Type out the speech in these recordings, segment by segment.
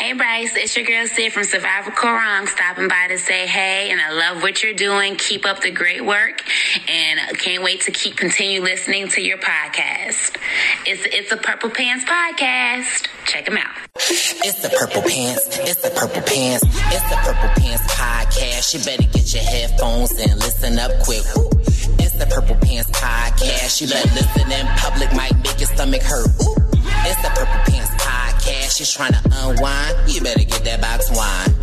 Hey Brice, it's your girl Sid from Survivor Kaoh Rong stopping by to say hey, and I love what you're doing. Keep up the great work, and can't wait to keep continue listening to your podcast. It's it's a Purple Pants podcast. Check them out. It's the Purple Pants. It's the Purple Pants. It's the Purple Pants podcast. You better get your headphones and listen up quick. It's the Purple Pants podcast. You better listen in public, might make your stomach hurt. It's the Purple Pants podcast. You're trying to unwind, you better get that box wine.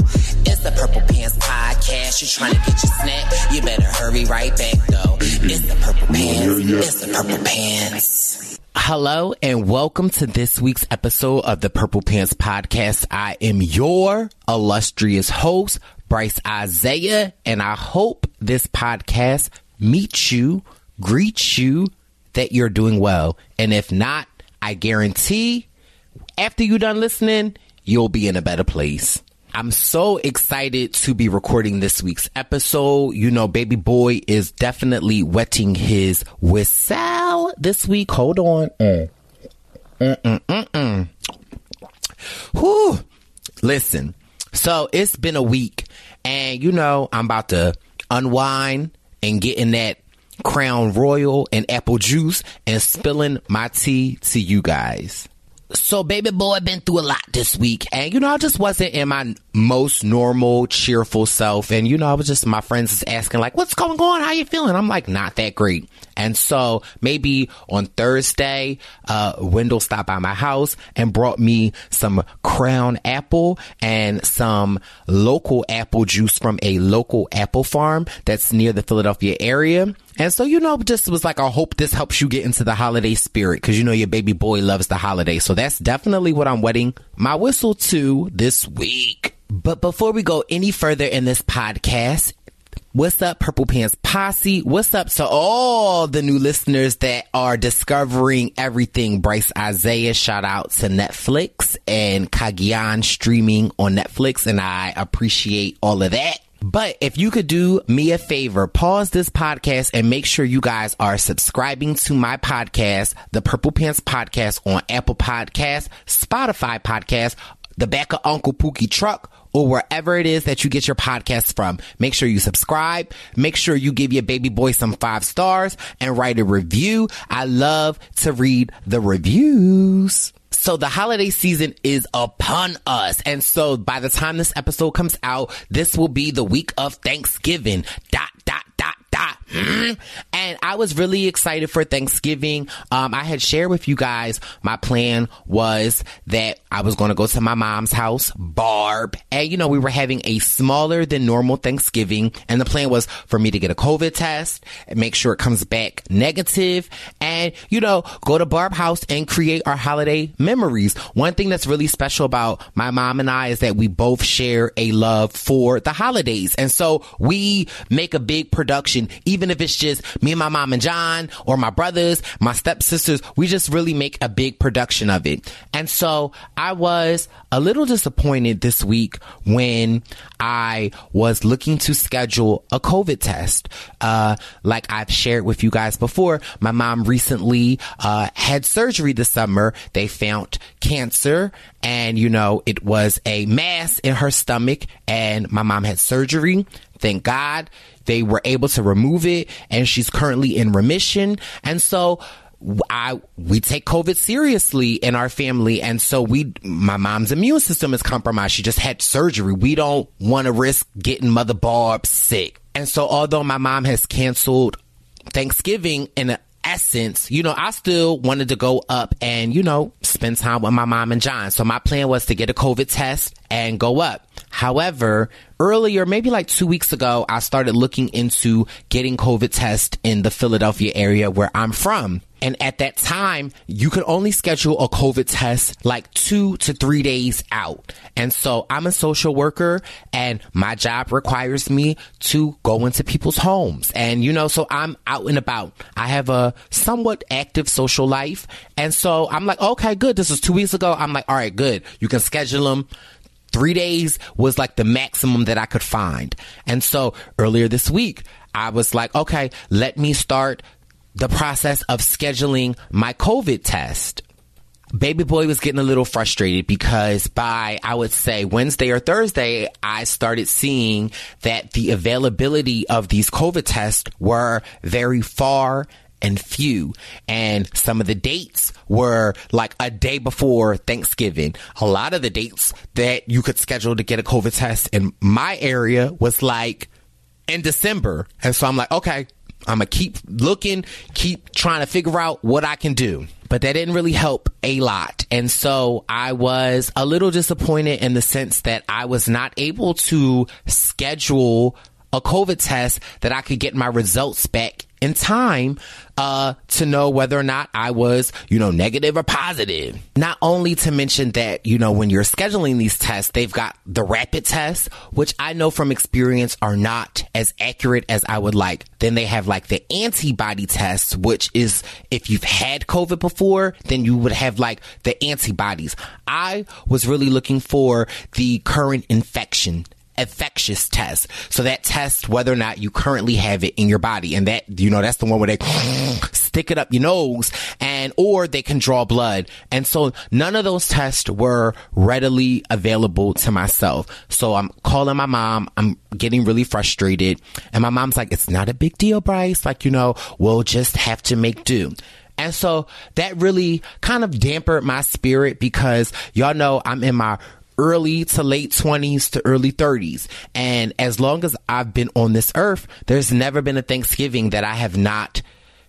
It's the Purple Pants podcast. You're trying to get your snack, you better hurry right back though. It's the Purple Pants. It's the Purple Pants. Hello and welcome to this week's episode of the Purple Pants Podcast. I am your illustrious host, Brice Izyah, and I hope this podcast meets you, greets you that you're doing well. And if not, I guarantee after you're done listening, you'll be in a better place. I'm so excited to be recording this week's episode. You know, baby boy is definitely wetting his whistle this week. Hold on. Mm. Whew. Listen, so it's been a week, and you know, I'm about to unwind and get in that Crown Royal and apple juice and spilling my tea to you guys. So, baby boy, been through a lot this week, and you know, I just wasn't in my most normal, cheerful self. And you know, I was just my friends is asking like, "What's going on? How you feeling?" I'm like, "Not that great." And so, maybe on Thursday, uh, Wendell stopped by my house and brought me some Crown apple and some local apple juice from a local apple farm that's near the Philadelphia area. And so, you know, just was like, I hope this helps you get into the holiday spirit because you know your baby boy loves the holiday. So that's definitely what I'm wetting my whistle to this week. But before we go any further in this podcast, What's up, Purple Pants Posse? What's up to all the new listeners that are discovering everything Brice Izyah? Shout out to Netflix and Cagayan streaming on Netflix, and I appreciate all of that. But if you could do me a favor, pause this podcast and make sure you guys are subscribing to my podcast, the Purple Pants Podcast on Apple Podcasts, Spotify Podcast, the back of Uncle Pookie truck, or wherever it is that you get your podcasts from. Make sure you subscribe. Make sure you give your baby boy some five stars and write a review. I love to read the reviews. So the holiday season is upon us. And so by the time this episode comes out, this will be the week of Thanksgiving. Dot, dot, dot, dot. Hmm? And I was really excited for Thanksgiving. Um, I had shared with you guys my plan was that I was going to go to my mom's house, Barb, and you know, we were having a smaller than normal Thanksgiving. And the plan was for me to get a COVID test and make sure it comes back negative and, you know, go to Barb house and create our holiday memories. One thing that's really special about my mom and I is that we both share a love for the holidays. And so we make a big production, even if it's just me and my mom and John or my brothers, my stepsisters, we just really make a big production of it. And so I was a little disappointed this week when I was looking to schedule a COVID test. Uh, like I've shared with you guys before, my mom recently, uh, had surgery this summer. They found cancer and, you know, it was a mass in her stomach and my mom had surgery. Thank God they were able to remove it and she's currently in remission. And so, I we take COVID seriously in our family, and so we my mom's immune system is compromised. She just had surgery. We don't want to risk getting Mother Barb sick, and so although my mom has canceled Thanksgiving in essence, you know, I still wanted to go up and you know spend time with my mom and John. So my plan was to get a COVID test and go up. However, earlier, maybe like two weeks ago, I started looking into getting COVID test in the Philadelphia area where I'm from. And at that time, you could only schedule a COVID test like two to three days out. And so I'm a social worker and my job requires me to go into people's homes. And, you know, so I'm out and about. I have a somewhat active social life. And so I'm like, okay, good. This was two weeks ago. I'm like, all right, good. You can schedule them three days was like the maximum that I could find. And so earlier this week, I was like, okay, let me start the process of scheduling my COVID test. baby boy was getting a little frustrated because by I would say Wednesday or Thursday, I started seeing that the availability of these COVID tests were very far and few. And some of the dates were like a day before Thanksgiving. A lot of the dates that you could schedule to get a COVID test in my area was like in December. And so I'm like, okay, I'm gonna keep looking, keep trying to figure out what I can do. But that didn't really help a lot. And so I was a little disappointed in the sense that I was not able to schedule a COVID test that I could get my results back in time uh, to know whether or not I was, you know, negative or positive. Not only to mention that, you know, when you're scheduling these tests, they've got the rapid tests, which I know from experience are not as accurate as I would like. Then they have like the antibody tests, which is if you've had COVID before, then you would have like the antibodies. I was really looking for the current infection infectious test. So that tests whether or not you currently have it in your body. And that, you know, that's the one where they stick it up your nose and, or they can draw blood. And so none of those tests were readily available to myself. So I'm calling my mom. I'm getting really frustrated. And my mom's like, it's not a big deal, Brice. Like, you know, we'll just have to make do. And so that really kind of dampened my spirit because y'all know I'm in my early to late 20s to early 30s. And as long as I've been on this earth, there's never been a Thanksgiving that I have not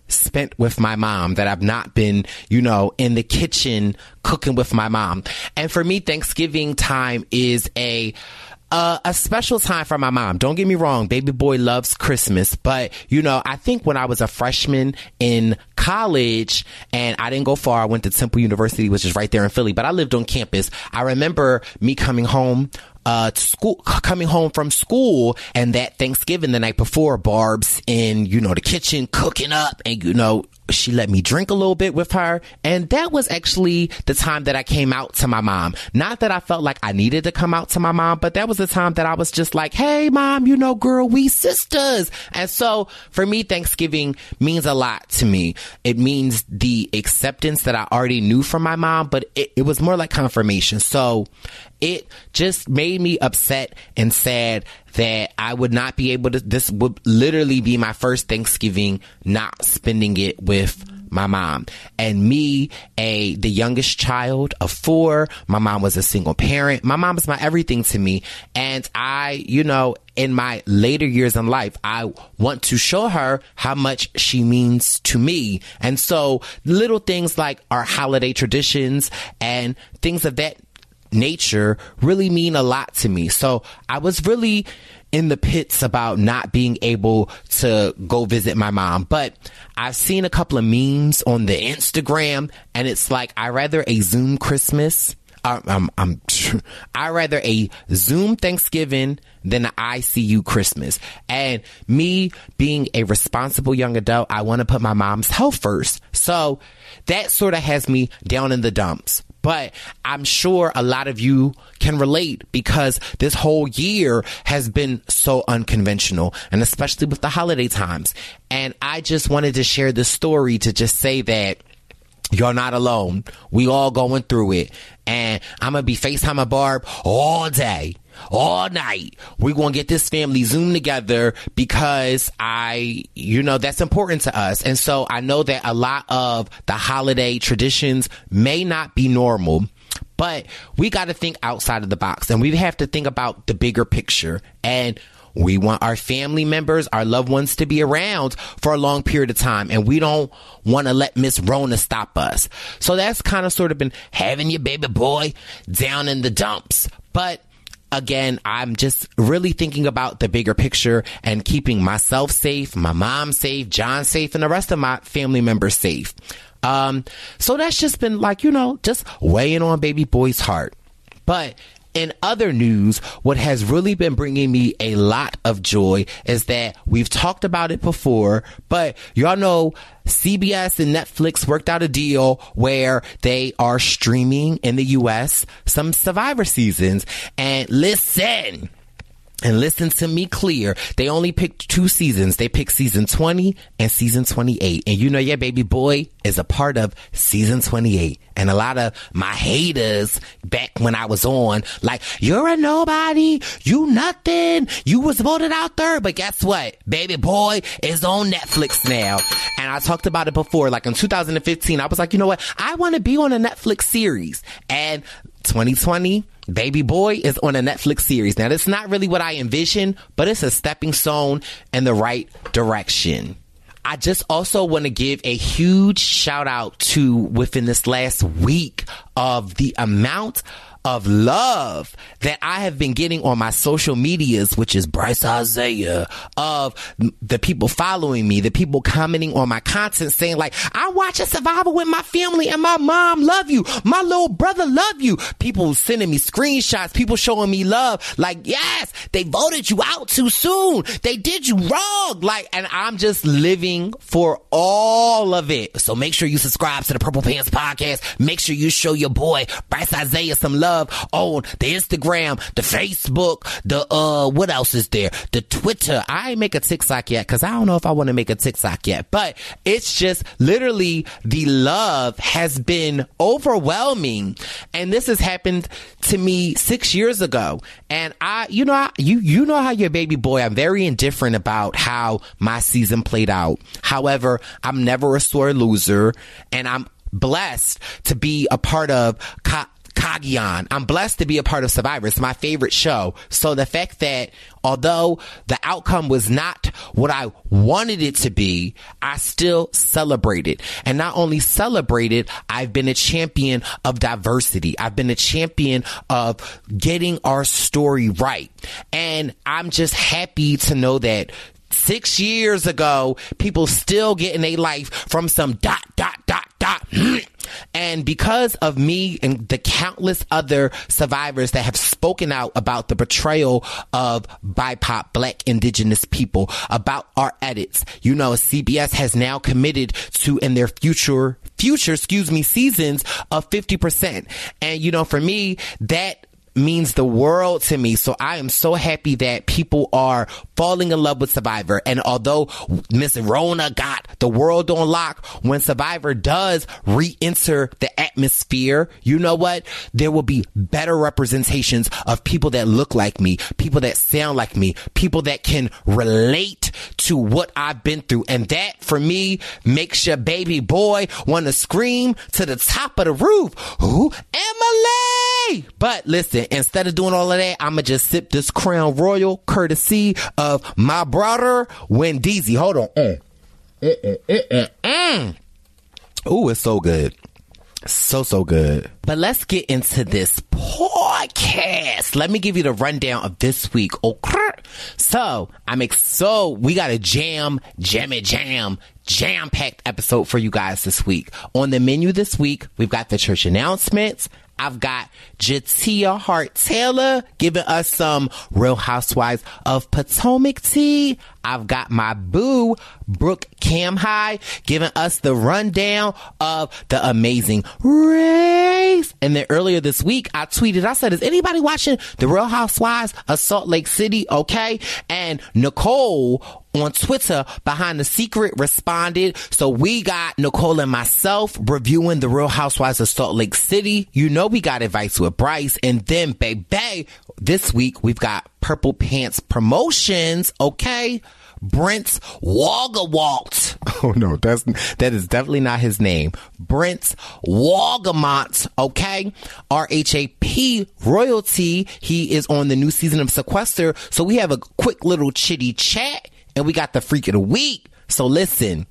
spent with my mom, that I've not been, you know, in the kitchen cooking with my mom. And for me, Thanksgiving time is a, uh, a special time for my mom. Don't get me wrong, baby boy loves Christmas, but you know, I think when I was a freshman in college and I didn't go far, I went to Temple University, which is right there in Philly, but I lived on campus. I remember me coming home uh, school, coming home from school and that Thanksgiving the night before, Barb's in, you know, the kitchen cooking up and, you know, she let me drink a little bit with her. And that was actually the time that I came out to my mom. Not that I felt like I needed to come out to my mom, but that was the time that I was just like, Hey, mom, you know, girl, we sisters. And so for me, Thanksgiving means a lot to me. It means the acceptance that I already knew from my mom, but it, it was more like confirmation. So it just made me upset and sad that I would not be able to, this would literally be my first Thanksgiving not spending it with my mom. And me a the youngest child of four my mom was a single parent. My mom is my everything to me. And i you know in my later years in life i want to show her how much she means to me. And so little things like our holiday traditions and things of that nature really mean a lot to me. So I was really in the pits about not being able to go visit my mom. But I've seen a couple of memes on the Instagram and it's like, I rather a Zoom Christmas. I'm, I'm, I'm I rather a Zoom Thanksgiving than an ICU Christmas. And me being a responsible young adult, I want to put my mom's health first. So that sort of has me down in the dumps. But I'm sure a lot of you can relate because this whole year has been so unconventional and especially with the holiday times. And I just wanted to share this story to just say that you're not alone. We all going through it. And I'm going to be FaceTime a Barb all day all night. We're going to get this family Zoom together because I, you know, that's important to us. And so I know that a lot of the holiday traditions may not be normal. But we got to think outside of the box and we have to think about the bigger picture. And we want our family members, our loved ones to be around for a long period of time. And we don't want to let Miss Rona stop us. So that's kind of sort of been having your baby boy down in the dumps. But again, I'm just really thinking about the bigger picture and keeping myself safe, my mom safe, John safe, and the rest of my family members safe. Um, so that's just been like, you know, just weighing on baby boy's heart. But in other news, what has really been bringing me a lot of joy is that we've talked about it before, but y'all know CBS and Netflix worked out a deal where they are streaming in the US some Survivor seasons. And listen, and listen to me clear. They only picked two seasons. They picked season 20 and season 28. And you know, your baby boy is a part of season 28. And a lot of my haters back when I was on, like, you're a nobody. You nothing. You was voted out third. But guess what? Baby boy is on Netflix now. And I talked about it before. Like in 2015, I was like, you know what? I want to be on a Netflix series. And 2020, Baby Boy is on a Netflix series. Now, that's not really what I envision, but it's a stepping stone in the right direction. I just also want to give a huge shout out to within this last week of the amount of love that I have been getting on my social medias, which is Brice Izyah, of the people following me, the people commenting on my content saying like, I watch a survivor with my family and my mom love you. My little brother love you. People sending me screenshots, people showing me love. Like, yes, they voted you out too soon. They did you wrong. Like, and I'm just living for all of it. So make sure you subscribe to the Purple Pants podcast. Make sure you show your boy Brice Izyah some love on the Instagram, the Facebook, the uh, what else is there? The Twitter. I ain't make a TikTok yet because I don't know if I want to make a TikTok yet, but it's just literally the love has been overwhelming, and this has happened to me six years ago. And I, you know, I, you you know how your baby boy. I'm very indifferent about how my season played out. However, I'm never a sore loser, and I'm blessed to be a part of. Co- Cagayan. I'm blessed to be a part of Survivor. It's my favorite show. So the fact that although the outcome was not what I wanted it to be, I still celebrated. And not only celebrated, I've been a champion of diversity. I've been a champion of getting our story right. And I'm just happy to know that six years ago, people still getting a life from some dot, dot, dot, dot. And because of me and the countless other survivors that have spoken out about the betrayal of BIPOC, black indigenous people, about our edits, you know, CBS has now committed to in their future, future, excuse me, seasons of 50%. And, you know, for me, that means the world to me. So I am so happy that people are falling in love with Survivor. And although Miss Rona got the world on lock, when Survivor does re-enter the atmosphere, you know what? There will be better representations of people that look like me, people that sound like me, people that can relate to what I've been through. And that for me makes your baby boy want to scream to the top of the roof. Who? Emily! But listen, instead of doing all of that, I'ma just sip this Crown Royal courtesy of my brother Wendeezy. Hold on. Mm. Mm, mm, mm Ooh, it's so good. So, so good. But let's get into this podcast. Let me give you the rundown of this week. Okay. So, I'm ex- so we got a jam, jammy jam, jam packed episode for you guys this week. On the menu this week, we've got the church announcements. I've got Jatia Hart Taylor giving us some Real Housewives of Potomac tea. I've got my boo, Brooke Camhi, giving us the rundown of the amazing race. And then earlier this week, I tweeted, I said, is anybody watching the Real Housewives of Salt Lake City? Okay. And Nicole on Twitter behind the secret responded. So we got Nicole and myself reviewing the Real Housewives of Salt Lake City. You know, we got advice with Bryce and then baby, this week we've got Purple Pants promotions. Okay. Brent's Wogawalt. Oh no, that's that is definitely not his name. Brent's Wogamont. Okay, RHAP royalty. He is on the new season of Sequester. So we have a quick little chitty chat, and we got the freak of the week. So listen,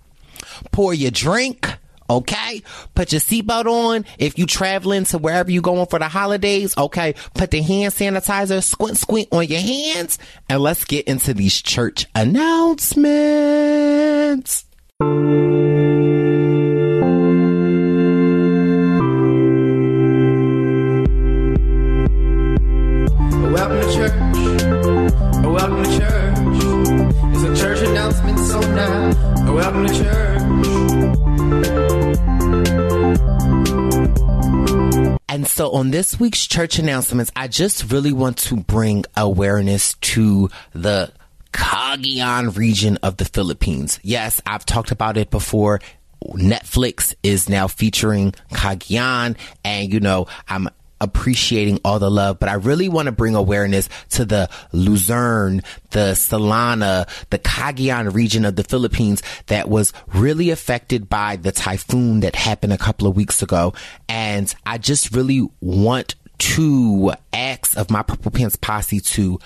pour your drink Okay. Put your seatbelt on. If you traveling to wherever you going for the holidays, okay. Put the hand sanitizer, squint, squint on your hands. And let's get into these church announcements. Welcome to church. And so on this week's church announcements, I just really want to bring awareness to the Cagayan region of the Philippines. Yes, I've talked about it before. Netflix is now featuring Cagayan and you know, I'm appreciating all the love, but I really want to bring awareness to the Luzerne, the Salana, the Cagayan region of the Philippines that was really affected by the typhoon that happened a couple of weeks ago. And I just really want to ask of my Purple Pants posse to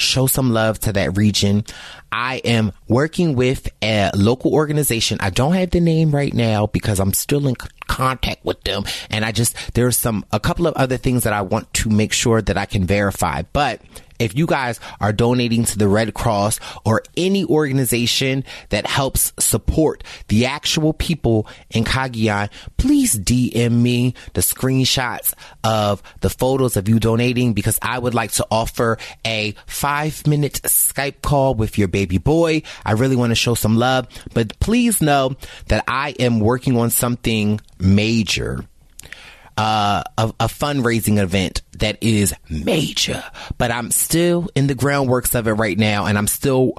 show some love to that region. I am working with a local organization. I don't have the name right now because I'm still in contact with them. And I just, there's some, a couple of other things that I want to make sure that I can verify. But if you guys are donating to the Red Cross or any organization that helps support the actual people in Cagayan, please DM me the screenshots of the photos of you donating because I would like to offer a five minute Skype call with your baby boy. I really want to show some love, but please know that I am working on something major uh, a, a fundraising event that is major, but I'm still in the groundworks of it right now, and I'm still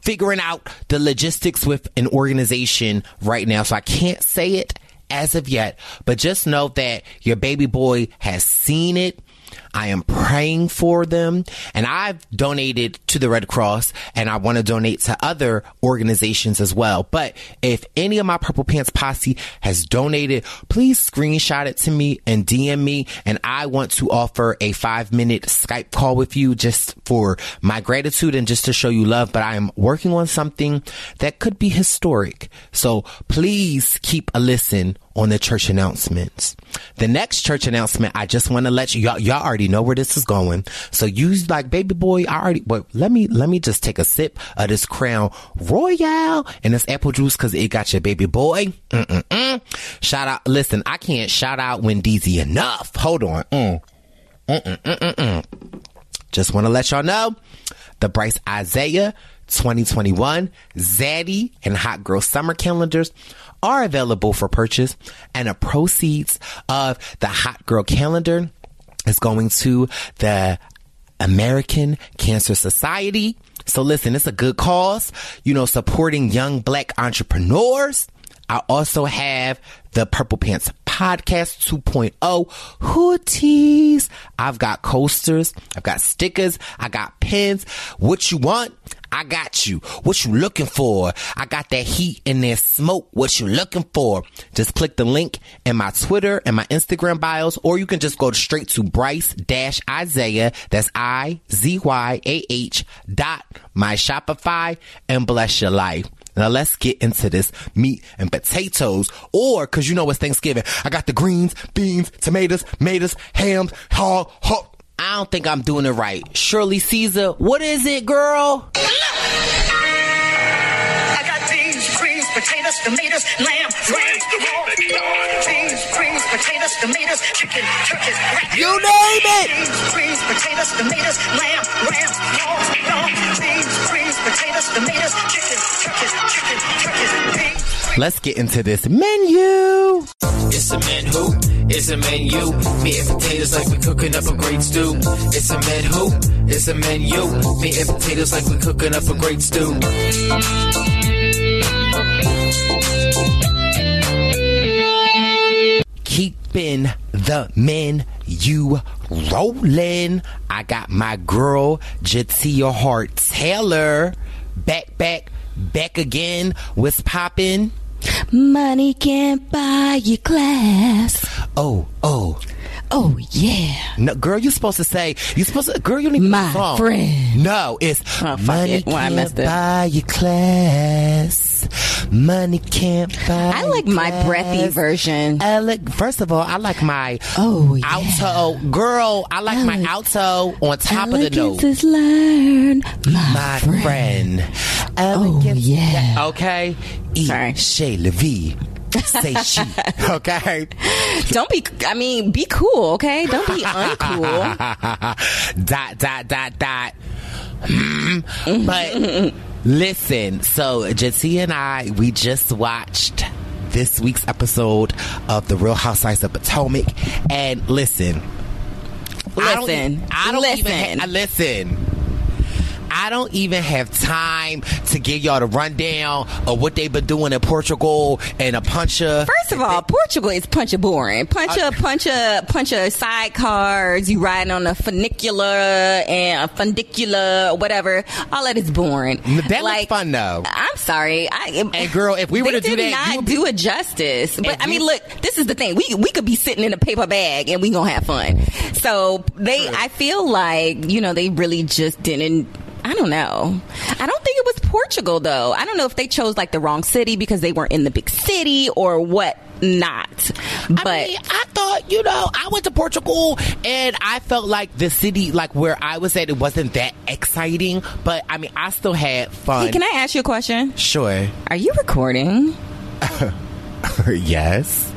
figuring out the logistics with an organization right now. So I can't say it as of yet, but just know that your baby boy has seen it. I am praying for them and I've donated to the Red Cross and I want to donate to other organizations as well. But if any of my Purple Pants posse has donated, please screenshot it to me and DM me. And I want to offer a five minute Skype call with you just for my gratitude and just to show you love. But I am working on something that could be historic. So please keep a listen on the church announcements. The next church announcement, I just want to let you, y'all, y'all already know where this is going. So you like, baby boy, I already, but let me, let me just take a sip of this Crown Royal and this apple juice because it got your baby boy. Mm-mm-mm. Shout out, listen, I can't shout out Wendy's enough. Hold on. Mm. Mm-mm-mm-mm-mm. Just want to let y'all know the Brice Izyah 2021 Zaddy and Hot Girl Summer calendars are available for purchase and the proceeds of the Hot Girl calendar is going to the American Cancer Society. So listen, it's a good cause, you know, supporting young black entrepreneurs. I also have the Purple Pants Podcast 2.0 hoodies. I've got coasters. I've got stickers. I got pins. What you want? I got you. What you looking for? I got that heat and that smoke. What you looking for? Just click the link in my Twitter and my Instagram bios, or you can just go straight to Brice dash Izyah. That's I Z Y A H dot my Shopify and bless your life. Now let's get into this meat and potatoes, or cause you know it's Thanksgiving. I got the greens, beans, tomatoes, maters, hams, hog, hog. I don't think I'm doing it right. Shirley Caesar, what is it, girl? I got beans, greens, potatoes, tomatoes, lamb, ram, beans, greens, potatoes, tomatoes, chicken, turkeys, rat. You name it. Beans, greens, potatoes, tomatoes, lamb. Beans, greens, potatoes, tomatoes, chicken, turkeys, chicken, turkeys, beans. Let's get into this menu. It's a man who, it's a menu. Meat and potatoes like we're cooking up a great stew. It's a man who, it's a menu. Meat and potatoes like we're cooking up a great stew. Keeping the menu rolling. I got my girl Jatia Hart Taylor back, back, back again. What's poppin'? Money can't buy you class. Oh, oh. Oh yeah. No, girl, you're supposed to say you supposed to. Girl, you need My song. friend. No, it's Oh, money it. Well, I can't buy your class. Money can't buy. I like my breathy version. I like, first of all, I like my Oh, yeah. alto. Girl, I like my alto on top of the note. is learned. My, My friend. friend. Oh, yeah. Okay. E. Sorry. Chez vie. Say she. Okay. Don't be. I mean, be cool, okay? Don't be uncool. dot dot dot dot. Mm. but listen, so Jatia and I, we just watched this week's episode of The Real Housewives of Potomac. And listen, I don't, Listen. I don't even Listen. ha- listen. I don't even have time to give y'all the rundown of what they've been doing in Portugal and a puncher. First of all, Portugal is puncha boring. Puncha, uh, puncha, puncha sidecars. You riding on a funicular and a fundicular, whatever. All that is boring. That looks fun, though. I'm sorry. I, And girl, if we were to do that, you not do it justice. But I mean, look, this is the thing. We we could be sitting in a paper bag and we gonna have fun. So they, I feel like you know, they really just didn't. I don't know. I don't think it was Portugal though. I don't know if they chose like the wrong city because they weren't in the big city or what not. But I mean, I thought, you know, I went to Portugal and I felt like the city, like where I was at, it wasn't that exciting. But I mean, I still had fun. hey, can I ask you a question? Sure. Are you recording? yes.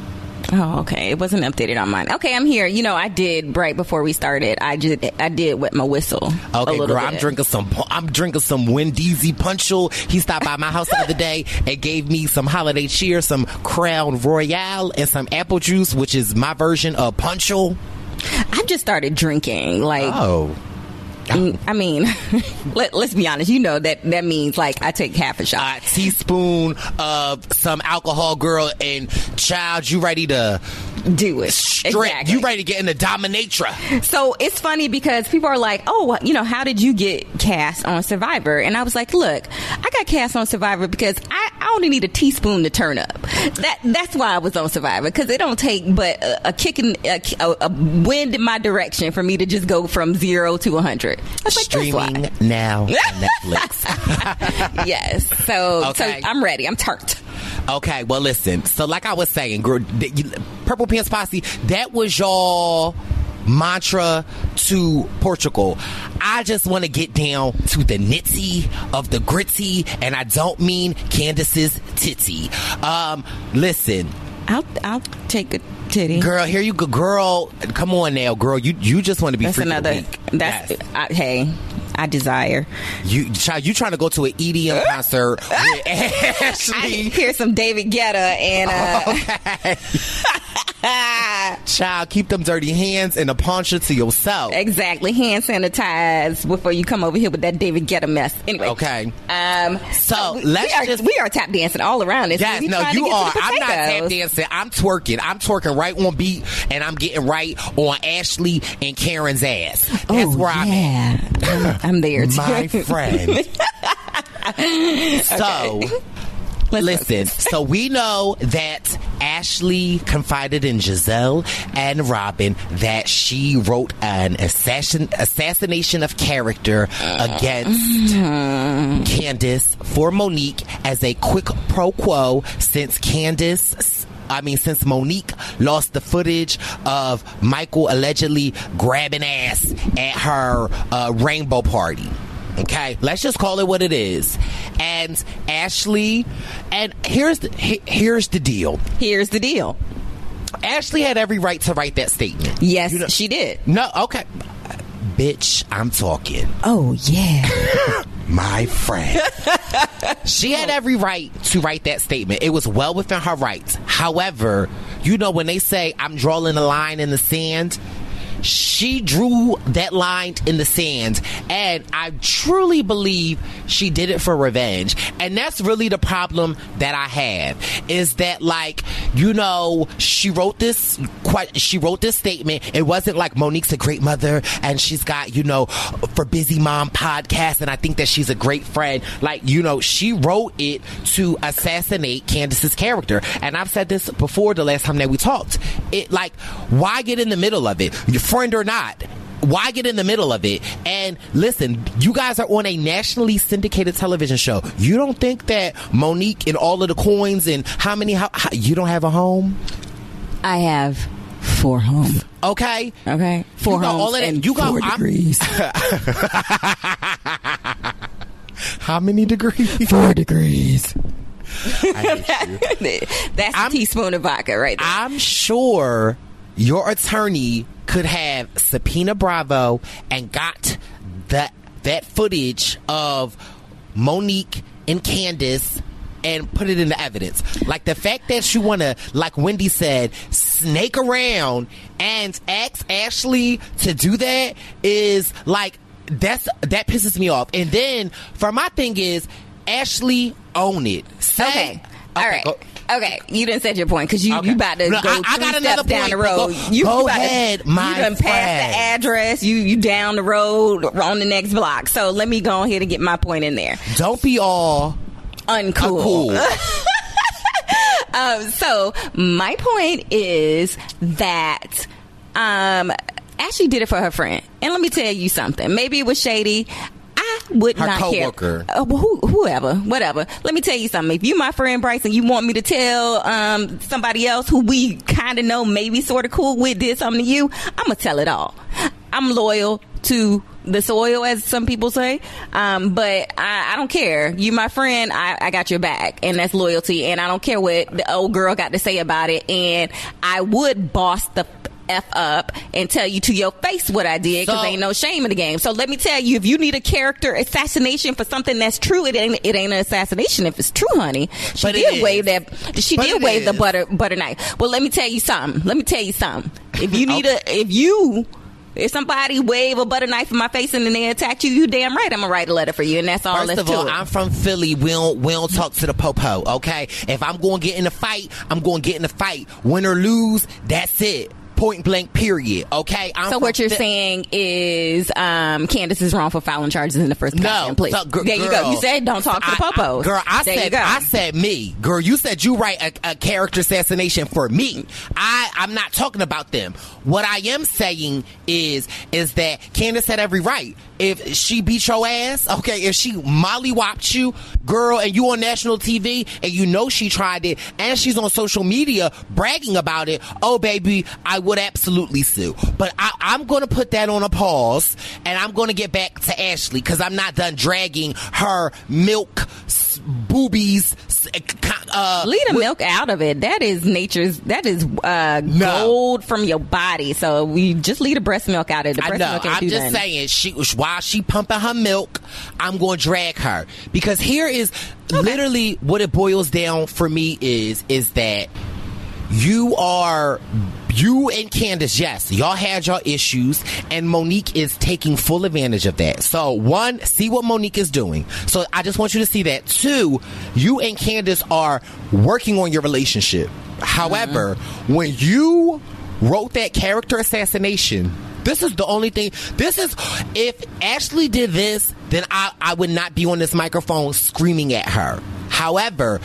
Oh, okay. It wasn't updated on mine. Okay, I'm here. You know, I did right before we started. I just I did wet my whistle. Okay, girl, bit. I'm drinking some. I'm drinking some Wendy's Punchel. He stopped by my house the other day and gave me some holiday cheer, some Crown Royal, and some apple juice, which is my version of Punchel. I've just started drinking. Like, Oh, Mm, I mean, let, let's be honest. You know that that means like I take half a shot. a teaspoon of some alcohol, girl, and child, you ready to Do it. straight? Exactly. You ready to get in the dominatrix? So it's funny because people are like, "Oh, you know, how did you get cast on Survivor?" And I was like, "Look, I got cast on Survivor because I, I only need a teaspoon to turn up. That that's why I was on Survivor because it don't take but a, a kick in a, a, a wind in my direction for me to just go from zero to a hundred. Was like. Streaming now on Netflix. Yes. So Okay. so I'm ready. I'm turned. Okay, well, listen. So, like I was saying, girl, Purple Pants Posse, that was y'all mantra to Portugal. I just want to get down to the nitty of the gritty, and I don't mean Candiace's titty. Um, listen, I'll I'll take a titty. girl, here you go, girl. Come on now, girl. You you just want to be that's freaking another. weak. That's Yes. I, hey. I desire. you. Child, you trying to go to an EDM concert with I Ashley? hear some David Guetta and uh, Child, keep them dirty hands and a poncho to yourself. exactly hand sanitize before you come over here with that David Guetta mess. Anyway, Okay. Um, So, we, let's we are, just- we are tap dancing all around this. Yes, no, you are. I'm not tap dancing. I'm twerking. I'm twerking right on beat, and I'm getting right on Ashley and Karen's ass. That's Oh, where I'm yeah. I'm, I'm there too. My friend. so. Let's Listen, so we know that Ashley confided in Gizelle and Robin that she wrote an assassin, assassination of character uh-huh. against mm-hmm. Candiace for Monique as a quick pro quo since Candiace. I mean, since Monique lost the footage of Michael allegedly grabbing ass at her uh, rainbow party. Okay, let's just call it what it is. And Ashley, and here's the, here's the deal. Here's the deal. Ashley had every right to write that statement. Yes, You know- she did. No, okay. Bitch, I'm talking. Oh yeah. My friend. she had every right to write that statement. It was well within her rights. However, you know, when they say, I'm drawing a line in the sand, she drew that line in the sand. And I truly believe she did it for revenge. And that's really the problem that I have is that, like, you know, she wrote this, quite, she wrote this statement. It wasn't like Monique's a great mother and she's got, you know, for Busy Mom podcast. And I think that she's a great friend. Like, you know, she wrote it to assassinate Candiace's character. And I've said this before the last time that we talked. It, like, why get in the middle of it? Your friend or not? Why get in the middle of it? And listen, you guys are on a nationally syndicated television show. You don't think that Monique and all of the coins and how many, how, how you don't have a home? I have four homes. Okay? Okay, four You got homes all of that- and you got- four I'm- degrees. How many degrees? four degrees. That's I'm- a teaspoon of vodka right there. I'm sure your attorney could have subpoena Bravo and got that that footage of Monique and Candace and put it into evidence. Like the fact that you want to, like Wendy said, snake around and ask Ashley to do that is like that's that pisses me off. And then for my thing is Ashley own it. Say, Okay. All right. go- Okay, you didn't set your point because you, Okay. you about to No, go I- I got another down point, the road. go- you go you about to- ahead, my you done passed the address. You you down the road on the next block. So let me go ahead and get my point in there. Don't be all Uncool. cool. Um, so my point is that um, Ashley did it for her friend, and let me tell you something. Maybe it was shady. Would Her not coworker. care. Uh, well, who, whoever, whatever. Let me tell you something. If you my friend Brice and you want me to tell um, somebody else who we kind of know, maybe sort of cool with, did something to you, I'm gonna tell it all. I'm loyal to the soil, as some people say. Um, but I, I don't care. You my friend. I, I got your back, and that's loyalty. And I don't care what the old girl got to say about it. And I would boss the f up and tell you to your face what I did because So- ain't no shame in the game. So let me tell you, if you need a character assassination for something that's true, it ain't it ain't an assassination if it's true, honey. She did is. wave that. She But did wave the butter butter knife. Well, let me tell you something. Let me tell you something. If you need a, if you. If somebody wave a butter knife in my face and then they attack you, you damn right I'm gonna write a letter for you, and that's all. First that's of all, it. I'm from Philly. We don't we don't talk to the popo. Okay, if I'm going to get in a fight, I'm going to get in a fight. Win or lose, that's it. Point blank. Period. Okay. I'm So what you're Phil- saying is um, Candiace is wrong for filing charges in the first place. No, please. so, there you go. You said don't talk to the I- I- girl, I there said. I said me. Girl, you said you write a, a character assassination for me. I I'm not talking about them. What I am saying is is that Candiace had every right. If she beat your ass, okay, if she mollywopped you, girl, and you on national TV and you know she tried it and she's on social media bragging about it, oh baby, I would absolutely sue. But I, I'm to put that on a pause and I'm to get back to Ashley because I'm not done dragging her milk boobies. S- Uh, Leave the milk out of it. That is nature's. That is uh, gold from your body. So we just leave the breast milk out of it. The breast milk I'm just nothing. saying, she while she pumping her milk, I'm going to drag her because here is literally what it boils down for me is is that you are you and Candiace, yes, y'all had your issues, and Monique is taking full advantage of that. So, one, see what Monique is doing. So, I just want you to see that. Two, you and Candiace are working on your relationship. However, mm-hmm. when you wrote that character assassination, this is the only thing. This is if Ashley did this, then I, I would not be on this microphone screaming at her. However,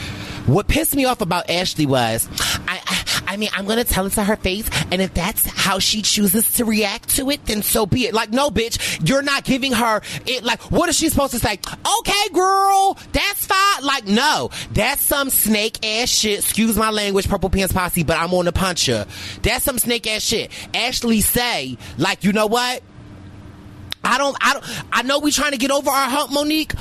what pissed me off about Ashley was, I, I, I mean, I'm gonna tell it to her face, and if that's how she chooses to react to it, then so be it. Like, no, bitch, you're not giving her it. Like, what is she supposed to say? Okay, girl, that's fine. Like, no, that's some snake ass shit. Excuse my language, purple pants posse, but I'm on the puncher. That's some snake ass shit. Ashley say, like, you know what? I don't, I don't, I know we trying to get over our hump, Monique.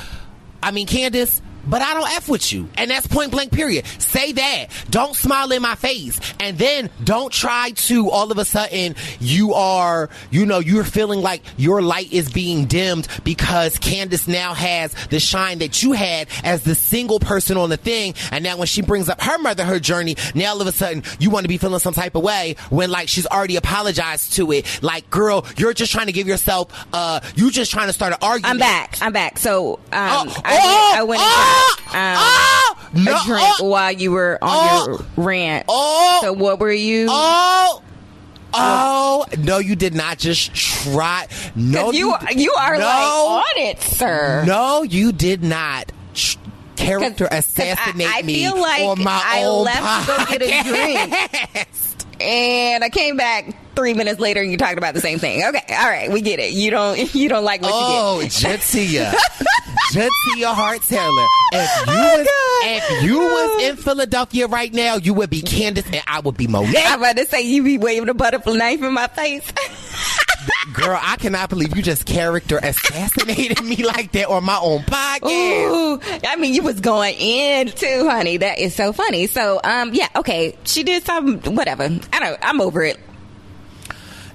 I mean, Candiace, but I don't F with you. And that's point blank, period. Say that. Don't smile in my face. And then don't try to all of a sudden you are, you know, you're feeling like your light is being dimmed because Candiace now has the shine that you had as the single person on the thing. And now when she brings up her mother, her journey, now all of a sudden you want to be feeling some type of way when like she's already apologized to it. Like, girl, you're just trying to give yourself, uh, you just trying to start an argument. I'm back. I'm back. So um, Oh, I, oh, went, I went oh, Ah! um, oh, no, a drink while you were on oh, your rant. oh, so what were you? Oh, oh, no, you did not just try. No, you you, you are no, like on it, sir. No, you did not. ch- Character 'cause I- assassinate I me feel like on my I own left to go get a podcast. and I came back three minutes later and you talked about the same thing. Okay, all right, we get it. You don't you don't like what Oh, you did. Jatia. Jatia Hart Taylor. If oh, you Oh, was if you was in Philadelphia right now, you would be Candiace and I would be Monet. I'm about to say you be waving a butterfly knife in my face. Girl, I cannot believe you just character assassinated me like that on my own podcast. Ooh, I mean, you was going in too, honey. That is so funny. So, um, yeah, okay, she did some whatever. I don't. I'm over it.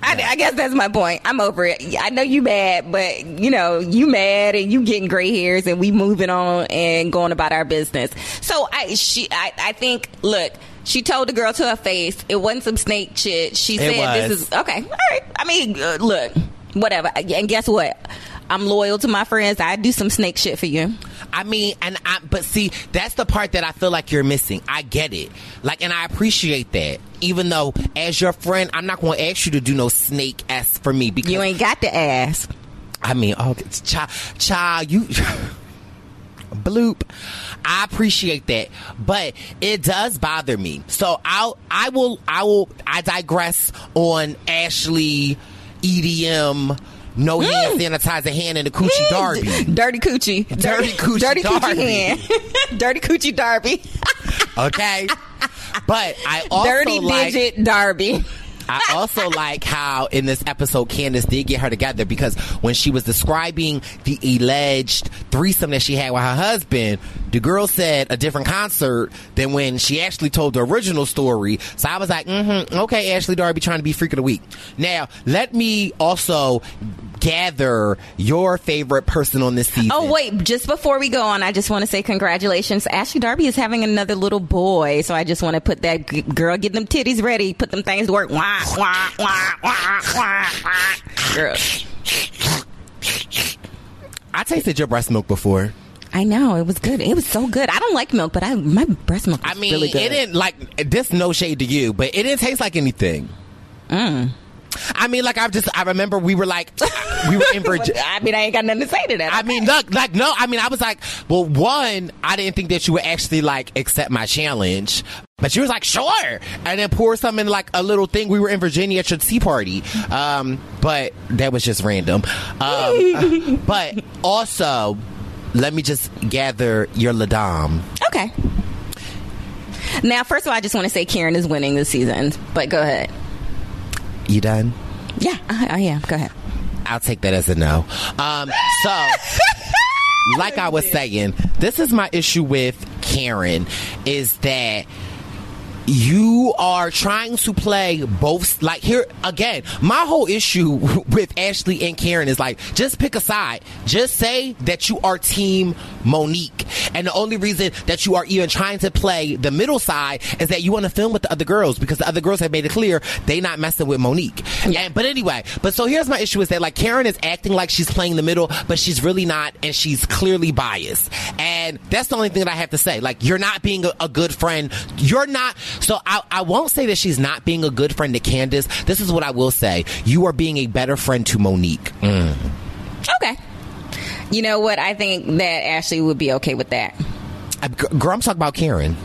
I, I guess that's my point. I'm over it. I know you mad, but you know you mad and you getting gray hairs, and we moving on and going about our business. So I, she, I, I think, look. She told the girl to her face it wasn't some snake shit. She It said, "This is okay. All right. I mean, uh, look, whatever. And guess what? I'm loyal to my friends. I do some snake shit for you. I mean, and I, but see, that's the part that I feel like you're missing. I get it. Like, and I appreciate that. Even though, as your friend, I'm not going to ask you to do no snake ass for me because You ain't got to ask. I mean, oh, it's child, child, you. Bloop. I appreciate that, but it does bother me. So I'll, I will, I will, I digress on Ashley EDM. No mm. hand sanitizer hand in the coochie mm. Darby. Dirty coochie. Dirty coochie Dirty Darby. coochie hand. Dirty coochie Darby. Okay, but I also Dirty like. digit Darby. I also like how in this episode Candiace did get her together because when she was describing the alleged threesome that she had with her husband, the girl said a different concert than when she actually told the original story. So I was like, mm-hmm, okay, Ashley Darby trying to be freak of the week. Now, let me also gather your favorite person on this season. Oh wait, just before we go on, I just want to say congratulations. Ashley Darby is having another little boy, so I just want to put that g- girl get them titties ready, put them things to work. Wah wah wah wah wah wah. Girl, I tasted your breast milk before. I know it was good. It was so good. I don't like milk, but I my breast milk. I mean, really good. it didn't like this. No shade to you, but it didn't taste like anything. Mm. I mean, like I just I remember we were like we were in Virginia. I mean, I ain't got nothing to say to that. I mean, look, like no. I mean, I was like, well, one, I didn't think that you would actually like accept my challenge, but she was like, sure, and then pour some in like a little thing. We were in Virginia at your tea party, um, but that was just random. Um, but also, let me just gather your ladam. okay. Now, first of all, I just want to say Karen is winning this season, but go ahead. You done? Yeah, I, I am. Go ahead. I'll take that as a no. Um, so, like I was saying, this is my issue with Karen is that you are trying to play both like here again my whole issue with ashley and karen is like just pick a side. Just say that you are team monique. And the only reason that you are even trying to play the middle side is that you want to film with the other girls because the other girls have made it clear they not messing with monique. And, but anyway but so here's my issue is that like karen is acting like she's playing the middle but she's really not and she's clearly biased. And that's the only thing that i have to say. Like you're not being a, a good friend. You're not so I, I won't say that she's not being a good friend to Candiace. This is what I will say. You are being a better friend to Monique. Mm. Okay. You know what? I think that Ashley would be okay with that. I, girl, I'm talking about Karen.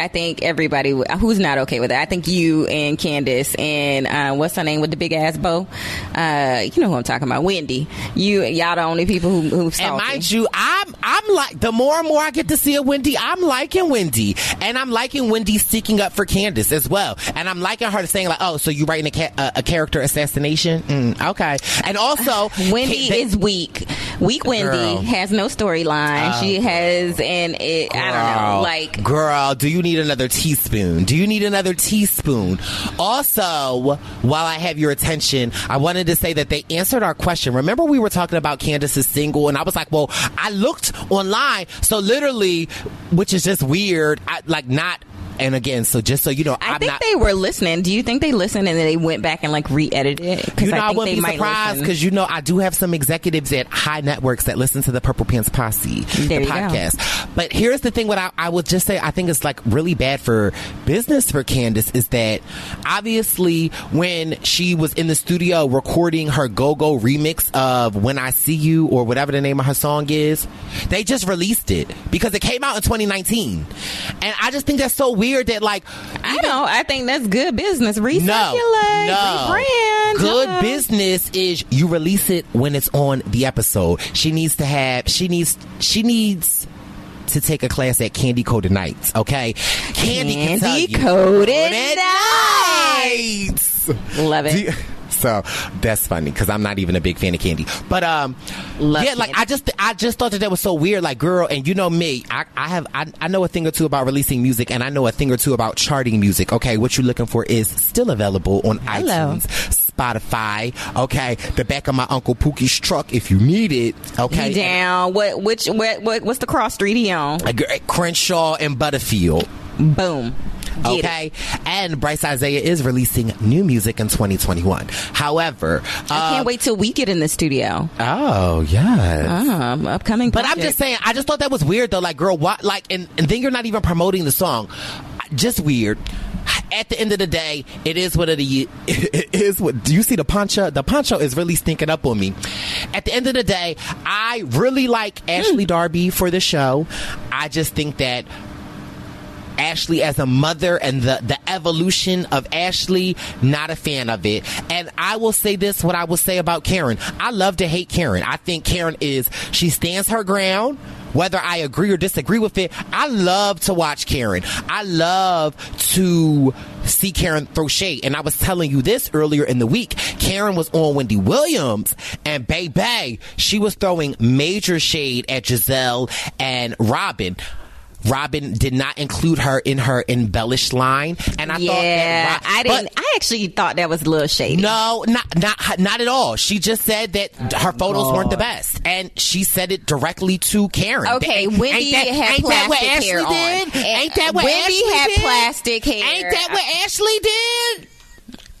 I think everybody who's not okay with it. I think you and Candiace and uh, what's her name with the big ass bow. Uh, you know who I'm talking about, Wendy. You y'all the only people who who And salty. mind you, I'm I'm like the more and more I get to see a Wendy, I'm liking Wendy, and I'm liking Wendy sticking up for Candiace as well, and I'm liking her saying like, oh, so you writing a, ca- a, a character assassination? Mm, okay, and also Wendy they- is weak. Weak Wendy Girl. has no storyline. Oh, she has and it, I don't know, like girl, do you need another teaspoon? Do you need another teaspoon? Also, while I have your attention, I wanted to say that they answered our question. Remember, we were talking about Candiace's single, and I was like, well, I looked online, so literally, which is just weird, I, like not. And again, so just so you know, I am think not. they were listening. Do you think they listened and then they went back and like re-edited it? you know, I, think wouldn't be surprised because you know I do have some executives at high networks that listen to the Purple Pants Posse, There the you go. podcast. But here's the thing: what I, I would just say, I think it's like really bad for business for Candiace is that obviously when she was in the studio recording her Go Go remix of "When I See You" or whatever the name of her song is, they just released it because it came out in 2019, and I just think that's so weird that like I know. I think that's good business. Recirculate, no, no. rebrand. Good uh, business is you release it when it's on the episode. She needs to have. She needs. She needs to take a class at Candy Coated Nights. Okay, Candy, Candy Coated Nights. Nights. Love it. So that's funny because I'm not even a big fan of candy. But um, Love yeah, like. I just I just thought that that was so weird. Like, girl, and you know me, I, I have I, I know a thing or two about releasing music, and I know a thing or two about charting music. Okay, what you're looking for is still available on Hello. iTunes. Spotify. Okay, the back of my uncle Pookie's truck if you need it. Okay, He down. What? Which? What? what what's the cross street he on? Gr- Crenshaw and Butterfield. Boom. Okay, and Brice Izyah is releasing new music in 2021. However, I uh, can't wait till we get in the studio. Oh yeah. Um, upcoming. But I'm just saying, I just thought that was weird though. Like, girl, what? Like, and, and then you're not even promoting the song. Just weird. At the end of the day, it is what it is. What do you see? The poncho, the poncho is really stinking up on me. At the end of the day, I really like Ashley Darby for the show. I just think that Ashley as a mother and the, the evolution of Ashley, not a fan of it. And I will say this, what I will say about Karen. I love to hate Karen. I think Karen is, she stands her ground. Whether I agree or disagree with it, I love to watch Karen. I love to see Karen throw shade. And I was telling you this earlier in the week. Karen was on Wendy Williams and baby, she was throwing major shade at Gizelle and Robyn. Robyn did not include her in her embellished line, and I yeah, thought that Ro- I didn't. I actually thought that was a little shady. no, not not not at all. She just said that her photos weren't the oh. best, and she said it directly to Karen. Okay, Ain't Wendy that- had that plastic hair on. did? Ain't that what Wendy Ashley had did? plastic hair. Ain't that what Ashley did?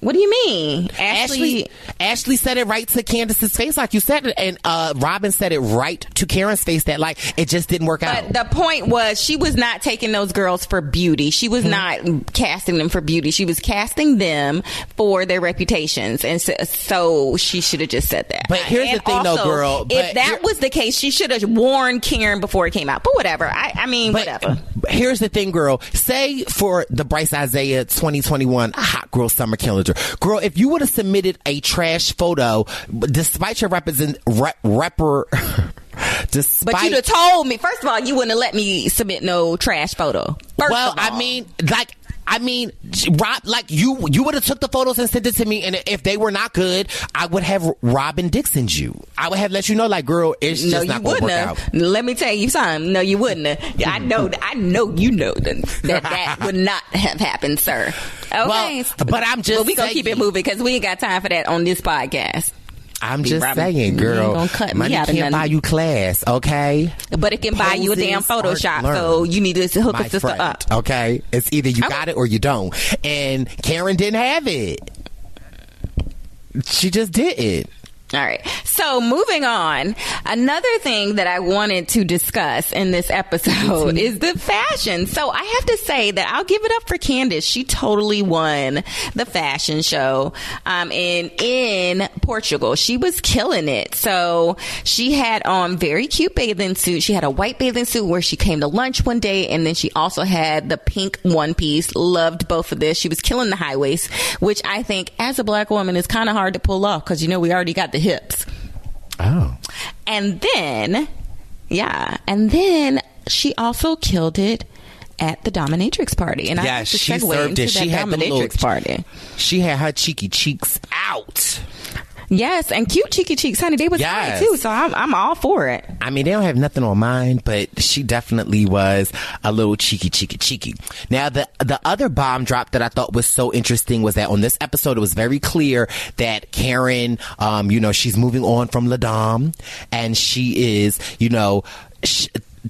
What do you mean, Ashley Ashley? Ashley said it right to Candiace's face, like you said it, and uh, Robyn said it right to Karen's face. That like it just didn't work out. But the point was, she was not taking those girls for beauty. She was not casting them for beauty. She was casting them for their reputations, and so, so she should have just said that. But here's And the thing, though, girl, If that was the case, she should have warned Karen before it came out. But whatever. I, I mean, But whatever. here's the thing, girl. Say for the Brice Izyah 2021 Hot Girl Summer Calendar, girl, if you would have submitted a trash photo, despite your represent rep, repper, despite But you'd have told me. First of all, you wouldn't have let me submit no trash photo. First well. I mean, like. I mean, Rob, like you, you would have took the photos and sent it to me, and if they were not good, I would have Robyn Dixon's you. I would have let you know, like, girl, it's no, just not going to work have. out. Let me tell you something. No, you wouldn't have. I know. I know. You know that that, would not have happened, sir. Okay, Well, but I'm just But we gonna keep it moving because we ain't got time for that on this podcast. I'm just Robyn, saying, girl, gonna cut me money out can't buy you class, okay? But it can buy you a damn Photoshop. So you need to hook my a sister friend, up. Okay, it's either you Okay. got it or you don't. And Karen didn't have it. She just didn't. All right. So moving on, another thing that I wanted to discuss in this episode is the fashion. So I have to say that I'll give it up for Candiace. She totally won the fashion show um, in in Portugal. She was killing it. So she had on very cute bathing suit. She had a white bathing suit where she came to lunch one day, and then she also had the pink one piece. Loved both of this. She was killing the high waist, which I think as a black woman is kind of hard to pull off because you know we already got the hips. Oh. And then, yeah, and then she also killed it at the dominatrix party. And I Yeah, to she served it. She had the dominatrix little- party. She had her cheeky cheeks out. Yes, and cute cheeky cheeks, honey. They was Yes. too, so I'm, I'm all for it. I mean, they don't have nothing on mine, but she definitely was a little cheeky, cheeky, cheeky. Now, the the other bomb drop that I thought was so interesting was that on this episode, it was very clear that Karen, um, you know, she's moving on from Ladam, and she is, you know.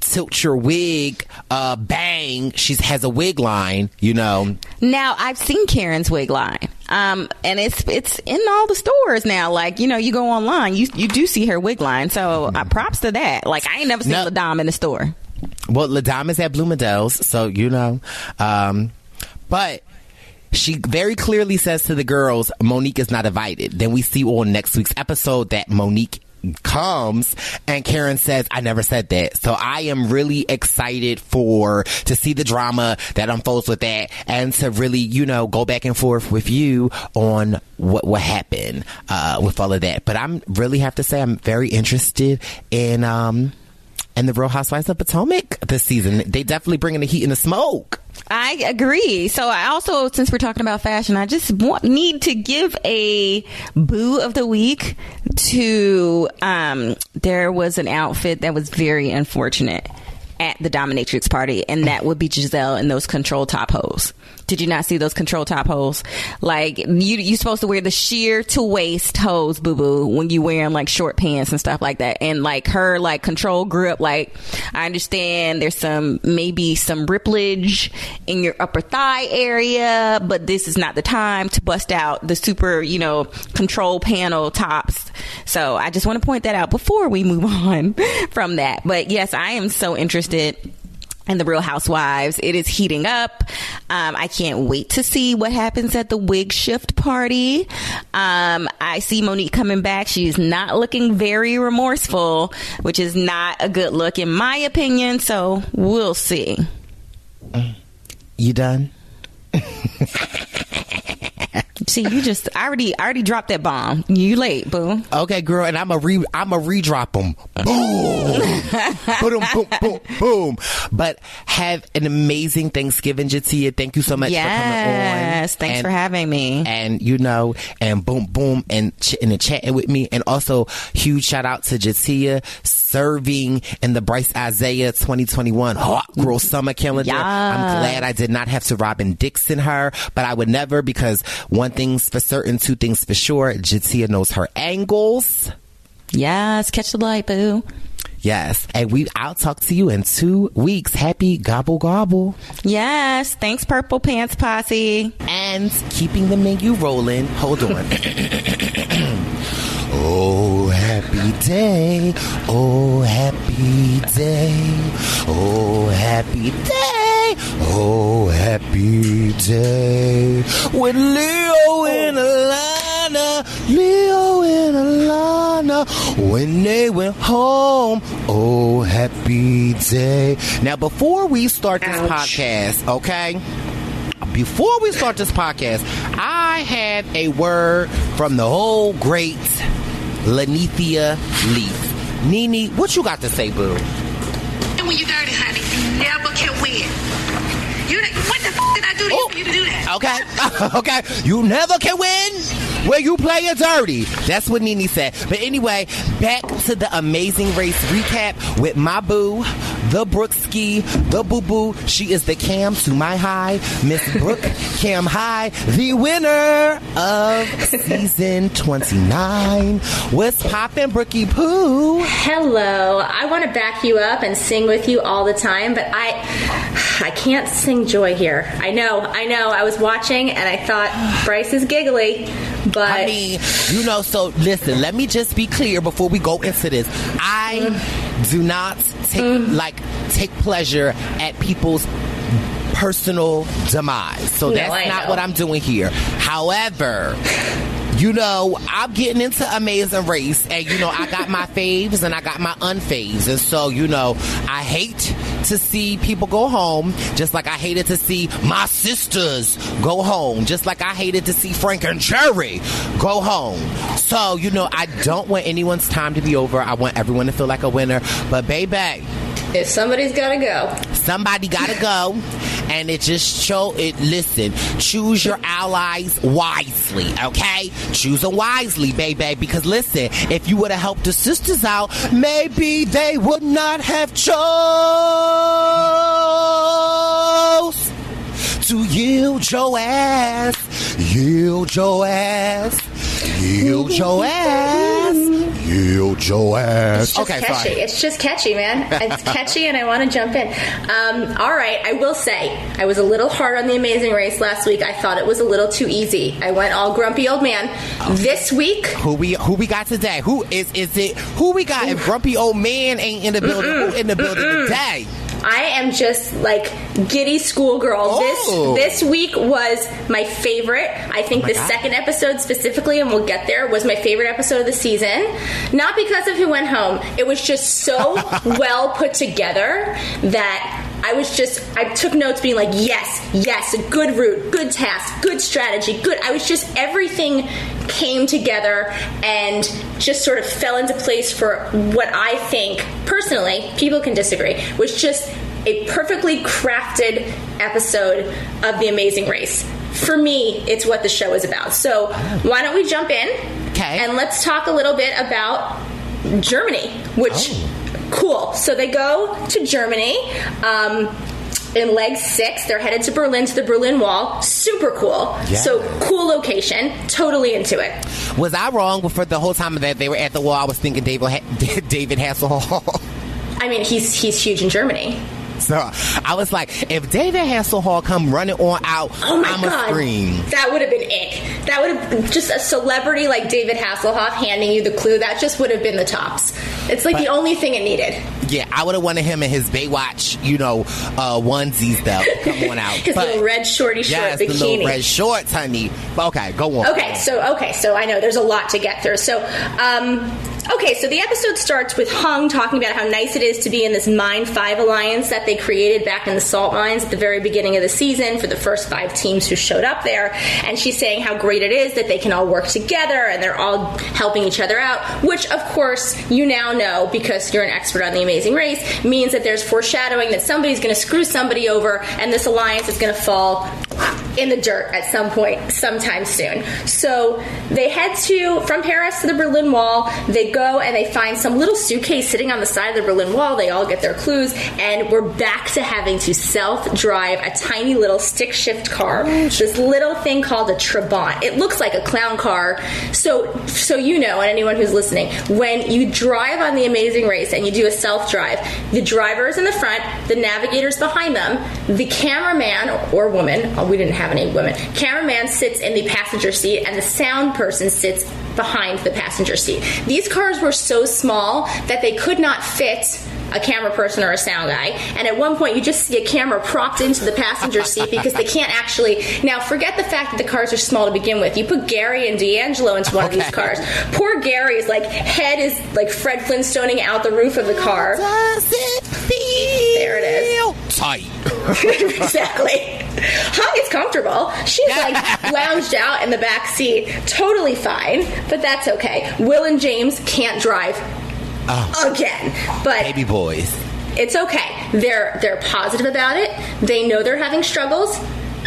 Tilt your wig, uh, bang. She has a wig line, you know. Now I've seen Karen's wig line, um, and it's it's in all the stores now. Like you know, you go online, you you do see her wig line. So uh, props to that. Like I ain't never seen No. La in the store. Well, Ladam is at Bloomingdale's, so you know. Um, but she very clearly says to the girls, Monique is not invited. Then we see on next week's episode that Monique comes and Karen says, I never said that. So I am really excited for to see the drama that unfolds with that and to really, you know, go back and forth with you on what what happened uh with all of that. But I'm really have to say I'm very interested in um and the Real Housewives of Potomac this season. They definitely bringing the heat and the smoke. I agree. So I also, since we're talking about fashion, I just want, need to give a boo of the week to. Um, there was an outfit that was very unfortunate. At the dominatrix party, and that would be Gizelle in those control top holes. Did you not see those control top holes? Like you, you're supposed to wear the sheer to waist hose, boo boo, when you wearing like short pants and stuff like that. And like her like control grip, like I understand there's some maybe some ripplage in your upper thigh area, but this is not the time to bust out the super, you know, control panel tops. So I just want to point that out before we move on from that. But yes, I am so interested and the Real Housewives. It is heating up. Um, I can't wait to see what happens at the wig shift party. Um, I see Monique coming back. She's not looking very remorseful, which is not a good look in my opinion. So we'll see. You done? See, you just I already I already dropped that bomb. You late, boo. Okay, girl, and I'm a re I'm a redrop them. Boom, boom, boom, boom, boom. But have an amazing Thanksgiving, Jatia. Thank you so much for coming on. Yes, thanks And- for having me. and you know, and boom, boom, and ch- and chatting with me, and also huge shout out to Jatia serving in the Brice Izyah 2021 Hot Girl Summer Calendar. I'm glad I did not have to Robyn Dixon her, but I would never because one thing's for certain, two things for sure. Jatia knows her angles. Yes, catch the light, boo. Yes, and we. I'll talk to you in two weeks. Happy gobble gobble. Yes, thanks, Purple Pants Posse. and keeping the menu rolling. Hold on. oh, happy day. Oh, happy day. Oh, happy day. Oh, happy day. With Leo and Alana. Leo and Alana. When they went home. Oh, happy day. Now, before we start this podcast, okay? before we start this podcast, I have a word from the whole great Lanithia Leaf. Nene, what you got to say, boo? And when you dirty, honey, you never can the f- did I do to you for you to do that? Okay, okay. You never can win where you play it dirty. That's what Nene said. But anyway, back to the Amazing Race recap with my boo, the Brookski, the Boo Boo. She is the Cam to my high, Miss Brooke Camhi, the winner of season 29. What's poppin', Brookie Poo? Hello. I want to back you up and sing with you all the time, but I I can't sing joy here. I know, I know. I was watching and I thought Brice is giggly, but I mean, you know, so listen, let me just be clear before we go into this. I do not take like take pleasure at people's personal demise. So No, that's not what I'm doing here. However, you know, I'm getting into Amazing Race, and you know, I got my faves and I got my unfaves, and so you know, I hate to see people go home, just like I hated to see my sisters go home, just like I hated to see Frank and Jerry go home. So you know, I don't want anyone's time to be over. I want everyone to feel like a winner. But baby, if somebody's got to go, somebody gotta go. And it just show it listen choose your allies wisely okay? Choose them wisely baby. Because listen if you would have helped the sisters out maybe they would not have chose to yield your ass yield your ass yield your ass yield your ass it's just okay catchy. sorry It's just catchy, man. It's catchy, and I want to jump in. Um, all right, I will say I was a little hard on the Amazing Race last week. I thought it was a little too easy. I went all grumpy old man. This week, Who we who we got today? Who is is it? Who we got? If grumpy old man ain't in the building, who in the building today? I am just like giddy schoolgirl. Oh. This this week was my favorite. I think oh my the God. second episode specifically, and we'll get there, was my favorite episode of the season. Not because of who went home. It was just so well put together that I was just I took notes being like, yes, yes, a good route, good task, good strategy, good I was just everything came together and just sort of fell into place for what I think personally, people can disagree, was just a perfectly crafted episode of The Amazing Race. For me, it's what the show is about. So, why don't we jump in? Okay. And let's talk a little bit about Germany, which oh. Cool. So they go to Germany. Um, in leg six, they're headed to Berlin to the Berlin Wall. Super cool. Yeah. So cool location. Totally into it. Was I wrong for the whole time that they were at the wall? I was thinking David David Hasselhoff. I mean, he's he's huge in Germany. So I was like, if David Hasselhoff come running on out, Oh my I'm a god, scream. that would have been ick. That would have been just a celebrity like David Hasselhoff handing you the clue. That just would have been the tops. It's like the only thing it needed. Yeah, I would have wanted him in his Baywatch, you know, uh, onesies though. Come on out. His But- little red shorty short yes, the little red shorts, honey. Okay, go on. Okay, so okay, so I know there's a lot to get through. So, um, okay, so the episode starts with Hung talking about how nice it is to be in this Mine Five alliance that they created back in the salt mines at the very beginning of the season for the first five teams who showed up there, and she's saying how great it is that they can all work together and they're all helping each other out. Which, of course, you now know because you're an expert on the Amazing Race means that there's foreshadowing that somebody's going to screw somebody over, and this alliance is going to fall in the dirt at some point sometime soon. So they head to from Paris to the Berlin Wall. They go and they find some little suitcase sitting on the side of the Berlin Wall. They all get their clues and we're back to having to self-drive a tiny little stick shift car. This little thing called a Trabant. It looks like a clown car. So so you know and anyone who's listening, when you drive on the amazing race and you do a self-drive, the driver is in the front, the navigator's behind them, the cameraman or woman, we didn't have any women, cameraman sits in the passenger seat and the sound person sits behind the passenger seat. These cars were so small that they could not fit a camera person or a sound guy. And at one point, you just see a camera propped into the passenger seat because they can't actually. Now, forget the fact that the cars are small to begin with. You put Gary and DeAngelo into one of these cars. Poor Gary is like head is like Fred Flintstoning out the roof of the car. Does it feel There it is. tight? exactly. Hung is comfortable. She's like lounged out in the back seat, totally fine, but that's okay. Will and James can't drive oh. again, but Baby boys. it's okay. They're they're positive about it. They know they're having struggles.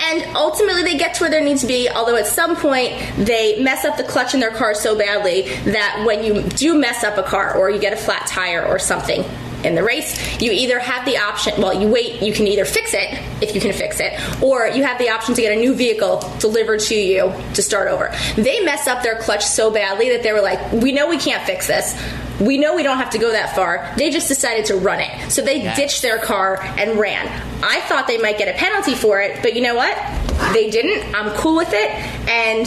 And ultimately, they get to where they need to be. Although at some point they mess up the clutch in their car so badly that when you do mess up a car or you get a flat tire or something in the race, you either have the option. Well, you wait. You can either fix it if you can fix it, or you have the option to get a new vehicle delivered to you to start over. They mess up their clutch so badly that they were like, "We know we can't fix this." We know we don't have to go that far. They just decided to run it. So they Yes. ditched their car and ran. I thought they might get a penalty for it, but you know what? They didn't. I'm cool with it. And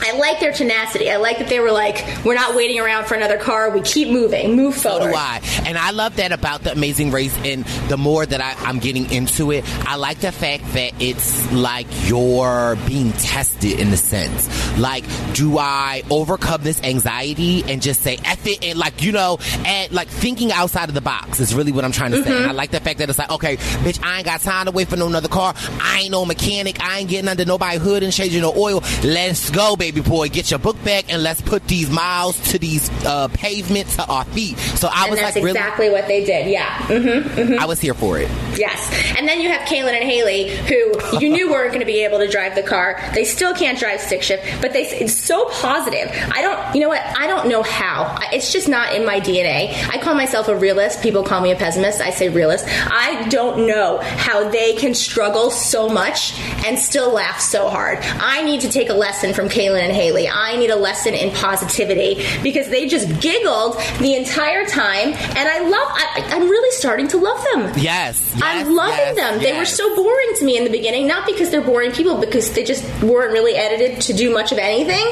I like their tenacity. I like that they were like, we're not waiting around for another car. We keep moving. Move forward. So do I. And I love that about the Amazing Race. And the more that I, I'm getting into it, I like the fact that it's like you're being tested in the sense. Like, do I overcome this anxiety and just say F it? And like, you know, and like thinking outside of the box is really what I'm trying to say. And I mm-hmm. like the fact that it's like, okay, bitch, I ain't got time to wait for no another car. I ain't no mechanic. I ain't getting under nobody's hood and changing no oil. Let's go, baby boy. Get your book back and let's put these miles to these uh, pavements to our feet. So I and was that's like, really, exactly what they did. Yeah. hmm I was here for it. Yes. And then you have Kaylynn and Haley, who you knew weren't going to be able to drive the car. They still can't drive stick shift, but they it's so positive. I don't, you know what? I don't know how. It's just not in my DNA. I call myself a realist. People call me a pessimist. I say realist. I don't know how they can struggle so much and still laugh so hard. I need to take a lesson from Kaylynn and Haley. I need a lesson in positivity because they just giggled the entire time, and I love. I, I'm really starting to love them. Yes. I'm loving yes, them. They were so boring to me in the beginning, not because they're boring people, because they just weren't really edited to do much of anything.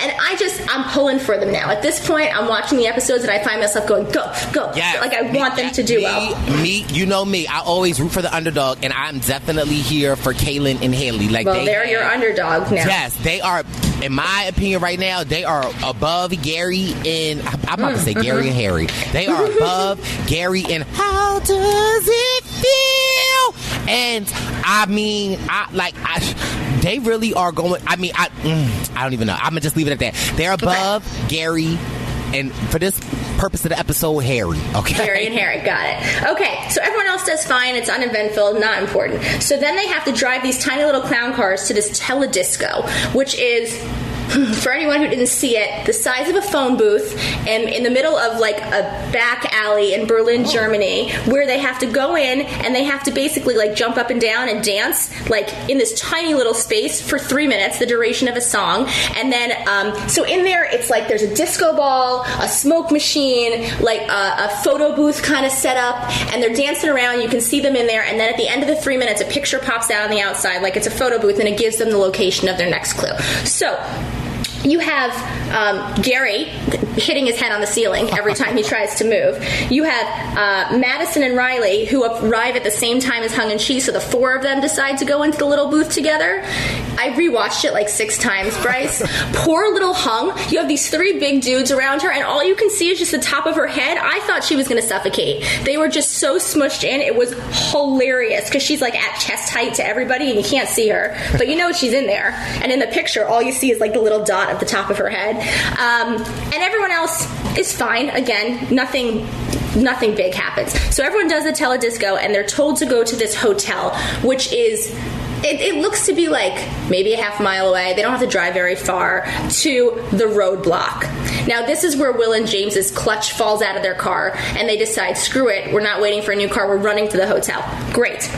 And I just, I'm pulling for them now. At this point, I'm watching the episodes and I find myself going, go, go. Yes. Like I Me- want them to do me, well. Me, you know me. I always root for the underdog, and I'm definitely here for Kaylynn and Haley. Like Well, they they're your underdog now. Yes, they are. In my opinion, right now, they are above Gary and I'm about to say Gary and Harry. They are above Gary and how does it feel? And I mean, I like I, they really are going. I mean, I mm, I don't even know. I'm gonna just leave it at that. They're above Gary, and for this purpose of the episode, Harry. Okay, Harry and Harry, got it. Okay, so everyone else does fine. It's uneventful, not important. So then they have to drive these tiny little clown cars to this teledisco, which is for anyone who didn't see it, the size of a phone booth and in the middle of like a back alley in Berlin, Germany, where they have to go in and they have to basically like jump up and down and dance like in this tiny little space for three minutes, the duration of a song. And then, um, so in there, it's like there's a disco ball, a smoke machine, like a, a photo booth kind of set up, and they're dancing around. You can see them in there, and then at the end of the three minutes, a picture pops out on the outside, like it's a photo booth, and it gives them the location of their next clue. So, you have um, Gary hitting his head on the ceiling every time he tries to move. You have uh, Madison and Riley who arrive at the same time as Hung and Chee, so the four of them decide to go into the little booth together. I rewatched it like six times, Brice. Poor little Hung. You have these three big dudes around her, and all you can see is just the top of her head. I thought she was going to suffocate. They were just so smushed in. It was hilarious because she's like at chest height to everybody, and you can't see her, but you know she's in there. And in the picture, all you see is like the little dot at the top of her head. Um, and everyone else is fine. Again, nothing nothing big happens. So everyone does the teledisco and they're told to go to this hotel, which is it, it, looks to be like maybe a half mile away. They don't have to drive very far to the roadblock. Now, this is where Will and James's clutch falls out of their car, and they decide, screw it, we're not waiting for a new car, we're running to the hotel. Great.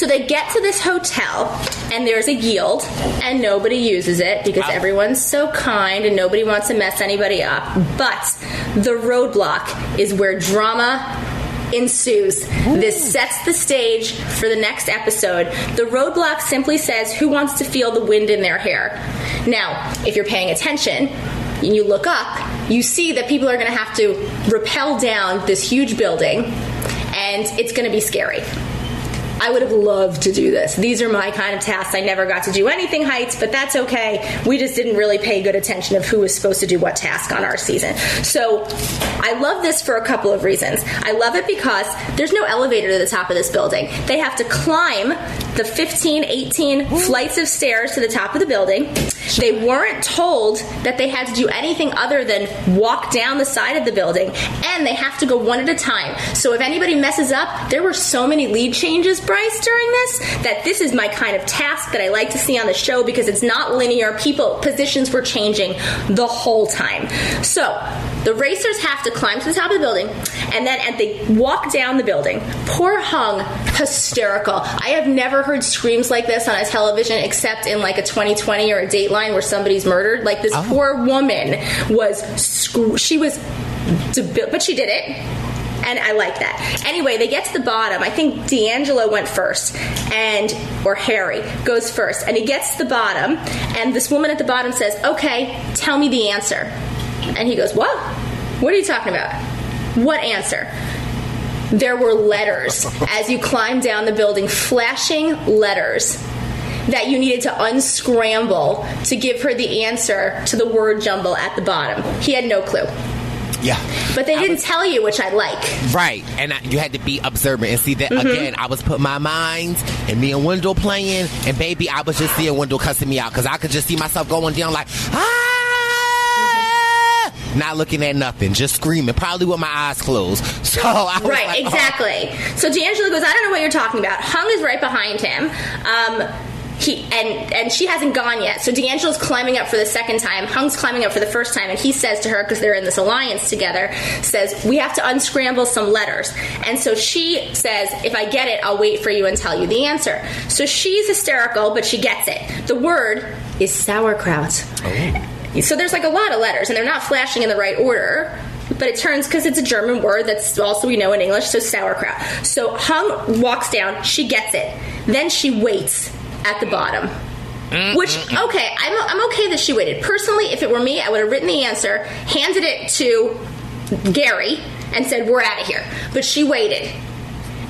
So they get to this hotel, and there's a yield, and nobody uses it because everyone's so kind and nobody wants to mess anybody up. But the roadblock is where drama ensues. This sets the stage for the next episode. The roadblock simply says who wants to feel the wind in their hair. Now, if you're paying attention, and you look up, you see that people are going to have to rappel down this huge building, and it's going to be scary. I would have loved to do this. These are my kind of tasks. I never got to do anything heights, but that's okay. We just didn't really pay good attention of who was supposed to do what task on our season. So I love this for a couple of reasons. I love it because there's no elevator to the top of this building. They have to climb the 15, 18 flights of stairs to the top of the building. They weren't told that they had to do anything other than walk down the side of the building, and they have to go one at a time. So if anybody messes up, there were so many lead changes, Brice, during this that this is my kind of task that I like to see on the show because it's not linear. People positions were changing the whole time. So the racers have to climb to the top of the building, and then as they walk down the building, poor Hung, hysterical. I have never heard screams like this on a television except in like a 2020 or a Dateline where somebody's murdered. Like this oh. poor woman was, she was, but she did it and I like that. Anyway, they get to the bottom. I think DeAngelo went first, and or Harry goes first, and he gets to the bottom, and this woman at the bottom says, "Okay, tell me the answer," and he goes, "What? What are you talking about? What answer?" There were letters as you climbed down the building, flashing letters that you needed to unscramble to give her the answer to the word jumble at the bottom. He had no clue. Yeah. But they didn't tell you, which I like. Right, and I, you had to be observant and see that Mm-hmm. again. I was putting my mind and me and Wendell playing, and baby, I was just seeing Wendell cussing me out because I could just see myself going down like ah, not looking at nothing, just screaming, probably with my eyes closed. So I was Right, like, oh. exactly. So DeAngelo goes, I don't know what you're talking about. Hung is right behind him. Um, he and and she hasn't gone yet. So DeAngelo's climbing up for the second time. Hung's climbing up for the first time, and he says to her because they're in this alliance together, says we have to unscramble some letters. And so she says, if I get it, I'll wait for you and tell you the answer. So she's hysterical, but she gets it. The word is sauerkraut. Oh. So there's like a lot of letters, and they're not flashing in the right order. But it turns because it's a German word that's also we know in English, so sauerkraut. So Hung walks down, she gets it. Then she waits at the bottom. Mm-hmm. Which okay, I'm I'm okay that she waited. Personally, if it were me, I would have written the answer, handed it to Gary, and said, "We're out of here." But she waited.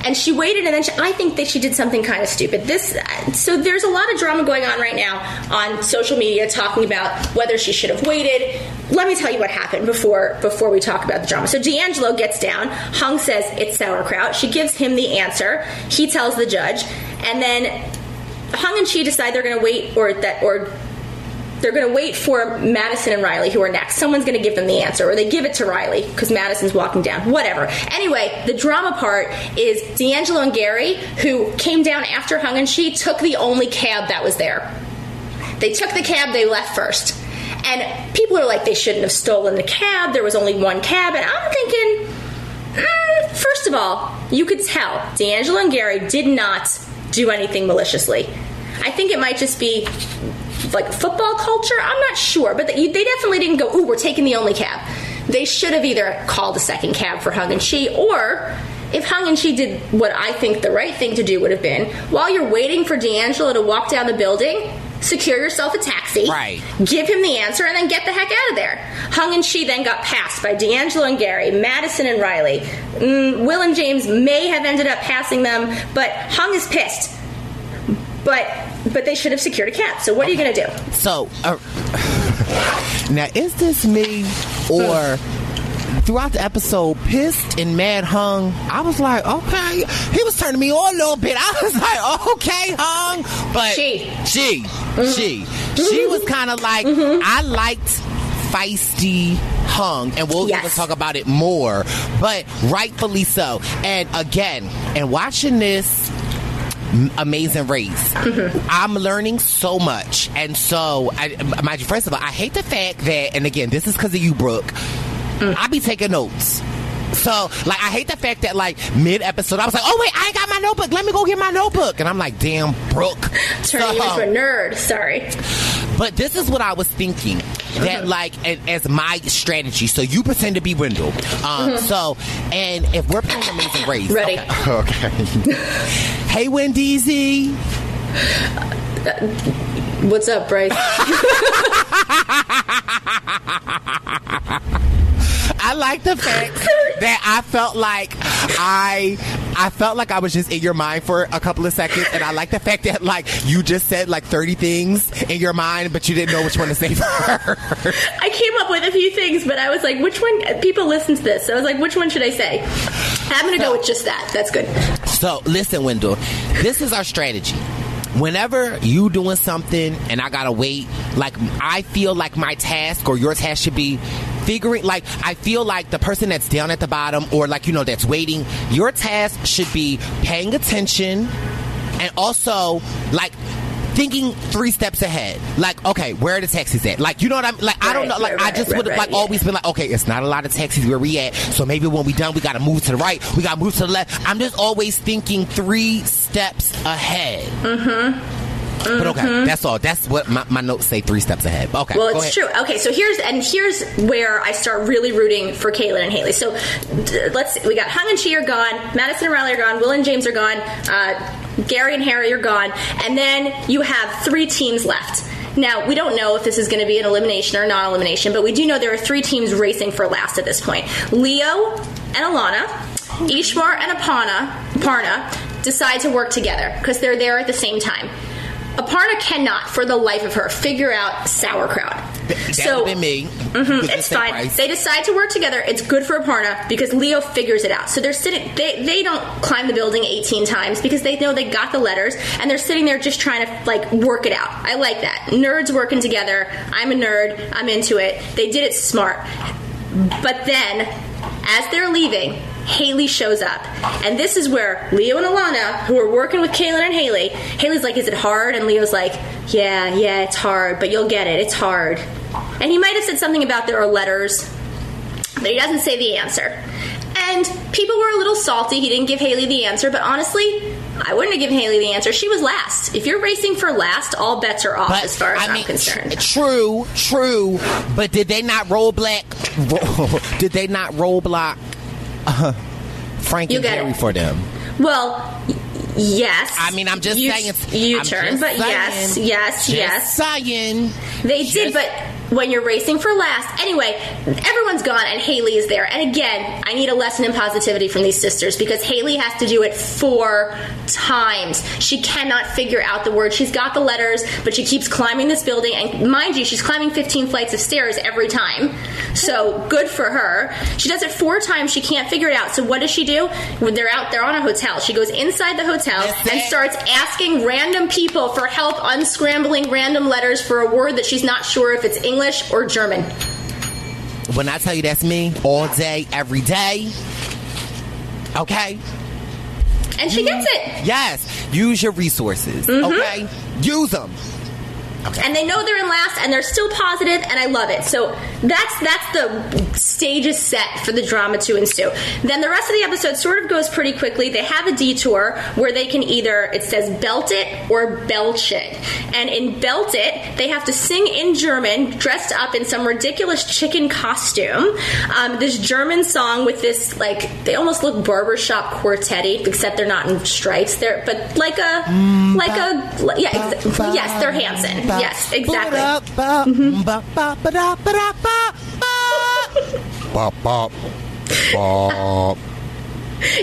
And she waited and then she, i think that she did something kind of stupid. This so there's a lot of drama going on right now on social media talking about whether she should have waited. Let me tell you what happened before before we talk about the drama. So d'angelo gets down. Hung says it's sauerkraut. She gives him the answer. He tells the judge. And then hung and she decide they're going to wait or that or they're going to wait for Madison and Riley, who are next. Someone's going to give them the answer, or they give it to Riley because Madison's walking down. Whatever. Anyway, the drama part is DeAngelo and Gary, who came down after Hung and Chee, took the only cab that was there. They took the cab, they left first. And people are like, they shouldn't have stolen the cab. There was only one cab. And I'm thinking, mm, first of all, you could tell DeAngelo and Gary did not do anything maliciously. I think it might just be like football culture. I'm not sure, but they definitely didn't go, ooh, we're taking the only cab. They should have either called a second cab for Hung and Chee, or if Hung and Chee did what I think the right thing to do would have been, while you're waiting for DeAngelo to walk down the building, secure yourself a taxi, Right. give him the answer, and then get the heck out of there. Hung and Chee then got passed by DeAngelo and Gary, Madison and Riley. Mm, Will and James may have ended up passing them, but Hung is pissed. But but they should have secured a cab. So what are you going to do? So, uh, now is this me or throughout the episode, pissed and mad hung? I was like, okay, he was turning me on a little bit. I was like, okay, hung, but She. she, mm-hmm. she, she mm-hmm. was kind of like, mm-hmm. I liked feisty hung and we'll Yes. even talk about it more but rightfully so and again and watching this amazing race. I'm learning so much, and so I, mind you, first of all, I hate the fact that, and again, this is because of you, Brooke. Mm. I be taking notes. So, like, I hate the fact that, like, mid episode, I was like, oh, wait, I ain't got my notebook. Let me go get my notebook. And I'm like, damn, Brooke. Turning you So- into a nerd. Sorry. but this is what I was thinking. That like a- as my strategy. So you pretend to be Wendell. Um, mm-hmm. So and if we're playing Amazing Race, Ready. Okay. okay. hey Wendy's. Uh, what's up, Brice? I like the fact that I felt like I I felt like I was just in your mind for a couple of seconds, and I like the fact that like you just said like thirty things in your mind, but you didn't know which one to say first. I came up with a few things, but I was like, which one? People listen to this. So I was like, which one should I say? I'm going to go with just that. That's good. So listen, Wendell, this is our strategy. Whenever you doing something and I gotta wait, like I feel like my task or your task should be figuring like I feel like the person that's down at the bottom or like you know that's waiting, your task should be paying attention and also like thinking three steps ahead. Like, okay, where are the taxis at? Like, you know what I'm like? I don't know. Like, right, I just right, would have right, like yeah. always been like, okay, it's not a lot of taxis where we at. So maybe when we done, we got to move to the right. We got to move to the left. I'm just always thinking three steps ahead. Mm-hmm. But okay, that's all. That's what my, my notes say. Three steps ahead. Okay. Well, it's true. Okay, so here's and here's where I start really rooting for Caitlin and Haley. So d- let's see, we got Hung and Chee are gone, Madison and Riley are gone, Will and James are gone, uh, Gary and Harry are gone, and then you have three teams left. Now we don't know if this is going to be an elimination or non-elimination, but we do know there are three teams racing for last at this point: Leo and Alana, Ishwar and Aparna, Aparna decide to work together because they're there at the same time. Aparna cannot, for the life of her, figure out sauerkraut. That so been me. Mhm, it's fine. They decide to work together. It's good for Aparna because Leo figures it out. So they're sitting. They they don't climb the building 18 times because they know they got the letters and they're sitting there just trying to like work it out. I like that. Nerds working together. I'm a nerd. I'm into it. They did it smart. But then, as they're leaving, Haley shows up. And this is where Leo and Alana, who are working with Kaylynn and Haley, Haley's like, Is it hard? And Leo's like, Yeah, yeah, it's hard, but you'll get it. It's hard. And he might have said something about there are letters, but he doesn't say the answer. And people were a little salty. He didn't give Haley the answer, but honestly, I wouldn't have given Haley the answer. She was last. If you're racing for last, all bets are off as far as I am concerned. True, true. But did they not roll black? did they not roll block uh, Frank You and get Harry it. for them? Well, y- yes. I mean, I'm just you, saying. You I'm turn, just but yes, saying. yes, Just yes. Saying. They Just- did, but when you're racing for last, anyway, everyone's gone and Haley is there. And again, I need a lesson in positivity from these sisters because Haley has to do it four times. She cannot figure out the word. She's got the letters, but she keeps climbing this building. And mind you, she's climbing 15 flights of stairs every time. So good for her. She does it four times. She can't figure it out. So what does she do? When they're out, they're on a hotel. She goes inside the hotel and starts asking random people for help unscrambling random letters for a word that she's not sure if it's English or German. When I tell you that's me, all day, every day. Okay. And she gets it. Yes. Use your resources. Mm-hmm. Okay. Use them. And they know they're in last, and they're still positive, and I love it. So that's that's the stage is set for the drama to ensue. Then the rest of the episode sort of goes pretty quickly. They have a detour where they can either it says belt it or belch it, and in belt it they have to sing in German, dressed up in some ridiculous chicken costume. Um, this German song with this like they almost look barbershop quartet except they're not in stripes. They're but like a like a yeah ex- yes they're Hanson. Yes, exactly. Mm-hmm. Bop, bop, bop.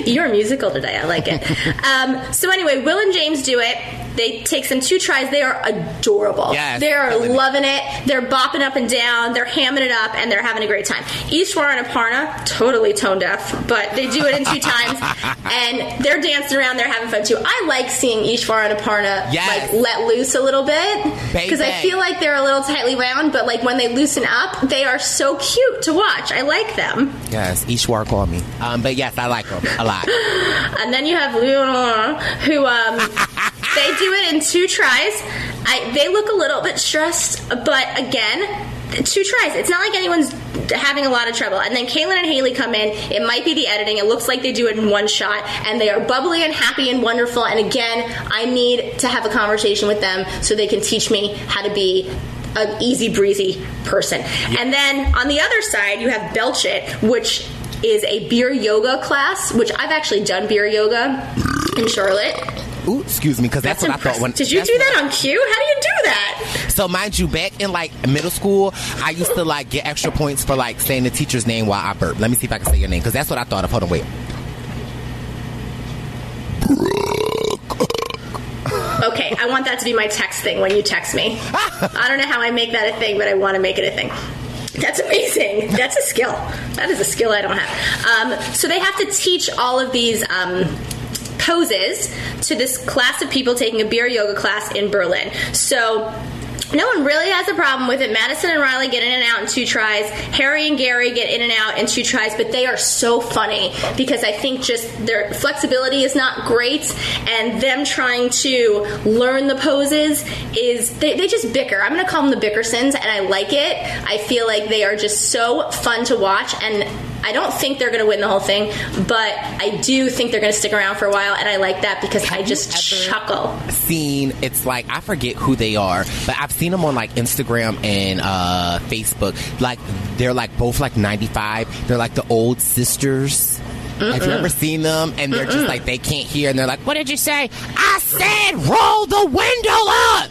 You're musical today. I like it. um, so anyway, Will and James do it. They take some two tries. They are adorable. Yes, they are killing it. loving it. They're bopping up and down. They're hamming it up, and they're having a great time. Ishwar and Aparna, totally tone deaf, but they do it in two times, and they're dancing around. They're having fun too. I like seeing Ishwar and Aparna Yes. like let loose a little bit because I feel like they're a little tightly wound, but like when they loosen up, they are so cute to watch. I like them. Yes, Ishwar called me. Um, but yes, I like them a lot. And then you have Leonora, who um, they do it in two tries. I, they look a little bit stressed, but again, two tries. It's not like anyone's having a lot of trouble. And then Kaylynn and Haley come in. It might be the editing. It looks like they do it in one shot, and they are bubbly and happy and wonderful. And again, I need to have a conversation with them so they can teach me how to be an easy breezy person. And then on the other side, you have Belch It, which is a beer yoga class, which I've actually done beer yoga in Charlotte. Ooh, excuse me, because that's, what I thought. When Did you do that on cue? How do you do that? So mind you, back in like middle school, I used to like get extra points for like saying the teacher's name while I burp. Let me see if I can say your name because that's what I thought of. Hold on, wait. Okay, I want that to be my text thing when you text me. I don't know how I make that a thing, but I want to make it a thing. That's amazing. That's a skill. That is a skill I don't have. Um, so they have to teach all of these um, poses to this class of people taking a beer yoga class in Berlin. So no one really has a problem with it. Madison and Riley get in and out in two tries. Harry and Gary get in and out in two tries, but they are so funny because I think just their flexibility is not great, and them trying to learn the poses is they, they just bicker. I'm going to call them the Bickersons, and I like it. I feel like they are just so fun to watch, and I don't think they're going to win the whole thing, but I do think they're going to stick around for a while, and I like that because I just chuckle. Seen it's like I forget who they are, but I've seen them on like Instagram and uh, Facebook. Like they're like both like 95. They're like the old sisters. Have you ever seen them? And they're just like they can't hear, and they're like, "What did you say?" I said, "Roll the window up."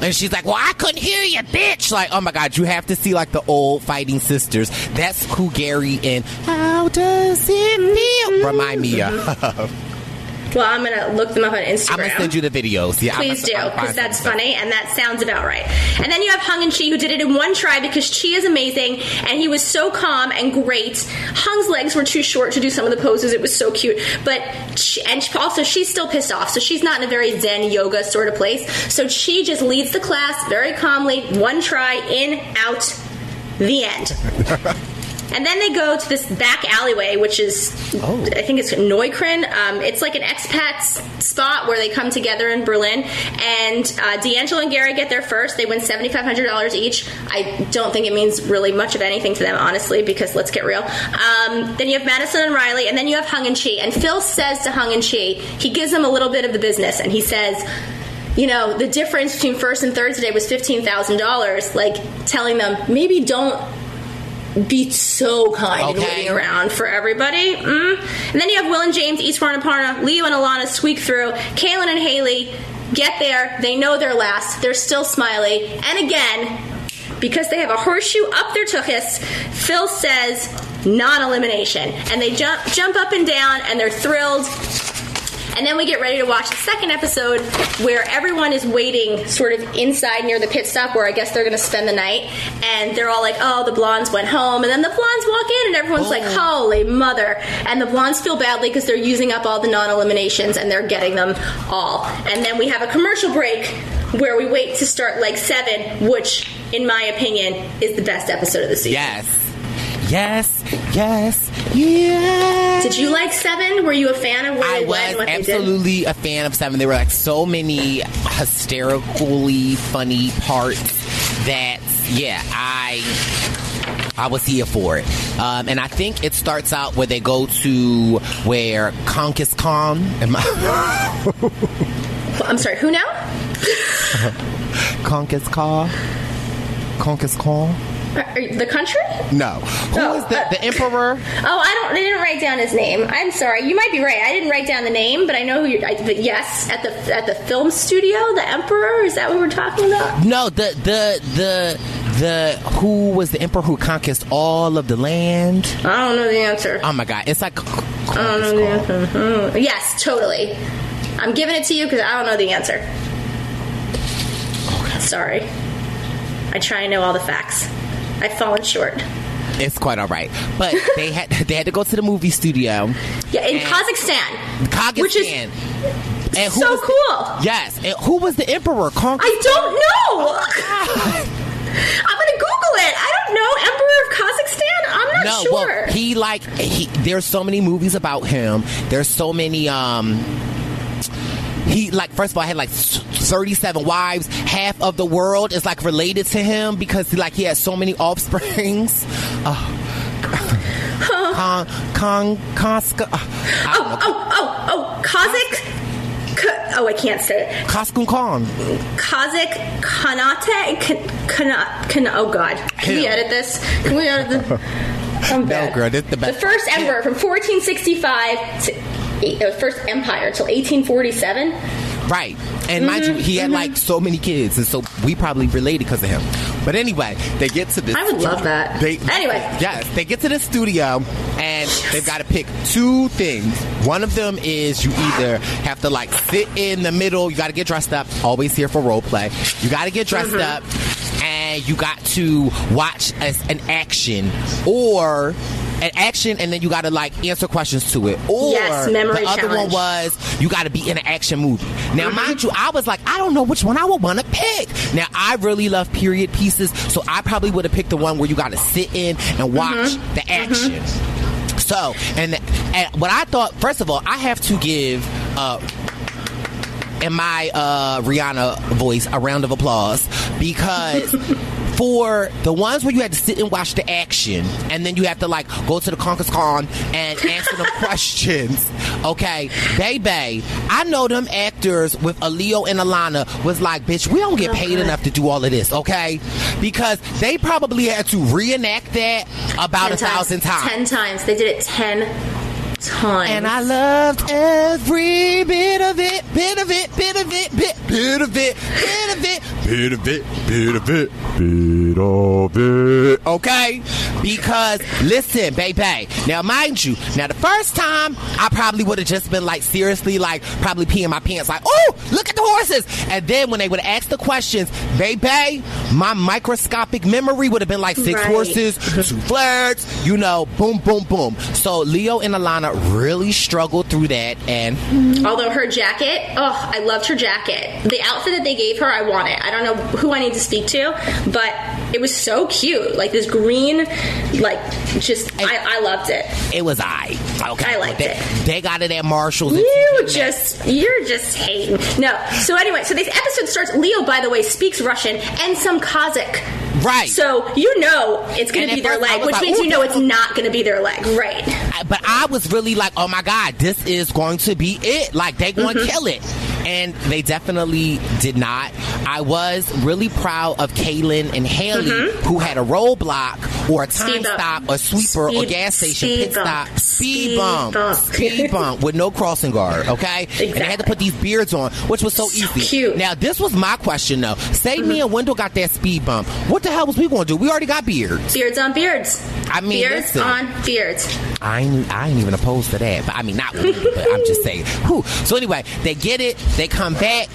And she's like, "Well, I couldn't hear you, bitch!" Like, oh my god, you have to see like the old fighting sisters. That's who Gary and How Does It Feel remind me of. Well, I'm going to look them up on Instagram. I'm gonna send you the videos. Yeah, Please do, because that's stuff. funny and that sounds about right. And then you have Hung and Chee, who did it in one try because Chee is amazing and he was so calm and great. Hung's legs were too short to do some of the poses; it was so cute. But and also she's still pissed off, so she's not in a very Zen yoga sort of place. So Chee just leads the class very calmly, one try, in, out, the end. And then they go to this back alleyway, which is, I think it's Neukölln. Um, it's like an expat spot where they come together in Berlin. And uh, DeAngelo and Gary get there first. They win $7,500 each. I don't think it means really much of anything to them, honestly, because let's get real. Um, then you have Madison and Riley, and then you have Hung and Chee. And Phil says to Hung and Chee, he gives them a little bit of the business, and he says, you know, the difference between first and third today was $15,000. Like, telling them, maybe don't be so kind and Okay. waiting around for everybody. Mm. And then you have Will and James, Ishwar and Aparna, Leo and Alana squeak through. Kaylynn and Haley get there. They know they're last. They're still smiley. And again, because they have a horseshoe up their tuchus, Phil says non-elimination. And they jump jump up and down and they're thrilled. And then we get ready to watch the second episode where everyone is waiting sort of inside near the pit stop where I guess they're going to spend the night. And they're all like, oh, the blondes went home. And then the blondes walk in and everyone's like, oh. holy mother. And the blondes feel badly because they're using up all the non eliminations and they're getting them all. And then we have a commercial break where we wait to start like seven, which, in my opinion, is the best episode of the season. Yes. Yes. Yes. Yes. Did you like Seven? Were you a fan of where I they was what they did? absolutely a fan of Seven. There were like so many hysterically funny parts that, yeah, I. I was here for it. Um, and I think it starts out where they go to where Conquest Con. Am I- I'm sorry, who now? Conquest Con? Conquest Con? You- the country? No. Who Oh, is the, uh, the Emperor? Oh, I don't. They didn't write down his name. I'm sorry. You might be right. I didn't write down the name, but I know who. You're, I, but yes, at the at the film studio, the Emperor. Is that what we're talking about? No, the the the the who was the emperor who conquered all of the land? I don't know the answer. Oh my god, it's like I don't know the answer. Hmm. Yes, totally. I'm giving it to you because I don't know the answer. Sorry. I try and know all the facts. I've fallen short. It's quite all right, but they had they had to go to the movie studio, Yeah, in Kazakhstan. Kazakhstan. Which is and who so was cool. yes, and who was the emperor? Con- I don't know. I'm gonna Google it. I don't know. Emperor of Kazakhstan. I'm not no, sure. well, he like he. There's so many movies about him. There's so many. um he like first of all had like 37 wives half of the world is like related to him because like he has so many offsprings uh, con con Koska, oh, oh, oh, oh, Kazakh. Ka- oh, I can't say it. Koskun Khan Kazakh Khanate. Kan, kana, kana, oh God. Can we edit this? Can we edit this? I'm bad. girl, this the The first emperor from 1465 to uh, first empire till 1847. Right. And mind you, he had Mm-hmm. like so many kids, and so we probably related because of him. But anyway, they get to this. I would love that. They, Anyway. yes, they get to the studio, and they've got to pick two things. One of them is you either have to like sit in the middle, you got to get dressed up. Always here for role play. You got to get dressed Mm-hmm. up, and you got to watch as an action or. An action, and then you got to like answer questions to it. Or Yes, the other one was you got to be in an action movie. Now, Mm-hmm. mind you, I was like, I don't know which one I would want to pick. Now, I really love period pieces, so I probably would have picked the one where you got to sit in and watch Mm-hmm. the action. So, and, and what I thought, first of all, I have to give. Uh, in my uh, Rihanna voice, a round of applause because for the ones where you had to sit and watch the action, and then you have to like go to the Conquest Con and answer them questions. Okay, baby, I know them actors with a Leo and Alana was like, bitch, we don't get paid enough to do all of this, okay? Because they probably had to reenact that about a thousand times. Ten times. They did it ten times. And I loved every bit of it, bit of it, bit of it, bit, bit of it, bit of it, bit of it, bit of it, bit of it. Okay? Because, listen, baby. Now, mind you, now the first time, I probably would have just been like, seriously, like, probably peeing my pants, like, oh, look at the horses. And then when they would ask the questions, baby, my microscopic memory would have been like six Right. horses, two flirts, you know, boom, boom, boom. So Leo and Alana really struggled through that, and mm-hmm. Although her jacket, oh, I loved her jacket. The outfit that they gave her, I want it. I don't know who I need to speak to, but it was so cute. Like this green, like just, I, I loved it. it was I. Okay, I liked they, it. They got it at Marshalls. You just, you're just hating. No. So anyway, so this episode starts. Leo, by the way, speaks Russian and some Kazakh. right. So you know it's going to be their leg, which like, means you know it's not going to be their leg, right? But I was really like, oh my god, this is going to be it. Like they going to Mm-hmm. kill it, and they definitely did not. I was really proud of Kaylynn and Haley, who had a roadblock or a time Mm-hmm. Speed stop, a sweeper, or gas station pit stop, speed, Speed bump, bump. speed bump with no crossing guard. Okay, and they had to put these beards on, which was so, easy. cute. Now this was my question though. Say me and Wendell got that speed bump. What the hell was we going to do? We already got beards. Beards on beards. I mean, beards listen. on beards. I ain't, I ain't even opposed to that. But I mean, not really, but I'm just saying. Whew. So anyway, they get it, they come back,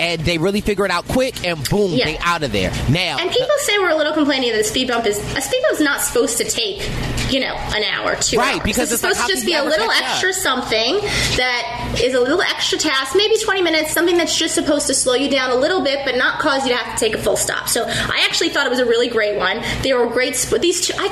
and they really figure it out quick, and boom, Yeah. they out of there. Now, And people say we're a little complaining that a speed bump is a speed bump's not supposed to take, you know, an hour, two Right, hours. because it's it's supposed how to just be a little catch up? extra something that is a little extra task, maybe 20 minutes, something that's just supposed to slow you down a little bit, but not cause you to have to take a full stop. So I actually thought it was a really great one. They were great. Sp- these two, I,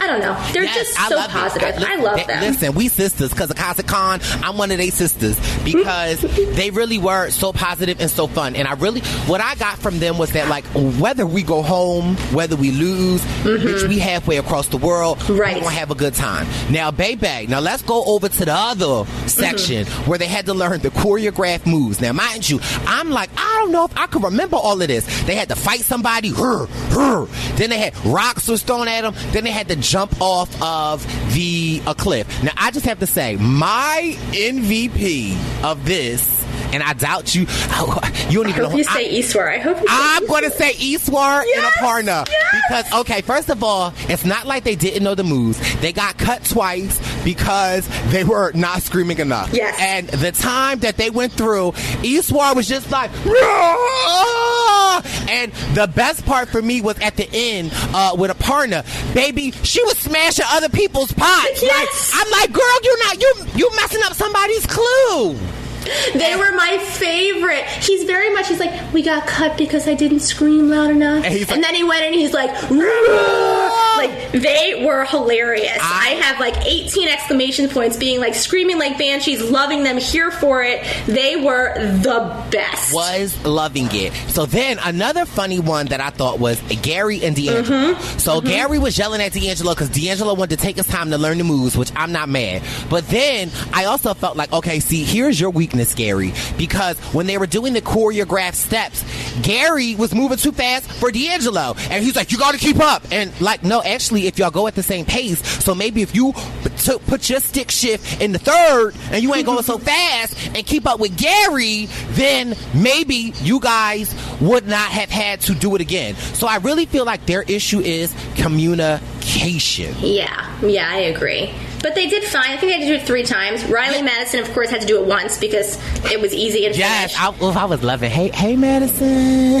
I don't know. They're Yes, just I so positive. I, listen, love they- them. Listen, we sisters because of Casa Khan. I'm one of they sisters because they really were so positive and so fun. And I really, what I got from them was that like whether we go home, whether we lose, bitch, we halfway across the world, Mm-hmm. Right. we gonna have a good time. Now, baby, now let's go over to the other section Mm-hmm. where they had to learn the choreographed moves. Now, mind you, I'm like, I don't know if I can remember all of this. They had to fight somebody, her, her. Then they had rocks was thrown at them. Then they had to jump off of the a cliff. Now, I just have to say, my MVP of this, and I doubt you, you don't even I hope know. you I- say Ishwar. I hope you say I'm going to say Ishwar Yes, and Aparna yes. because okay, first of all, it's not like they didn't know the moves. They got cut twice because they were not screaming enough. Yes. and the time that they went through, Ishwar was just like. "Rah!" And the best part for me was at the end uh, with Aparna, baby. She was smashing other people's pots. Yes. Like, I'm like, girl, you're not you you messing up somebody's clue. They were my favorite. He's very much. He's like, we got cut because I didn't scream loud enough. And And, like- then he went and he's like, like they were hilarious. I- I, have like 18 exclamation points, being like screaming like banshees, loving them, here for it. They were the best. was loving it. So then another funny one that I thought was Gary and DeAngelo. Mm-hmm. So Gary was yelling at DeAngelo because DeAngelo wanted to take his time to learn the moves, which I'm not mad. But then I also felt like, okay, see, here's your weakness, Gary, because when they were doing the choreographed steps, Gary was moving too fast for DeAngelo, and he's like, you got to keep up. And like, no, actually, if y'all go at the same pace, so maybe if you t- put your stick shift in the third and you ain't going so fast and keep up with Gary, then maybe you guys would not have had to do it again. So I really feel like their issue is communication. Yeah, yeah, I agree. But they did fine. I think they had to do it three times. Riley Madison, of course, had to do it once because it was easy and Yes. I, I was loving. Hey, hey, Madison.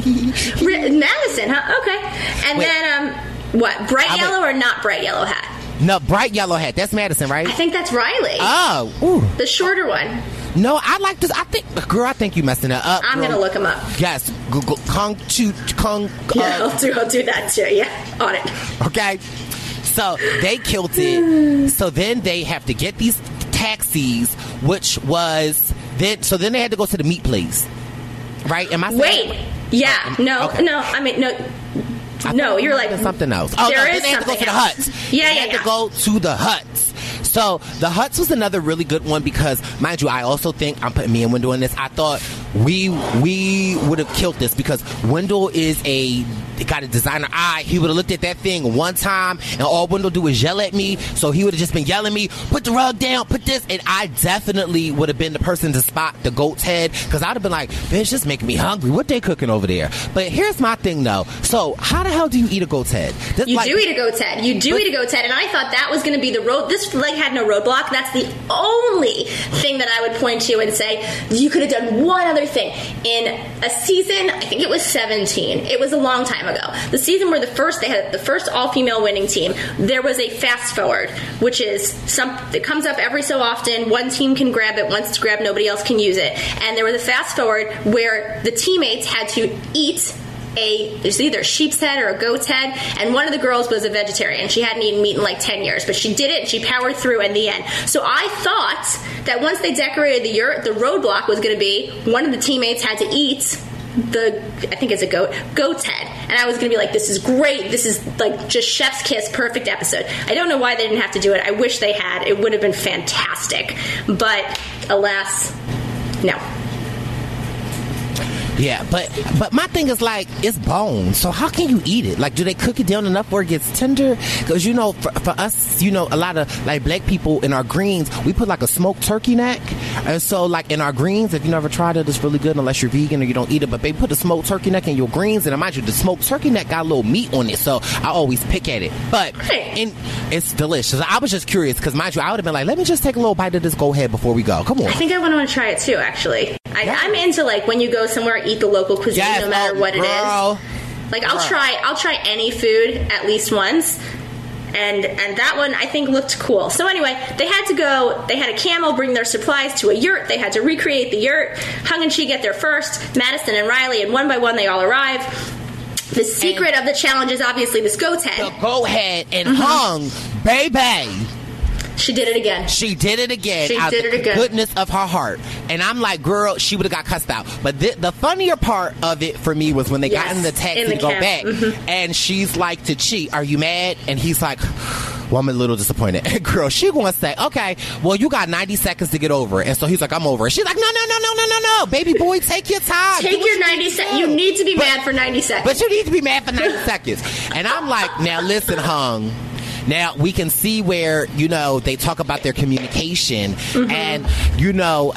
Madison, huh? Okay. And Wait. then, um, what? Bright I would- yellow or not bright yellow hat? No, bright yellow hat. That's Madison, right? I think that's Riley. Oh, ooh. the shorter one. no, I like this. I think, girl, I think you messing it up. I'm girl. gonna look him up. Yes, Google Kung Chu. Yeah, uh, I'll do. I'll do that too. Yeah, on it. Okay. So they killed it. So then they have to get these taxis, which was then. So then they had to go to the meat place, right? Am I saying- Wait. Yeah. Oh, No. okay. No. I mean, no. I No, you're like something else. Oh, there no, is they had to go to something the else. huts. Yeah, they yeah, had yeah. to go to the huts. So the huts was another really good one because, mind you, I also think I'm putting me and Wendell in this. I thought we we would have killed this because Wendell is a got a designer eye. He would have looked at that thing one time, and all Wendell do is yell at me. So he would have just been yelling me, put the rug down, put this, and I definitely would have been the person to spot the goat's head because I'd have been like, bitch, just making me hungry. What they cooking over there? But here's my thing though. So how the hell do you eat a goat's head? This, You like- do eat a goat's head. You do But- eat a goat's head, and I thought that was going to be the road. This leg had no roadblock. That's the only thing that I would point to and say you could have done one other thing in a season. I think it was 17. It was a long time ago. The season where the first they had the first all female winning team. There was a fast forward, which is some that comes up every so often. One team can grab it. Once it's grabbed, nobody else can use it. And there was a fast forward where the teammates had to eat a there's either a sheep's head or a goat's head, and one of the girls was a vegetarian. She hadn't eaten meat in like ten years, but she did it and she powered through in the end. So I thought that once they decorated the yurt, the roadblock was going to be one of the teammates had to eat the I think it's a goat goat's head, and I was going to be like, this is great. This is like just chef's kiss, perfect episode. I don't know why they didn't have to do it. I wish they had. It would have been fantastic, but alas, no. Yeah, but but my thing is like it's bone. So how can you eat it? Like, do they cook it down enough where it gets tender? Because you know, for, for us, you know, a lot of like black people in our greens, we put like a smoked turkey neck, and so like in our greens, if you never tried it, it's really good unless you're vegan or you don't eat it. But they put a smoked turkey neck in your greens, and mind you, the smoked turkey neck got a little meat on it, so I always pick at it. But in, it's delicious. I was just curious because mind you, I would have been like, let me just take a little bite of this go ahead before we go. Come on. I think I want to try it too. Actually, I, I'm into like when you go somewhere, eat the local cuisine, Yes, no matter oh, what it girl. is. Like I'll Girl. try, I'll try any food at least once. And and that one I think looked cool. So anyway, they had to go. They had a camel bring their supplies to a yurt. They had to recreate the yurt. Hung and Chee get there first. Madison and Riley, and one by one they all arrive. The secret of the challenge is obviously this goat's The goat head. and Mm-hmm. hung, baby. She did it again. She did it again. She did it again. Goodness of her heart, and I'm like, girl, she would have got cussed out. But the, the funnier part of it for me was when they got in the taxi in the to go cab. back, Mhm. and she's like, "To cheat? Are you mad?" And he's like. Well, I'm a little disappointed. Girl, she gonna say, okay, well, you got 90 seconds to get over it. And so he's like, I'm over it. She's like, no, no, no, no, no, no, no. Baby boy, take your time. Take your 90 seconds. You need to be But- mad for 90 seconds. but you need to be mad for 90 seconds. And I'm like, now listen, Hung. Now we can see where, you know, they talk about their communication. Mm-hmm. And, you know,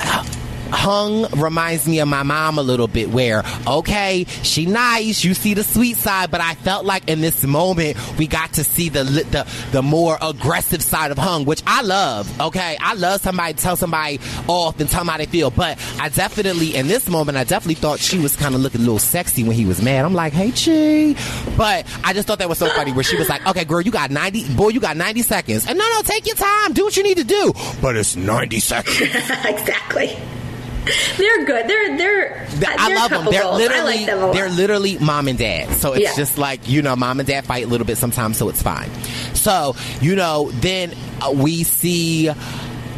Hung reminds me of my mom a little bit where, okay, she nice, you see the sweet side, but I felt like in this moment we got to see the the, the more aggressive side of Hung, which I love, okay? I love somebody tell somebody off and tell them how they feel, but I definitely, in this moment, I definitely thought she was kind of looking a little sexy when he was mad. I'm like, hey, Chee. But I just thought that was so funny where she was like, okay, girl, you got 90, boy, you got 90 seconds. And no, no, take your time, do what you need to do. But it's 90 seconds. exactly. They're good. They're they're. Th- uh, I they're love them. They're goals. literally like them they're literally mom and dad. So it's Yeah. just like you know, mom and dad fight a little bit sometimes, so it's fine. So you know, then uh, we see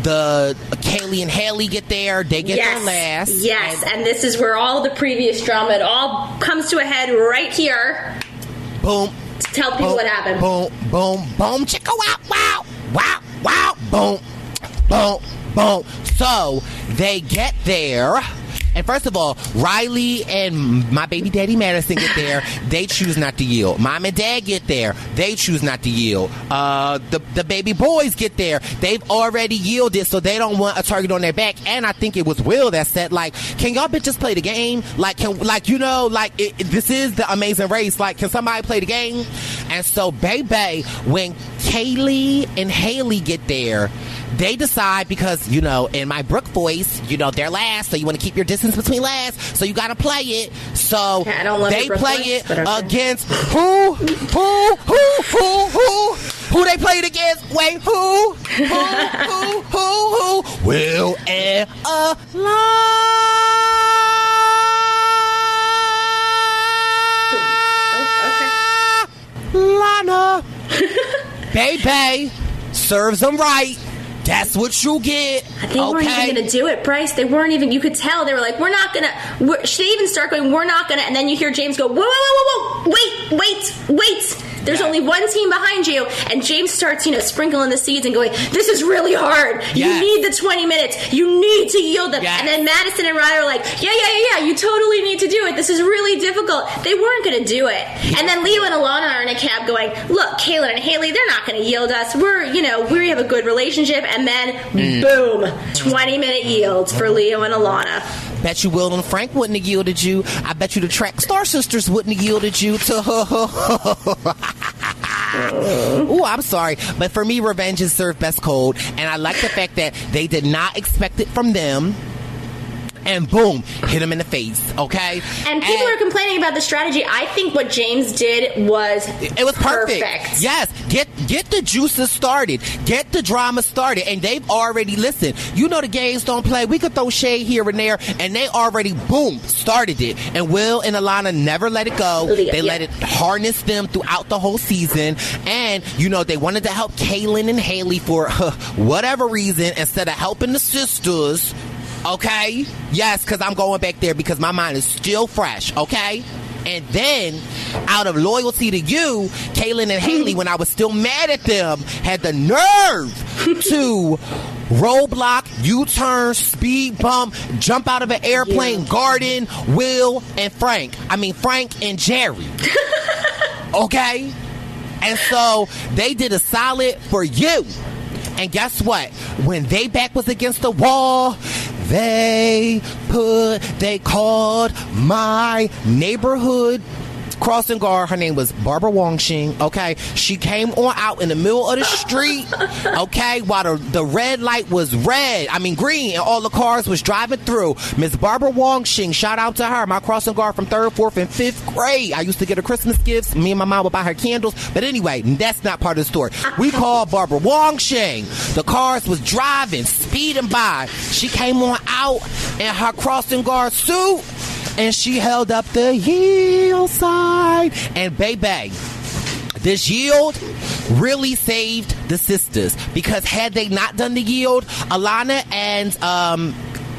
the Kaylee and Haley get there. They get yes, there last. Yes, and this is where all the previous drama it all comes to a head right here. Boom. To tell people boom, what happened. Boom, boom, boom, chicka wow, wow, wow, wow, boom, boom, boom. So they get there. And first of all, Riley and my baby daddy Madison get there. They choose not to yield. Mom and dad get there. They choose not to yield. Uh, the, the baby boys get there. They've already yielded, so they don't want a target on their back. And I think it was Will that said, like, can y'all bitches play the game? Like, can, like, you know, like, it, this is the amazing race. Like, can somebody play the game? And so, baby, when Kaylee and Haley get there, they decide because, you know, in my Brook voice, you know, they're last, so you want to keep your distance between last, so you got to play it. So Yeah, I don't love they play voice, it okay. against who? Who? Who? Who? Who? Who they played against? Wait, who? Who? Who? Who? Who? Will and Oh, Lana. Baby, serves them right. That's what you get. They weren't even going to do it, Brice. They weren't even. You could tell they were like, "We're not going to." Should they even start going, "We're not going to," and then you hear James go, "Whoa, whoa, whoa, whoa, whoa! Wait, wait, wait!" There's only one team behind you, and James starts, you know, sprinkling the seeds and going, "This is really hard. You need the 20 minutes. You need to yield them." Yes. And then Madison and Ryder are like, "Yeah, yeah, yeah, yeah. You totally need to do it. This is really difficult." They weren't going to do it. And then Leo and Alana are in a cab going, "Look, Kaylynn and Haley, they're not going to yield us. We're, you know, we have a good relationship." And then, mm. boom, 20 minute yields for Leo and Alana. Bet you Will and Frank wouldn't have yielded you. I bet you the track Star Sisters wouldn't have yielded you to Ooh, I'm sorry. But for me, revenge is served best cold. And I like the fact that they did not expect it from them. And boom, hit them in the face, okay? And people are complaining about the strategy. I think what James did was It was perfect. Yes, get get the juices started, get the drama started, and they've already listened. You know the games don't play. We could throw shade here and there, and they already boom started it. And Will and Alana never let it go. They let it harness them throughout the whole season, and you know they wanted to help Kaylynn and Haley for whatever reason instead of helping the sisters. Okay, yes, because I'm going back there because my mind is still fresh. Okay. And then, out of loyalty to you, Kaylynn and Haley, when I was still mad at them, had the nerve to roadblock, U-turn, speed bump, jump out of an airplane, garden, Will and Frank. I mean Frank and Jerry. okay? And so they did a solid for you. And guess what? When they back was against the wall, they put, they called my neighborhood crossing guard. Her name was Barbara Wongxing. Okay, she came on out in the middle of the street. Okay, while the, the red light was red, I mean green, and all the cars was driving through. Miss Barbara Wongxing, shout out to her, my crossing guard from third, fourth, and fifth grade. I used to get her Christmas gifts. Me and my mom would buy her candles. But anyway, that's not part of the story. We called Barbara Wongxing. The cars was driving, speeding by. She came on out in her crossing guard suit and she held up the yield sign. And baby, this yield really saved the sisters because had they not done the yield, Alana and um.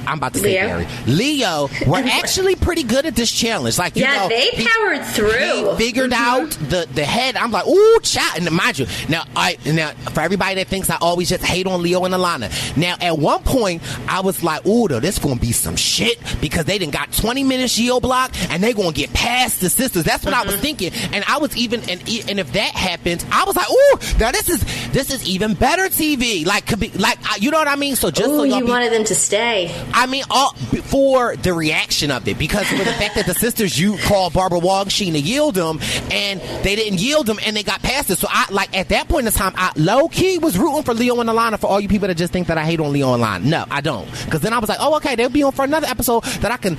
I'm about to say Leo. Leo were actually pretty good at this challenge. Like, you Yeah, know, they he- powered through. Mm-hmm. he figured out the the head. I'm like, ooh, chat. And mind you, now I now for everybody that thinks I always just hate on Leo and Alana. Now at one point I was like, ooh, though, this gonna be some shit because they didn't got 20 minutes yield block and they gonna get past the sisters. That's what I Mm-hmm. was thinking. And I was even and and if that happens, I was like, ooh, now this is this is even better TV. Like could be like you know what I mean. So just Ooh, y'all you be- wanted them to stay. I mean, all before the reaction of it, because of the fact that the sisters you called Barbara Wongsheen to yield them, and they didn't yield them, and they got past it. So I like at that point in time, I low key was rooting for Leo and Alana for all you people that just think that I hate on Leo and Alana. No, I don't, because then I was like, oh, okay, they'll be on for another episode that I can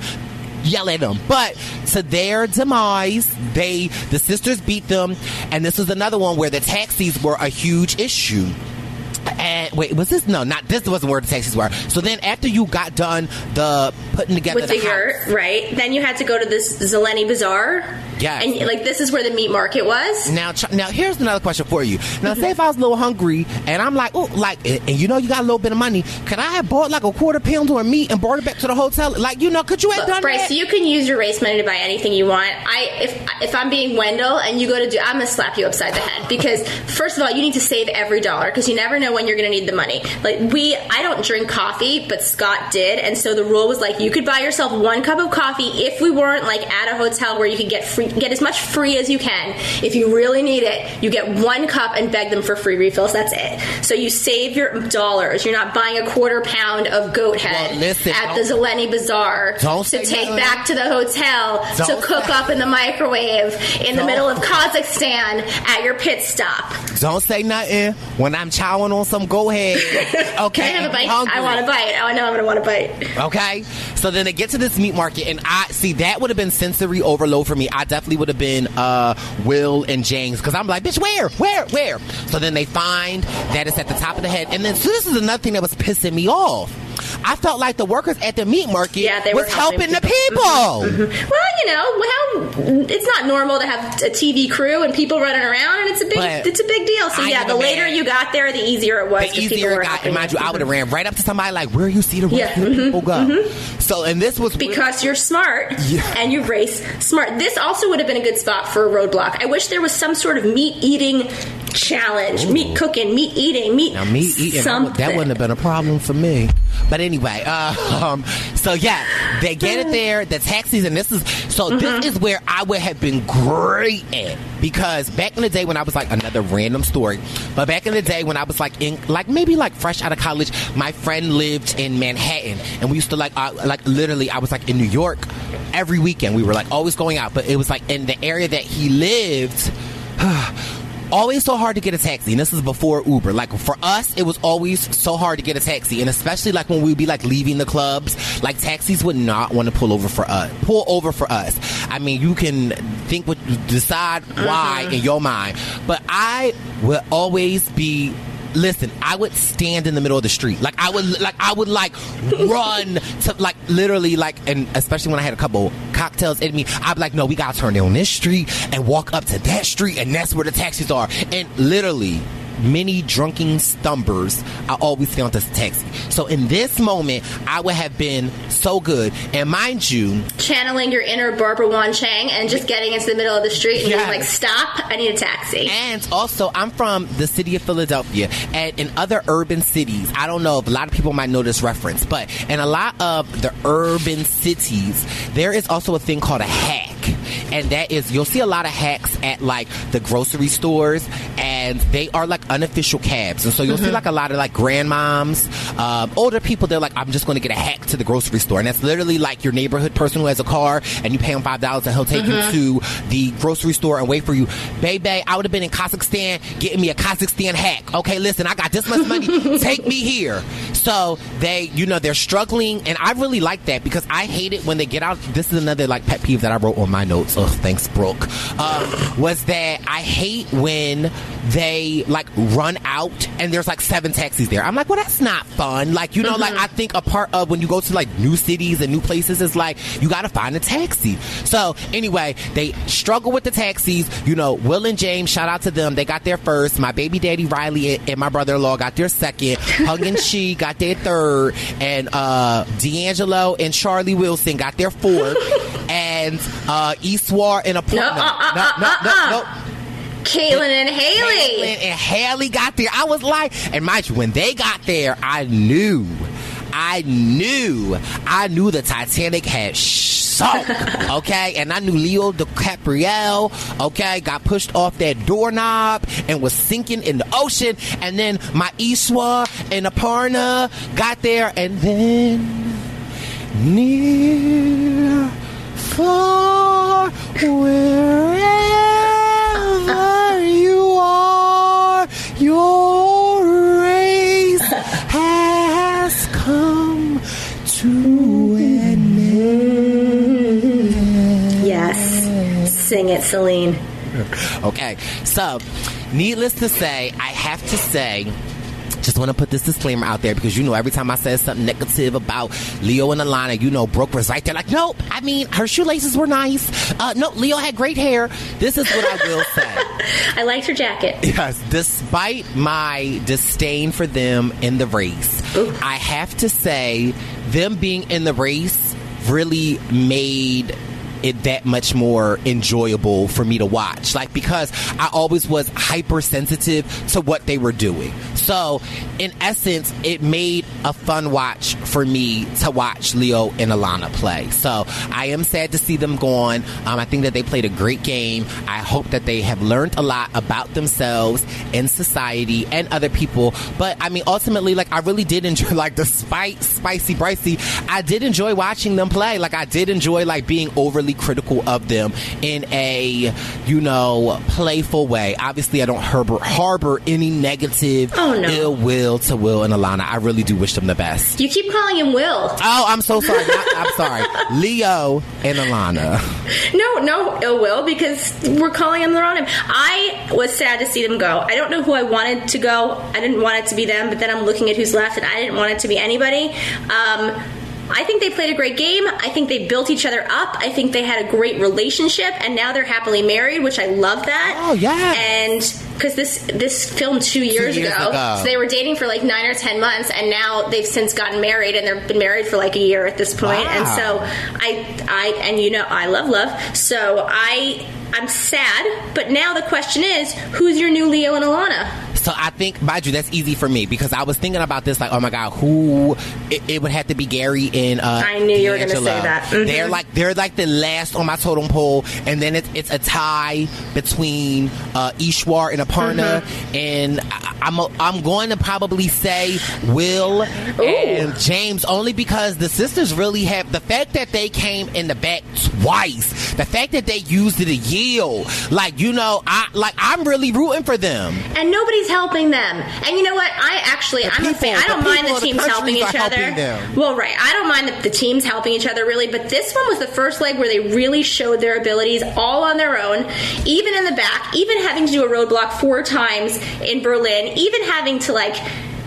yell at them. But to their demise, they the sisters beat them, and this was another one where the taxis were a huge issue. And eh, wait, was this no? Not this wasn't where the taxis were. So then, after you got done the putting together with the, the yurt, right? Then you had to go to this Zeleny Bazaar. Yes. And like this is where the meat market was. Now, now here's another question for you. Now, say if I was a little hungry and I'm like, oh, like, and and you know you got a little bit of money, could I have bought like a quarter pound of meat and brought it back to the hotel? Like, you know, could you have Look, done Brice, that? you can use your race money to buy anything you want. I if if I'm being Wendell and you go to do, I'm gonna slap you upside the head because first of all, you need to save every dollar because you never know when you're gonna need the money. Like we, I don't drink coffee, but Scott did, and so the rule was like you could buy yourself one cup of coffee if we weren't like at a hotel where you could get free, get as much free as you can. If you really need it, you get one cup and beg them for free refills. That's it. So you save your dollars. You're not buying a quarter pound of goat head Well, listen, at the Zeleny Bazaar to take back to the hotel to Don't cook say- up in the microwave in the middle of Kazakhstan at your pit stop. Don't say nothing when I'm chowing on some go ahead. Okay, I have a bite? hungry. I want a bite. Oh, I know I'm going to want a bite. Okay, so then they get to this meat market, and I see that would have been sensory overload for me. I definitely would have been uh, Will and James because I'm like, bitch, where, where, where? So then they find that it's at the top of the head, and then so this is another thing that was pissing me off. I felt like the workers at the meat market Yeah, they were was helping, helping the people. Mm-hmm. Mm-hmm. Well, you know, well, it's not normal to have a TV crew and people running around, and it's a big, But it's a big deal. So I yeah, the later you got there, the easier it was. The easier it got, and mind you, I would have mm-hmm. ran right up to somebody like, "Where you see the Yeah, where mhm, people oh, go?" So, and this was because you're smart Yeah. and you race smart. This also would have been a good spot for a roadblock. I wish there was some sort of meat eating challenge, meat cooking, meat eating, meat. Now, me eating, something. that wouldn't have been a problem for me. But anyway, uh, um, so yeah, they get it there, the taxis, and this is, so this is where I would have been great at. Because back in the day when I was like, another random story, but back in the day when I was like in, like maybe like fresh out of college, my friend lived in Manhattan, and we used to like, uh, like literally, I was like in New York every weekend. We were like always going out, but it was like in the area that he lived, always so hard to get a taxi and this is before uber. Like for us it was always so hard to get a taxi and especially like when we'd be like leaving the clubs like taxis would not want to pull over for us pull over for us. I mean you can think what decide why mm-hmm. in your mind but i will always be Listen, I would stand in the middle of the street. Like I would, like I would, like run to, like literally, like, and especially when I had a couple cocktails in me, I'd be like, no, we gotta turn down this street and walk up to that street, and that's where the taxis are. And literally, many drunken stumbers, I always found this taxi. So in this moment, I would have been so good. And mind you, channeling your inner Barbara Wan Chang and just getting into the middle of the street and Yeah. being like, "Stop! I need a taxi." And also, I'm from the city of Philadelphia, and in other urban cities, I don't know if a lot of people might know this reference, but in a lot of the urban cities, there is also a thing called a hack. And that is, you'll see a lot of hacks at like the grocery stores, and they are like unofficial cabs. And so you'll see like a lot of like grandmoms, um, older people, they're like, I'm just going to get a hack to the grocery store. And that's literally like your neighborhood person who has a car, and you pay him $5 and he'll take you to the grocery store and wait for you. Baby, I would have been in Kazakhstan getting me a Kazakhstan hack. Okay, listen, I got this much money. Take me here. So they, you know, they're struggling, and I really like that because I hate it when they get out. This is another like pet peeve that I wrote on my notes. Oh, thanks, Brooke. um, was that I hate when they like run out and there's like seven taxis there. I'm like, well, that's not fun. Like, you know, like I think a part of when you go to like new cities and new places is like you got to find a taxi. So anyway, they struggle with the taxis. You know, Will and James, shout out to them. They got there first. My baby daddy Riley and, my brother-in-law got there second. Hug and She got there third, and uh, DeAngelo and Charlie Wilson got there fourth, and uh, Ishwar and a No, uh, no, no, no, no. Caitlin and Haley. Caitlin and Haley got there. I was like, and mind you, when they got there, I knew, I knew, I knew the Titanic had sunk. Okay, and I knew Leo DiCaprio. Okay, got pushed off that doorknob and was sinking in the ocean. And then my Ishwar and Aparna got there, and then near, far, wherever you are, your race has come to an end. Yes. Sing it, Celine. Okay, so needless to say, I have to say. Just want to put this disclaimer out there because you know every time I say something negative about Leo and Alana, you know Brooke was right there like, nope. I mean, her shoelaces were nice. Uh, no, Leo had great hair. This is what I will say. I liked her jacket. Yes, despite my disdain for them in the race, I have to say them being in the race really made it that much more enjoyable for me to watch. Like because I always was hypersensitive to what they were doing. So, in essence, it made a fun watch for me to watch Leo and Alana play. So, I am sad to see them gone. Um, I think that they played a great game. I hope that they have learned a lot about themselves and society and other people. But I mean, ultimately, like I really did enjoy, like despite spicy bricey, I did enjoy watching them play. Like I did enjoy like being overly critical of them in a you know playful way. Obviously, I don't harbor harbor any negative Oh, no. ill will to Will and Alana. I really do wish them the best. You keep calling him Will. Oh, I'm so sorry. Not- I'm sorry. Leo and Alana. No, no ill will because we're calling him the wrong name. I was sad to see them go. I don't know who I wanted to go. I didn't want it to be them, but then I'm looking at who's left, and I didn't want it to be anybody. Um, I think they played a great game. I think they built each other up. I think they had a great relationship, and now they're happily married, which I love that. Oh, yeah. And because this this filmed two years, years ago, ago. so they were dating for like nine or ten months, and now they've since gotten married, and they've been married for like a year at this point. And so I, I, and you know, I love love. So I, I'm sad. But now the question is, who's your new Leo and Alana? So I think, mind you, that's easy for me because I was thinking about this, like, oh my god, who? It, it would have to be Gary and. Uh, I knew you were gonna say DeAngelo. that. Mhm. They're like they're like the last on my totem pole, and then it's it's a tie between uh, Ishwar and Aparna, Mm-hmm. and I, I'm a, I'm going to probably say Will and James only because the sisters really have the fact that they came in the back twice, the fact that they used it a yield, like you know, I like I'm really rooting for them. And nobody's helping them. And you know what? I actually, I'm a fan. I don't mind the of the teams helping each other. helping. Well, right. I don't mind the, the teams helping each other really, but this one was the first leg where they really showed their abilities all on their own, even in the back, even having to do a roadblock four times in Berlin, even having to like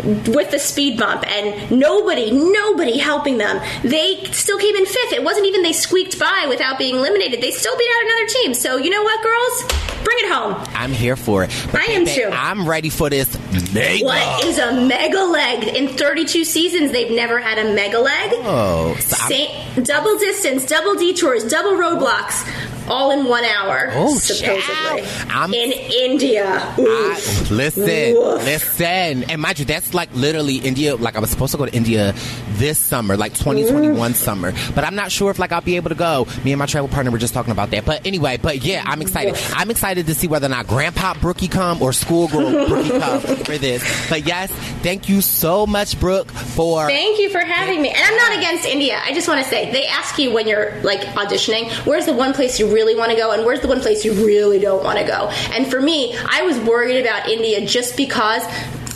with the speed bump and nobody, nobody helping them. They still came in fifth. It wasn't even they squeaked by without being eliminated. They still beat out another team. So you know what, girls? Bring it home. I'm here for it. But I am too. I'm ready for this mega. What is a mega leg? In 32 seasons, they've never had a mega leg. Oh, so I'm- double distance, double detours, double roadblocks, all in one hour, Oh, supposedly. in India. I, listen, Woof. listen, and mind you, that's like literally India. Like I was supposed to go to India this summer, like 2021 summer, but I'm not sure if like I'll be able to go. Me and my travel partner were just talking about that. But anyway, but yeah, I'm excited. I'm excited to see whether or not Grandpa Brookie come or Schoolgirl Brookie come for this. But yes, thank you so much, Brooke, for Thank you for having me. And I'm not against India. I just want to say they ask you when you're like auditioning, where's the one place you really want to go and where's the one place you really don't want to go. And for me, I was worried about India just because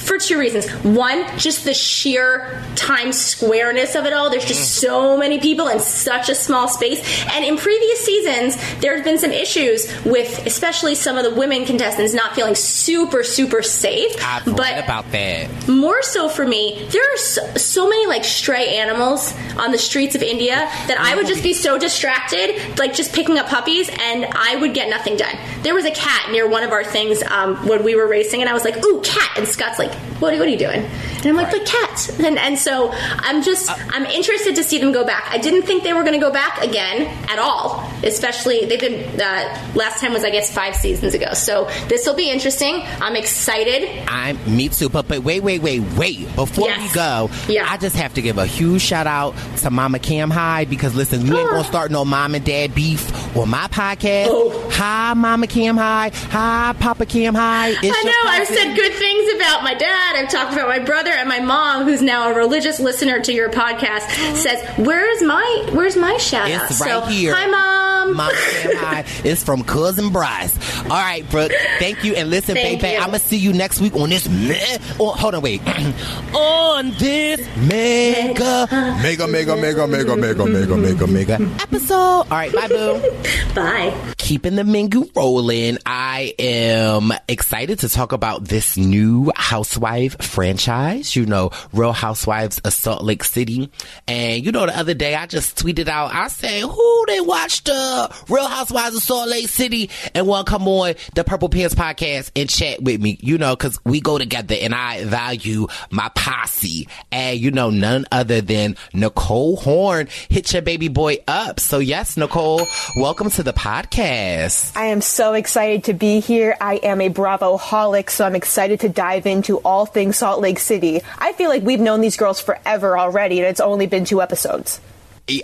for two reasons. One, just the sheer Times Squareness of it all. There's just so many people in such a small space. And in previous seasons, there's been some issues with, especially some of the women contestants not feeling super, super safe. I've but about that. more so for me, there are so, so many like stray animals on the streets of India that I would just be so distracted, like just picking up puppies, and I would get nothing done. There was a cat near one of our things um, when we were racing, and I was like, "Ooh, cat!" And Scott's like, "What, what are you doing?" And I'm like, "But cats." And and so I'm just I'm interested to see them go back. I didn't think they were going to go back again at all. Especially they've been uh, last time was I guess five seasons ago. So this will be interesting. I'm excited. I'm me too, but but wait, wait, wait, wait. Before Yes. we go, Yeah. I just have to give a huge shout out to Mama Camhi because listen, you ain't gonna start no mom and dad beef on my podcast. Oh. Hi, Mama Camhi. Hi, Papa Camhi. It's I know. I've said good things about my dad. I've talked about my brother and my mom, who's now a religious listener to your podcast. Oh. Says, "Where's my Where's my shout out?" It's right here. Hi, mom. Mama Camhi. It's from cousin Brice. All right, Brooke. Thank you, and listen, Thank baby, you. I'm gonna see you next week on this. Me- oh, hold on, wait. on this mega, mega, mega, mega, mega, mega, mega, mega, mega episode. All right, bye, boo. Bye. keeping the menu rolling, I am excited to talk about this new housewife franchise. You know, Real Housewives of Salt Lake City. And you know, the other day I just tweeted out, I said, who they watched uh, Real Housewives of Salt Lake City and want to come on the Purple Pants podcast and chat with me, you know, cause we go together and I value my posse. And you know, none other than Nicole Horn hit your baby boy up. So yes, Nicole, welcome to the podcast. I am so excited to be here. I am a Bravo holic, so I'm excited to dive into all things Salt Lake City. I feel like we've known these girls forever already, and it's only been two episodes.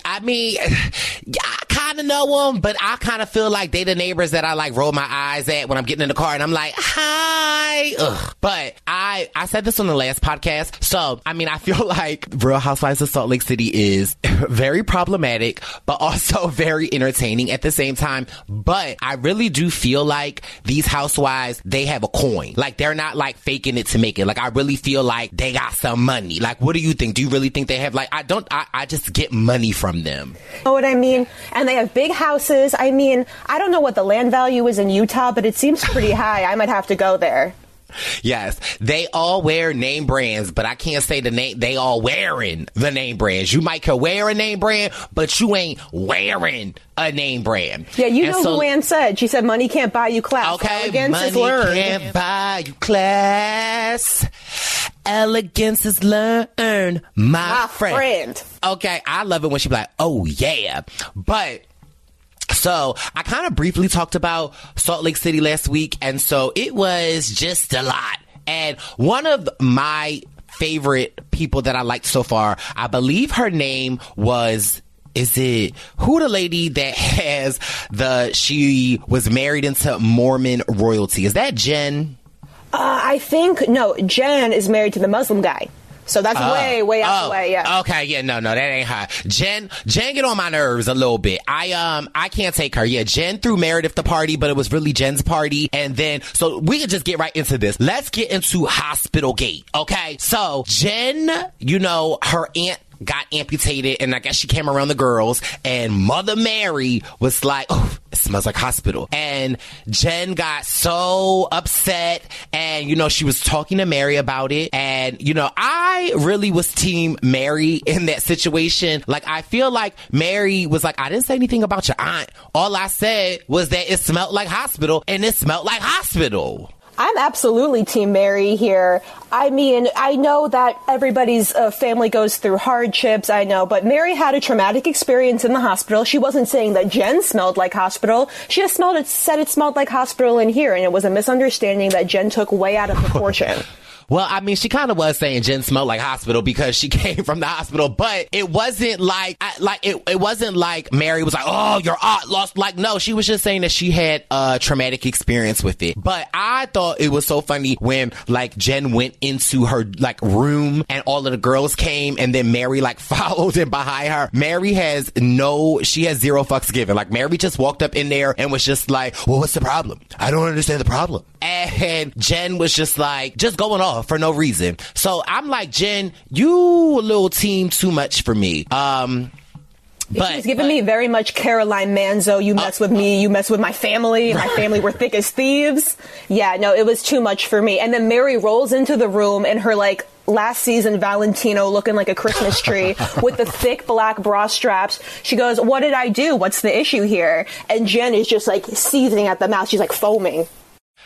I mean, yeah, kind of know them, but I kind of feel like they the neighbors that I like roll my eyes at when I'm getting in the car and I'm like, hi. Ugh. But I, I said this on the last podcast. So, I mean, I feel like Real Housewives of Salt Lake City is very problematic, but also very entertaining at the same time. But I really do feel like these housewives, they have a coin. Like they're not like faking it to make it. Like I really feel like they got some money. Like, what do you think? Do you really think they have like, I don't, I, I just get money from them. Know what I mean? And they have big houses. I mean, I don't know what the land value is in Utah, but it seems pretty high. I might have to go there. Yes, they all wear name brands, but I can't say the name. They all wearing the name brands. You might can wear a name brand, but you ain't wearing a name brand. Yeah, you And know so- who Ann said. She said money can't buy you class. Okay, Elegance money is learned. can't buy you class. Elegance is learned, my, My friend. friend. Okay, I love it when she be like, "Oh yeah," but. So I kind of briefly talked about Salt Lake City last week, and so it was just a lot. And one of my favorite people that I liked so far, I believe her name was is it who the lady that has the she was married into Mormon royalty? Is that Jen? Uh, I think, no, Jen is married to the Muslim guy. So that's way, way out Oh, the way, yeah. Okay, yeah, no, no, that ain't her. Jen, Jen get on my nerves a little bit. I um, I can't take her. Yeah, Jen threw Meredith the party, but it was really Jen's party. And then, so we can just get right into this. Let's get into Hospital Gate. Okay, so Jen, you know, her aunt got amputated and I guess she came around the girls and Mother Mary was like, oh, it smells like hospital. And Jen got so upset and, you know, she was talking to Mary about it. And, you know, I really was team Mary in that situation. Like, I feel like Mary was like, I didn't say anything about your aunt. All I said was that it smelled like hospital and it smelled like hospital. I'm absolutely Team Mary here. I mean, I know that everybody's uh, family goes through hardships, I know, but Mary had a traumatic experience in the hospital. She wasn't saying that Jen smelled like hospital. She just smelled it, said it smelled like hospital in here, and it was a misunderstanding that Jen took way out of proportion. Well, I mean, she kind of was saying Jen smelled like hospital because she came from the hospital, but it wasn't like, I, like it, it wasn't like Mary was like, "Oh, your aunt lost." Like, no, she was just saying that she had a traumatic experience with it. But I thought it was so funny when like Jen went into her like room and all of the girls came, and then Mary like followed in behind her. Mary has no, she has zero fucks given. Like Mary just walked up in there and was just like, "Well, what's the problem? I don't understand the problem." And Jen was just like, just going off for no reason. So I'm like, Jen, you a little team too much for me. Um, but She's giving me very much Caroline Manzo. You mess with me, you mess with my family. My family were thick as thieves. Yeah, no, it was too much for me. And then Mary rolls into the room in her like last season Valentino looking like a Christmas tree with the thick black bra straps. She goes, What did I do? What's the issue here? And Jen is just like seething at the mouth. She's like foaming.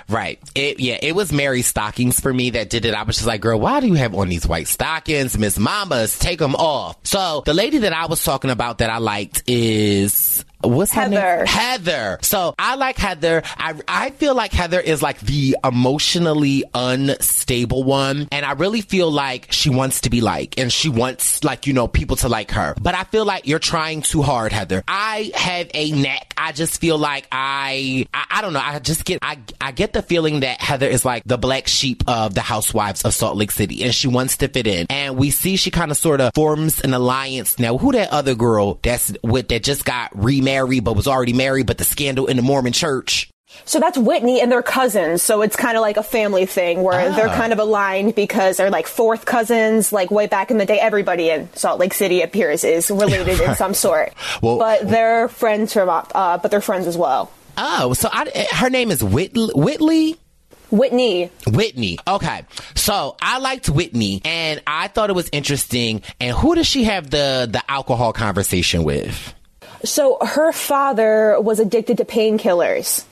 Right. It yeah, it was Mary's stockings for me that did it. I was just like, girl, why do you have on these white stockings? Miss Mamas, take them off. So the lady that I was talking about that I liked is what's her Heather. name? Heather. So I like Heather. I I feel like Heather is like the emotionally unstable one, and I really feel like she wants to be like, and she wants like you know people to like her. But I feel like you're trying too hard, Heather. I have a knack. I just feel like I I, I don't know. I just get I I get the feeling that Heather is like the black sheep of the housewives of Salt Lake City, and she wants to fit in. And we see she kind of sort of forms an alliance now. Who that other girl that's with that just got remarried but was already married, but the scandal in the Mormon church. So that's Whitney and they're cousins. So it's kind of like a family thing where they're Ah. kind of aligned because they're like fourth cousins. Like way back in the day, everybody in Salt Lake City appears is related in some sort. Well- but they're friends from, uh, but they're friends as well. Oh, so I, her name is Whitley. Whitley? Whitney. Whitney. Okay. So I liked Whitney and I thought it was interesting. And who does she have the, the alcohol conversation with? So her father was addicted to painkillers.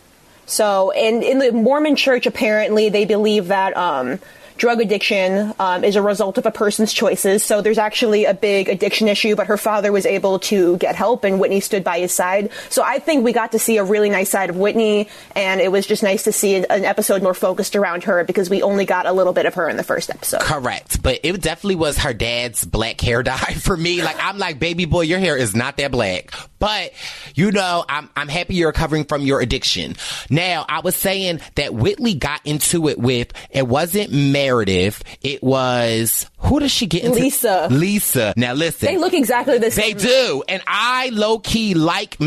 So, and in the Mormon church, apparently they believe that um, drug addiction um, is a result of a person's choices. So there's actually a big addiction issue, but her father was able to get help and Whitney stood by his side. So I think we got to see a really nice side of Whitney and it was just nice to see an episode more focused around her because we only got a little bit of her in the first episode. Correct. But it definitely was her dad's black hair dye for me. Like, I'm like, baby boy, your hair is not that black. But, you know, I'm, I'm happy you're recovering from your addiction. Now, I was saying that Whitley got into it with, it wasn't Meredith. It was, who does she get into? Lisa. Lisa. Now listen. They look exactly the same. They do. And I low key like.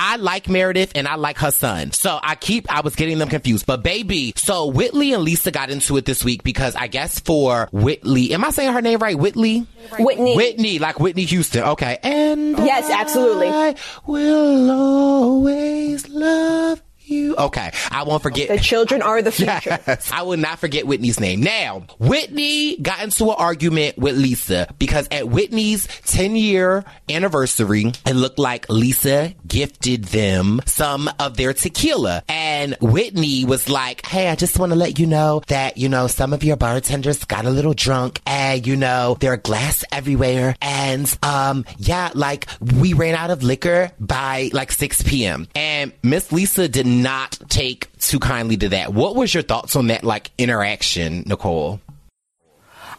I like Meredith and I like her son. So I keep, I was getting them confused. But baby, so Whitley and Lisa got into it this week because I guess for Whitley, am I saying her name right? Whitley? Whitney. Whitney, like Whitney Houston. Okay. And Yes, absolutely. I will always love you. Okay. I won't forget. The children are the future. Yes. I will not forget Whitney's name. Now, Whitney got into an argument with Lisa because at Whitney's 10 year anniversary, it looked like Lisa gifted them some of their tequila. And Whitney was like, Hey, I just want to let you know that, you know, some of your bartenders got a little drunk and, you know, there are glass everywhere. And, um, yeah, like we ran out of liquor by like 6 p.m. And Miss Lisa did not take too kindly to that. What was your thoughts on that like interaction, Nicole?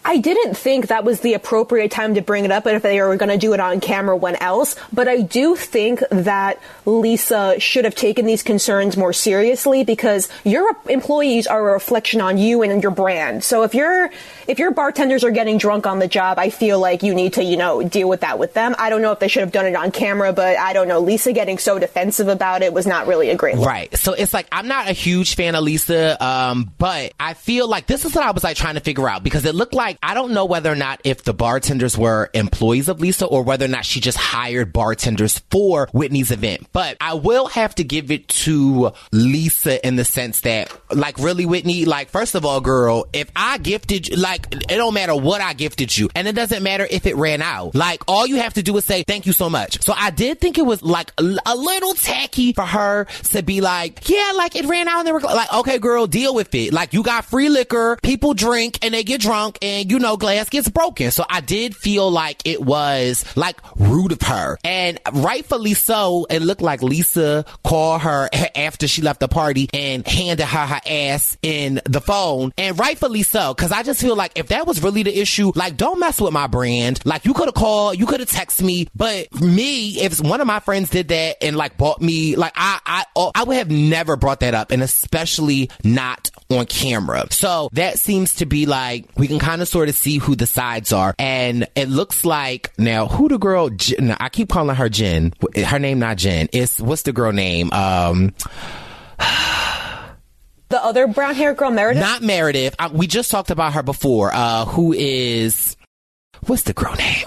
I didn't think that was the appropriate time to bring it up, but if they were going to do it on camera, when else? But I do think that Lisa should have taken these concerns more seriously because your employees are a reflection on you and your brand. So if your if your bartenders are getting drunk on the job, I feel like you need to you know deal with that with them. I don't know if they should have done it on camera, but I don't know. Lisa getting so defensive about it was not really a great look. Right. So it's like I'm not a huge fan of Lisa, um, but I feel like this is what I was like trying to figure out because it looked like I don't know whether or not if the bartenders were employees of Lisa or whether or not she just hired bartenders for Whitney's event. But I will have to give it to Lisa in the sense that, like, really, Whitney, like, first of all, girl, if I gifted you, like, it don't matter what I gifted you, and it doesn't matter if it ran out. Like, all you have to do is say thank you so much. So I did think it was like a, a little tacky for her to be like, yeah, like it ran out and they were like, okay, girl, deal with it. Like you got free liquor, people drink and they get drunk and you know, glass gets broken. So I did feel like it was like rude of her and rightfully so. It looked like Lisa called her after she left the party and handed her her ass in the phone and rightfully so. Cause I just feel like if that was really the issue, like don't mess with my brand. Like you could have called, you could have texted me, but me, if one of my friends did that and like bought me, like I, I, oh, I would have never brought that up and especially not on camera. So that seems to be like, we can kind of sort of see who the sides are. And it looks like now who the girl, no, I keep calling her Jen. Her name not Jen. It's, what's the girl name? Um, The other brown hair girl, Meredith. Not Meredith. Uh, we just talked about her before. Uh, who is what's the girl name?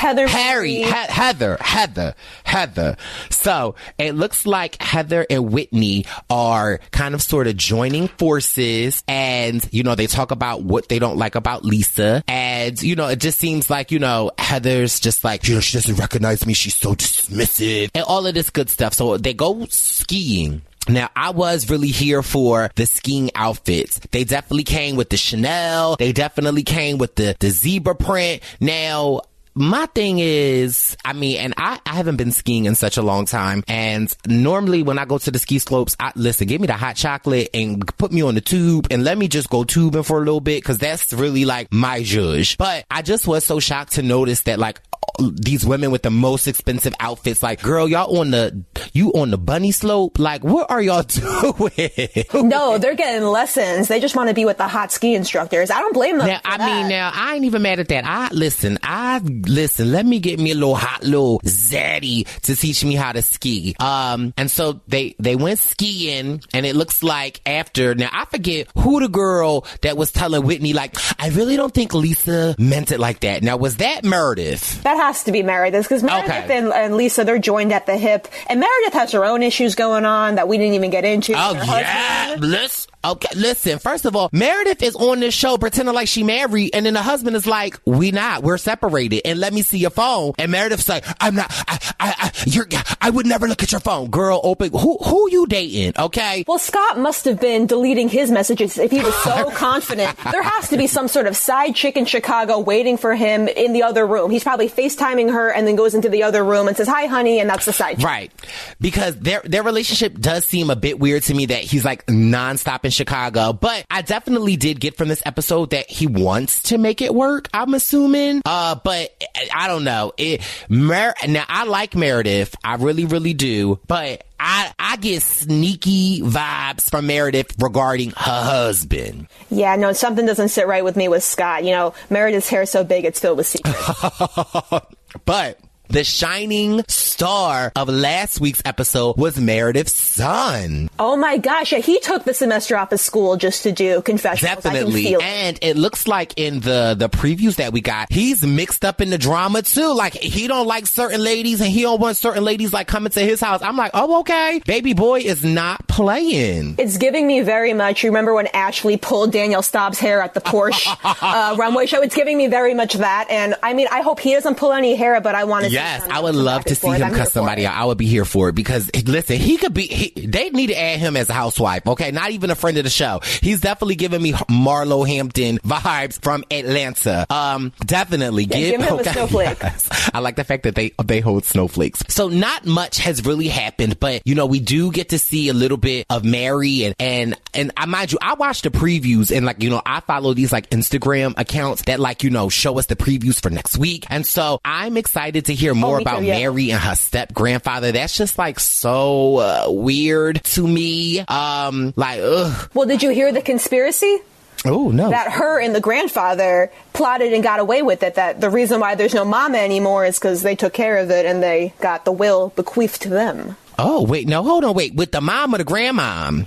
Heather. Harry, he- Heather, Heather, Heather. So it looks like Heather and Whitney are kind of sort of joining forces and, you know, they talk about what they don't like about Lisa. And, you know, it just seems like, you know, Heather's just like, you know, she doesn't recognize me. She's so dismissive and all of this good stuff. So they go skiing. Now, I was really here for the skiing outfits. They definitely came with the Chanel. They definitely came with the, the zebra print. Now, my thing is, I mean, and I, I haven't been skiing in such a long time. And normally when I go to the ski slopes, I listen, give me the hot chocolate and put me on the tube and let me just go tubing for a little bit. Cause that's really like my judge. But I just was so shocked to notice that like these women with the most expensive outfits, like, girl, y'all on the, you on the bunny slope? Like, what are y'all doing? No, they're getting lessons. They just want to be with the hot ski instructors. I don't blame them. Now, I that. mean, now I ain't even mad at that. I listen. I listen. Let me get me a little hot little zaddy to teach me how to ski. Um, and so they they went skiing, and it looks like after. Now I forget who the girl that was telling Whitney like, I really don't think Lisa meant it like that. Now was that Meredith? That has to be Meredith because Meredith Okay. and, and Lisa they're joined at the hip, and Meredith has her own issues going on that we didn't even get into. Oh yeah, husband- let's okay. Listen, first of all, Meredith is on this show pretending like she married, and then the husband is like, "We not, we're separated." And let me see your phone. And Meredith's like, "I'm not. I, I, I you're. I would never look at your phone, girl. Open. Who, who you dating? Okay." Well, Scott must have been deleting his messages if he was so confident. There has to be some sort of side chick in Chicago waiting for him in the other room. He's probably FaceTiming her and then goes into the other room and says, Hi, honey, and that's the side chick. Right. Because their their relationship does seem a bit weird to me that he's like nonstop in Chicago. But I definitely did get from this episode that he wants to make it work, I'm assuming. Uh but I don't know. It Mer- now I like Meredith. I really, really do. But I I get sneaky vibes from Meredith regarding her husband. Yeah, no, something doesn't sit right with me with Scott. You know, Meredith's hair is so big it's filled with secrets. but the shining star of last week's episode was Meredith's son. oh my gosh, yeah, he took the semester off of school just to do confessionals. I can Definitely. And it looks like in the the previews that we got, he's mixed up in the drama too. Like he don't like certain ladies and he don't want certain ladies like coming to his house. I'm like, oh okay. Baby boy is not playing. It's giving me very much. You remember when Ashley pulled Danielle Staub's hair at the Porsche uh, runway show? It's giving me very much that. And I mean, I hope he doesn't pull any hair, but I want to. Yes, I would love to see him cuss somebody out. I would be here for it because listen, he could be. He, they need to add him as a housewife. Okay, not even a friend of the show. He's definitely giving me Marlo Hampton vibes from Atlanta. Um, definitely give him a snowflake. Yes. I like the fact that they they hold snowflakes. So not much has really happened, but you know we do get to see a little bit of Mary and and and I mind you, I watched the previews and like you know I follow these like Instagram accounts that like you know show us the previews for next week, and so I'm excited to hear more me too, about yeah. Mary and her step grandfather. That's just like so uh, weird to me. Um, like ugh. Well, did you hear the conspiracy? Oh no. that her and the grandfather plotted and got away with it. That the reason why there's no mama anymore is because they took care of it and they got the will bequeathed to them. oh wait, no, hold on, wait. With the mom or the grandmom?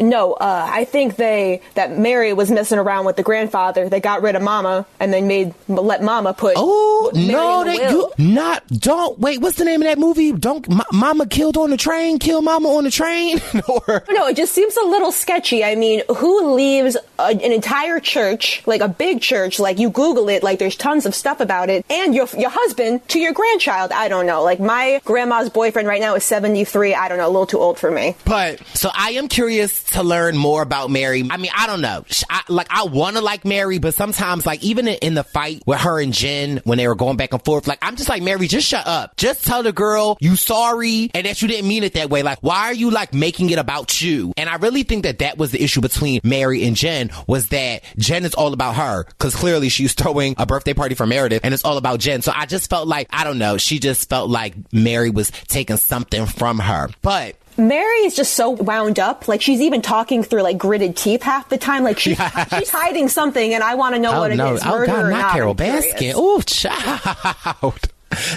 No, uh, I think they that Mary was messing around with the grandfather. They got rid of Mama and then made let Mama put. Oh Mary no, they you not don't wait. What's the name of that movie? Don't Ma- Mama killed on the train. Kill Mama on the train. or No, it just seems a little sketchy. I mean, who leaves a, an entire church, like a big church, like you Google it, like there's tons of stuff about it, and your your husband to your grandchild? I don't know. Like my grandma's boyfriend right now is 73. I don't know, a little too old for me. But so I am curious to learn more about Mary. I mean, I don't know. I, like I want to like Mary, but sometimes, like even in, in the fight with her and Jen when they were going back and forth, like I'm just like Mary, just shut up. Just tell the girl you sorry and that you didn't mean it that way. Like why are you like making it about you? And I really think that that was the issue between Mary and Jen was that Jen is all about her because clearly she's throwing a birthday party for Meredith and it's all about Jen. So I just felt like I don't know. She just felt like Mary was taking something from her, but. Mary is just so wound up. Like she's even talking through like gritted teeth half the time. Like she's, she's hiding something, and I want to know Oh what it no! is. Oh murder God, or not. Carol. Baskin. Oh, child.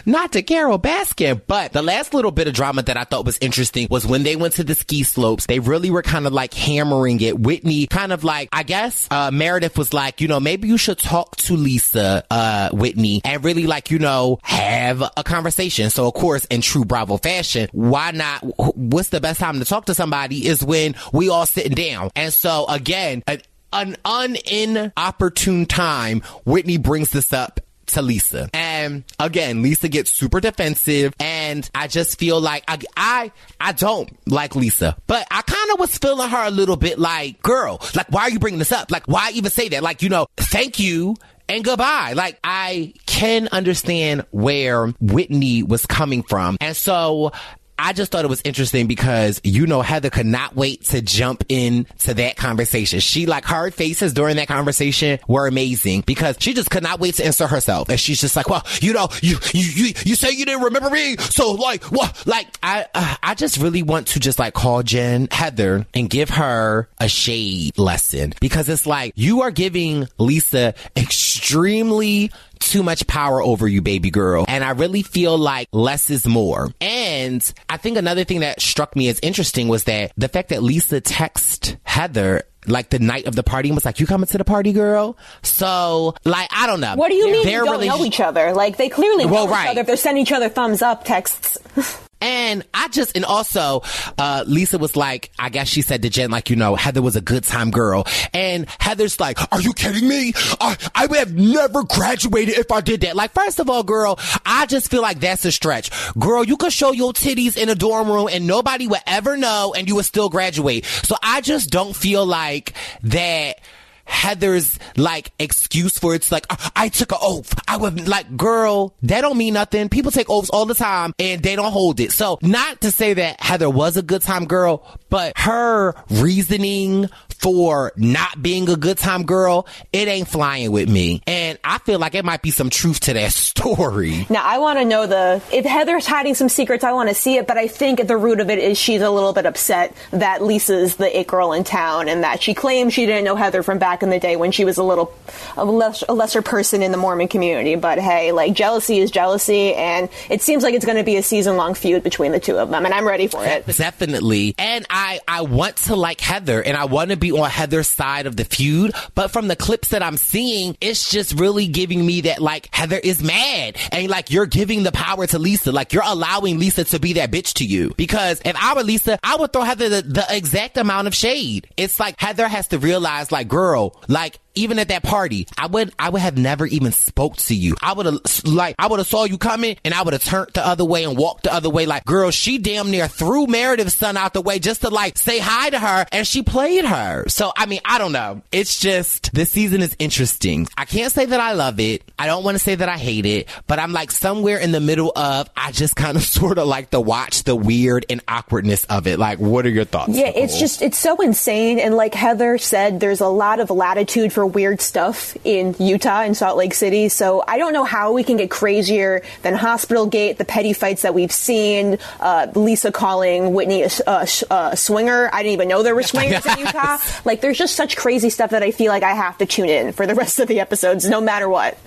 Not to Carole Baskin. But the last little bit of drama that I thought was interesting was when they went to the ski slopes. They really were kind of like hammering it. Whitney kind of like, I guess, uh, Meredith was like, you know, maybe you should talk to Lisa, uh, Whitney and really like, you know, have a conversation. So of course, in true Bravo fashion, why not? What's the best time to talk to somebody is when we all sitting down. And so again, an, an unopportune time, Whitney brings this up to Lisa. And again, Lisa gets super defensive and I just feel like I, I, I don't like Lisa, but I kind of was feeling her a little bit like, girl, like, why are you bringing this up? Like, why even say that? Like, you know, thank you and goodbye. Like I can understand where Whitney was coming from. And so I just thought it was interesting because you know Heather could not wait to jump in to that conversation. She like her faces during that conversation were amazing because she just could not wait to insert herself. And she's just like, well, you know, you you you, you say you didn't remember me, so like what? Like I uh, I just really want to just like call Jen Heather and give her a shade lesson because it's like you are giving Lisa extremely too much power over you, baby girl. And I really feel like less is more. And I think another thing that struck me as interesting was that the fact that Lisa texted Heather like the night of the party and was like, "You coming to the party, girl?" So, like, I don't know. What do you mean you don't really- know each other? Like they clearly know Well, each right. other if they're sending each other thumbs up texts. And I just, and also, uh, Lisa was like, I guess she said to Jen, like, you know, Heather was a good time girl. And Heather's like, are you kidding me? I, I would have never graduated if I did that. Like, first of all, girl, I just feel like that's a stretch. Girl, you could show your titties in a dorm room and nobody would ever know and you would still graduate. So I just don't feel like that. Heather's like excuse for it's like I, took an oath. I would like, girl, that don't mean nothing. People take oaths all the time and they don't hold it. So not to say that Heather was a good time girl, but her reasoning for not being a good time girl, it ain't flying with me. And I feel like it might be some truth to that story. Now I want to know the if Heather's hiding some secrets. I want to see it, but I think at the root of it is she's a little bit upset that Lisa's the it girl in town, and that she claims she didn't know Heather from back in the day when she was a little a, less, a lesser person in the Mormon community. But hey, like jealousy is jealousy, and it seems like it's going to be a season long feud between the two of them, and I'm ready for it. Definitely. And I, I want to like Heather and I want to be on Heather's side of the feud. But from the clips that I'm seeing, it's just really giving me that like Heather is mad and like you're giving the power to Lisa. Like you're allowing Lisa to be that bitch to you. Because if I were Lisa, I would throw Heather the, the exact amount of shade. It's like Heather has to realize like, girl, like even at that party, I would I would have never even spoke to you. I would have like I would have saw you coming and I would have turned the other way and walked the other way. Like, girl, she damn near threw Meredith's son out the way just to like say hi to her and she played her. So I mean, I don't know. It's just this season is interesting. I can't say that I love it. I don't want to say that I hate it, but I'm like somewhere in the middle of I just kind of sort of like to watch the weird and awkwardness of it. Like, what are your thoughts? Yeah, it's just it's so insane, and like Heather said, there's a lot of latitude for weird stuff in Utah and Salt Lake City. So I don't know how we can get crazier than Hospital Gate, the petty fights that we've seen, uh, Lisa calling Whitney a, a, a swinger. I didn't even know there were swingers in Utah. Like, there's just such crazy stuff that I feel like I have to tune in for the rest of the episodes, no matter what.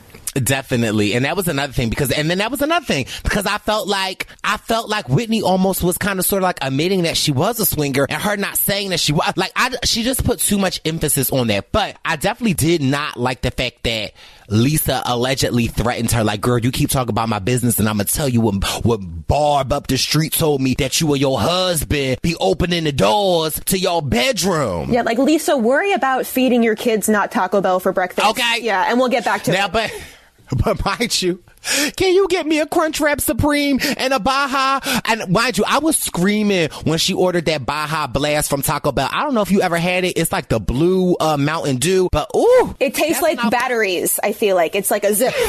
Definitely. And that was another thing because, and then that was another thing because I felt like, I felt like Whitney almost was kind of sort of like admitting that she was a swinger and her not saying that she was, like, I, she just put too much emphasis on that. But I definitely did not like the fact that Lisa allegedly threatened her, like, girl, you keep talking about my business and I'm gonna tell you what, what Barb up the street told me that you and your husband be opening the doors to your bedroom. Yeah, like Lisa, worry about feeding your kids not Taco Bell for breakfast. Okay. Yeah, and we'll get back to Now, it. but but mind you, can you get me a Crunchwrap Supreme and a Baja? And mind you, I was screaming when she ordered that Baja Blast from Taco Bell. I don't know if you ever had it. It's like the blue uh, Mountain Dew, but ooh, It tastes like batteries. I feel like it's like a zip.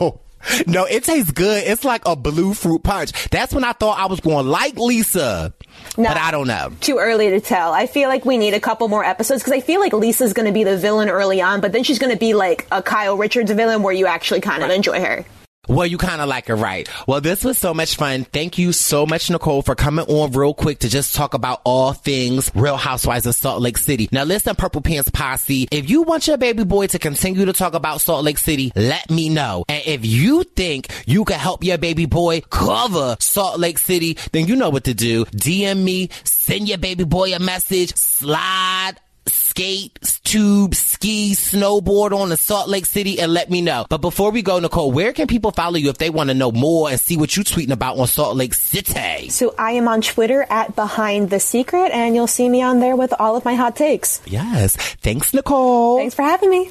No. No, it tastes good. It's like a blue fruit punch. That's when I thought I was going to like Lisa. No. But I don't know. Too early to tell. I feel like we need a couple more episodes because I feel like Lisa's going to be the villain early on, but then she's going to be like a Kyle Richards villain where you actually kind of enjoy her. Well, you kind of like it, right? Well, this was so much fun. Thank you so much, Nicole, for coming on real quick to just talk about all things Real Housewives of Salt Lake City. Now, listen, Purple Pants Posse, if you want your baby boy to continue to talk about Salt Lake City, let me know. And if you think you can help your baby boy cover Salt Lake City, then you know what to do. DM me, send your baby boy a message, slide skate, tube, ski, snowboard on the Salt Lake City and let me know. But before we go, Nicole, where can people follow you if they want to know more and see what you're tweeting about on Salt Lake City? So I am on Twitter at Behind the Secret, and you'll see me on there with all of my hot takes. Yes. Thanks, Nicole. Thanks for having me.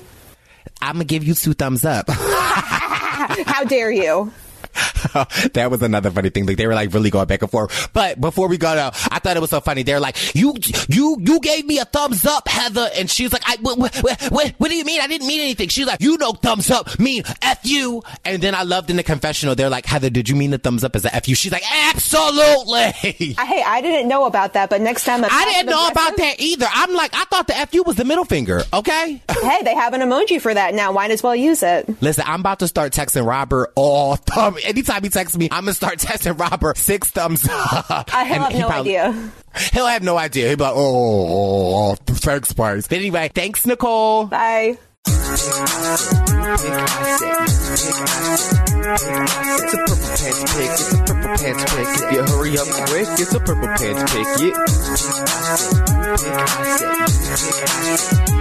I'm going to give you two thumbs up. How dare you? that was another funny thing. Like they were like really going back and forth. But before we got out, I thought it was so funny. They're like, "You, you, you gave me a thumbs up, Heather," and she's like, "I, what, what, what, what do you mean? I didn't mean anything." She's like, "You know, thumbs up mean f you." And then I loved in the confessional, they're like, "Heather, did you mean the thumbs up as a f you?" She's like, "Absolutely." Hey, I didn't know about that, but next time I'm I didn't know about that either. I'm like, I thought the f you was the middle finger. Okay. Hey, they have an emoji for that now. Might as well use it. Listen, I'm about to start texting Robert all thumb. Anytime he texts me, I'm gonna start texting Robert six thumbs up. I have no probably- idea. He'll have no idea. He'll be like, oh, oh, oh, thanks, Brice. But anyway, thanks, Nicole. Bye. It's a purple pants pick. It's a purple pants pick. If you hurry up quick, it's a purple pants pick.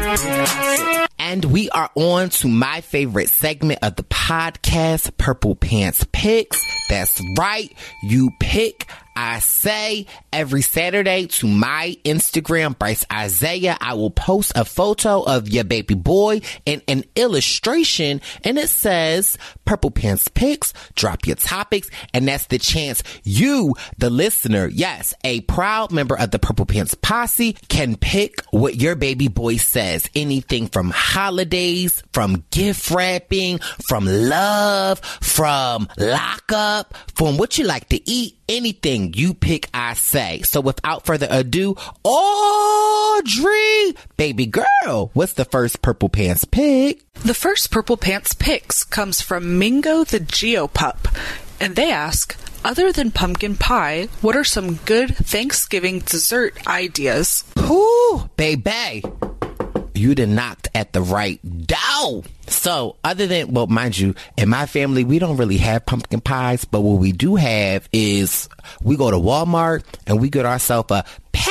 Yeah. And we are on to my favorite segment of the podcast, Purple Pants Picks. That's right. You pick, I say, every Saturday to my Instagram, Brice Izyah. I will post a photo of your baby boy and an illustration, and it says Purple Pants Picks. Drop your topics, and that's the chance you, the listener, yes, a proud member of the Purple Pants Posse, can pick what your baby boy says. Anything from holidays, from gift wrapping, from love, from lockup, from what you like to eat, anything you pick, I say. So without further ado, Audrey, baby girl, what's the first Purple Pants pick? The first Purple Pants Picks comes from Mingo the Geopup, and they ask, other than pumpkin pie, what are some good Thanksgiving dessert ideas? Whoo, baby. You done knocked at the right door. So, other than, well, mind you, in my family, we don't really have pumpkin pies, but what we do have is we go to Walmart and we get ourselves a Patti.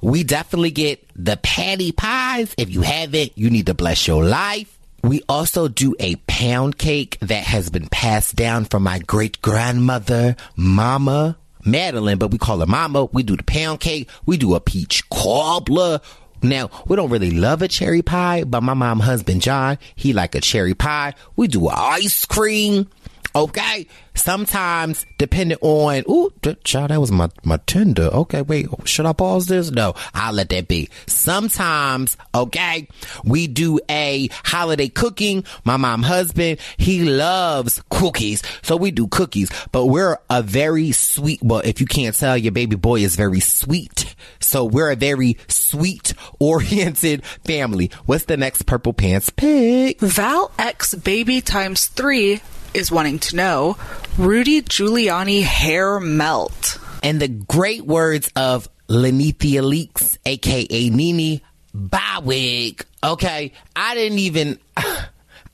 We definitely get the Patti pies. If you haven't, you need to bless your life. We also do a pound cake that has been passed down from my great grandmother, Mama Madeline, but we call her Mama. We do the pound cake. We do a peach cobbler. Now, we don't really love a cherry pie, but my mom husband John, he like a cherry pie. We do ice cream. Okay. Sometimes, depending on, ooh, child, that was my, my tender. Okay, wait, should I pause this? No, I'll let that be. Sometimes, okay, we do a holiday cooking. My mom husband, he loves cookies. So we do cookies, but we're a very sweet, well, if you can't tell, your baby boy is very sweet. So we're a very sweet oriented family. What's the next purple pants pick? Val X Baby times three is wanting to know Rudy Giuliani hair melt. And the great words of Lenithia Leaks, aka Nini Bywig. Okay, I didn't even.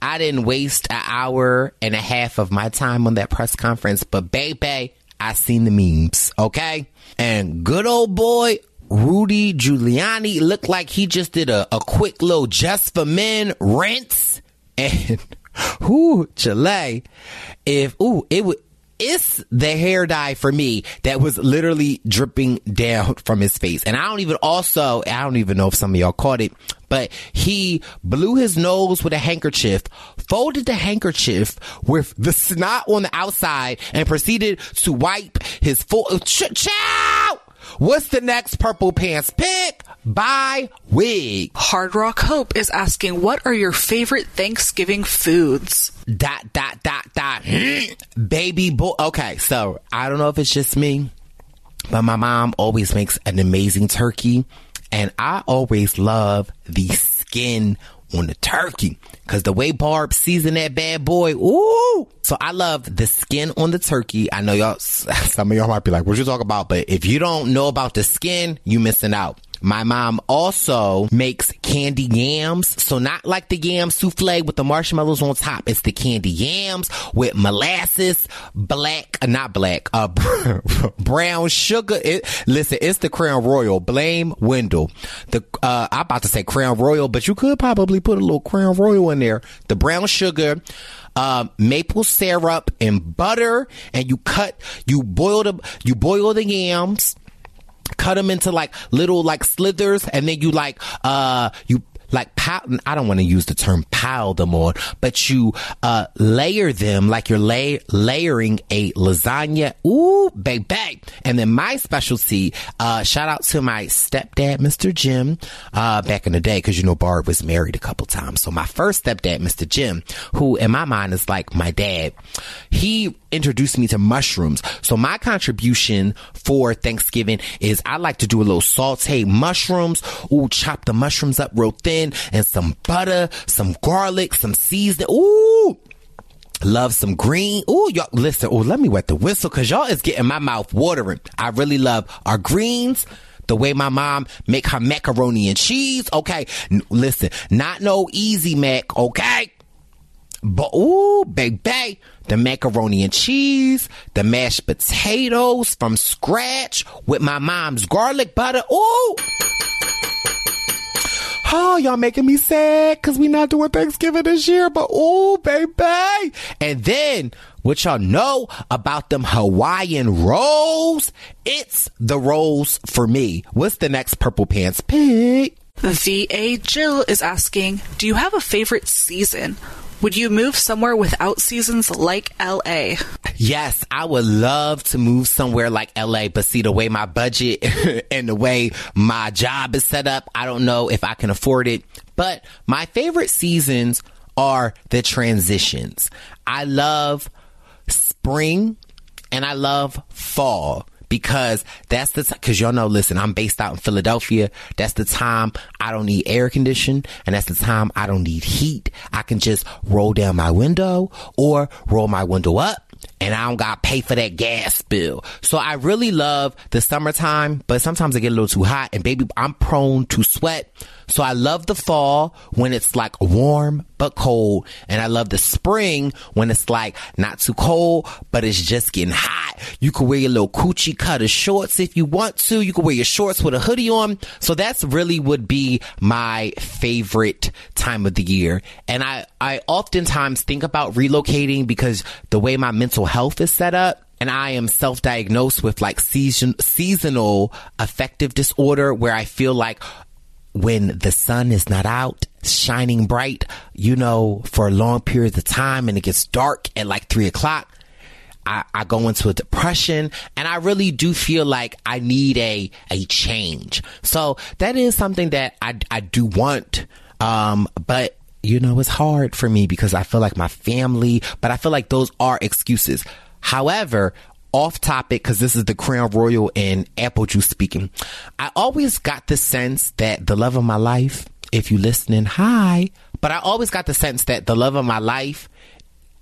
I didn't waste an hour and a half of my time on that press conference, but baby, I seen the memes, okay? And good old boy Rudy Giuliani looked like he just did a, a quick little just for men rinse. And whoo, Chile. If ooh, it would it's the hair dye for me that was literally dripping down from his face. And I don't even also, I don't even know if some of y'all caught it, but he blew his nose with a handkerchief, folded the handkerchief with the snot on the outside and proceeded to wipe his full, ch- chow! What's the next purple pants pick? By Wig. Hard Rock Hope is asking, what are your favorite Thanksgiving foods? dot dot dot dot baby boy okay so i don't know if it's just me but my mom always makes an amazing turkey and i always love the skin on the turkey. Cause the way Barb seasoned that bad boy, ooh. So I love the skin on the turkey. I know y'all, some of y'all might be like, what you talk about? But if you don't know about the skin, you missing out. My mom also makes candy yams. So not like the yam souffle with the marshmallows on top. It's the candy yams with molasses, black, uh, not black, uh, brown sugar. It, listen, it's the Crown Royal. Blame Wendell. The, uh, I'm about to say Crown Royal, but you could probably put a little Crown Royal in there. The brown sugar, uh, maple syrup and butter, and you cut, you boil the, you boil the yams cut them into like little like slithers and then you like uh you like pile, I don't want to use the term pile them on, but you uh layer them like you're lay, layering a lasagna. Ooh, baby. And then my specialty, uh shout out to my stepdad, Mr. Jim, uh back in the day cuz you know Barb was married a couple times. So my first stepdad, Mr. Jim, who in my mind is like my dad. He introduced me to mushrooms. So my contribution for Thanksgiving is I like to do a little saute mushrooms. Ooh, chop the mushrooms up real thin and some butter, some garlic, some seasoning. Ooh. Love some green. Ooh, y'all, listen. Ooh, let me wet the whistle because y'all is getting my mouth watering. I really love our greens the way my mom make her macaroni and cheese. Okay. N- listen, not no easy mac. Okay. But ooh, baby, the macaroni and cheese, the mashed potatoes from scratch with my mom's garlic butter. Ooh. Oh, y'all making me sad because we not doing Thanksgiving this year, but ooh, baby. And then what y'all know about them Hawaiian rolls? It's the rolls for me. What's the next purple pants pick? VA Jill is asking, do you have a favorite season? Would you move somewhere without seasons like LA? Yes, I would love to move somewhere like LA, but see the way my budget and the way my job is set up, I don't know if I can afford it. But my favorite seasons are the transitions. I love spring and I love fall because that's the because y'all know listen i'm based out in philadelphia. That's the time i don't need air conditioning, and that's the time i don't need heat. I can just roll down my window or roll my window up and I don't got to pay for that gas bill. So I really love the summertime, but sometimes I get a little too hot and baby, I'm prone to sweat. So I love the fall when it's like warm but cold. And I love the spring when it's like not too cold, but it's just getting hot. You can wear your little coochie cutter shorts if you want to. You can wear your shorts with a hoodie on. So that's really would be my favorite time of the year. And I, I oftentimes think about relocating because the way my mental health is set up, and I am self-diagnosed with like season, seasonal affective disorder where I feel like when the sun is not out shining bright, you know, for long periods of time and it gets dark at like three o'clock, I, I, go into a depression and I really do feel like I need a, a change. So that is something that I, I do want. Um, but you know, it's hard for me because I feel like my family, but I feel like those are excuses. However, off topic because this is the Crown Royal and apple juice speaking. I always got the sense that the love of my life, if you listening, hi, but I always got the sense that the love of my life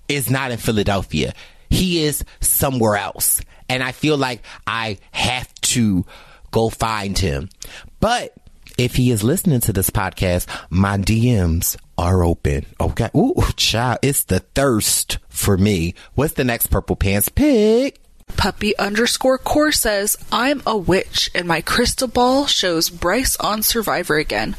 is not in Philadelphia. He is somewhere else. And I feel like I have to go find him. But if he is listening to this podcast, my DMs are open. Okay. Ooh, child, it's the thirst for me. What's the next purple pants pick? Puppy underscore core says, I'm a witch and my crystal ball shows Brice on Survivor again.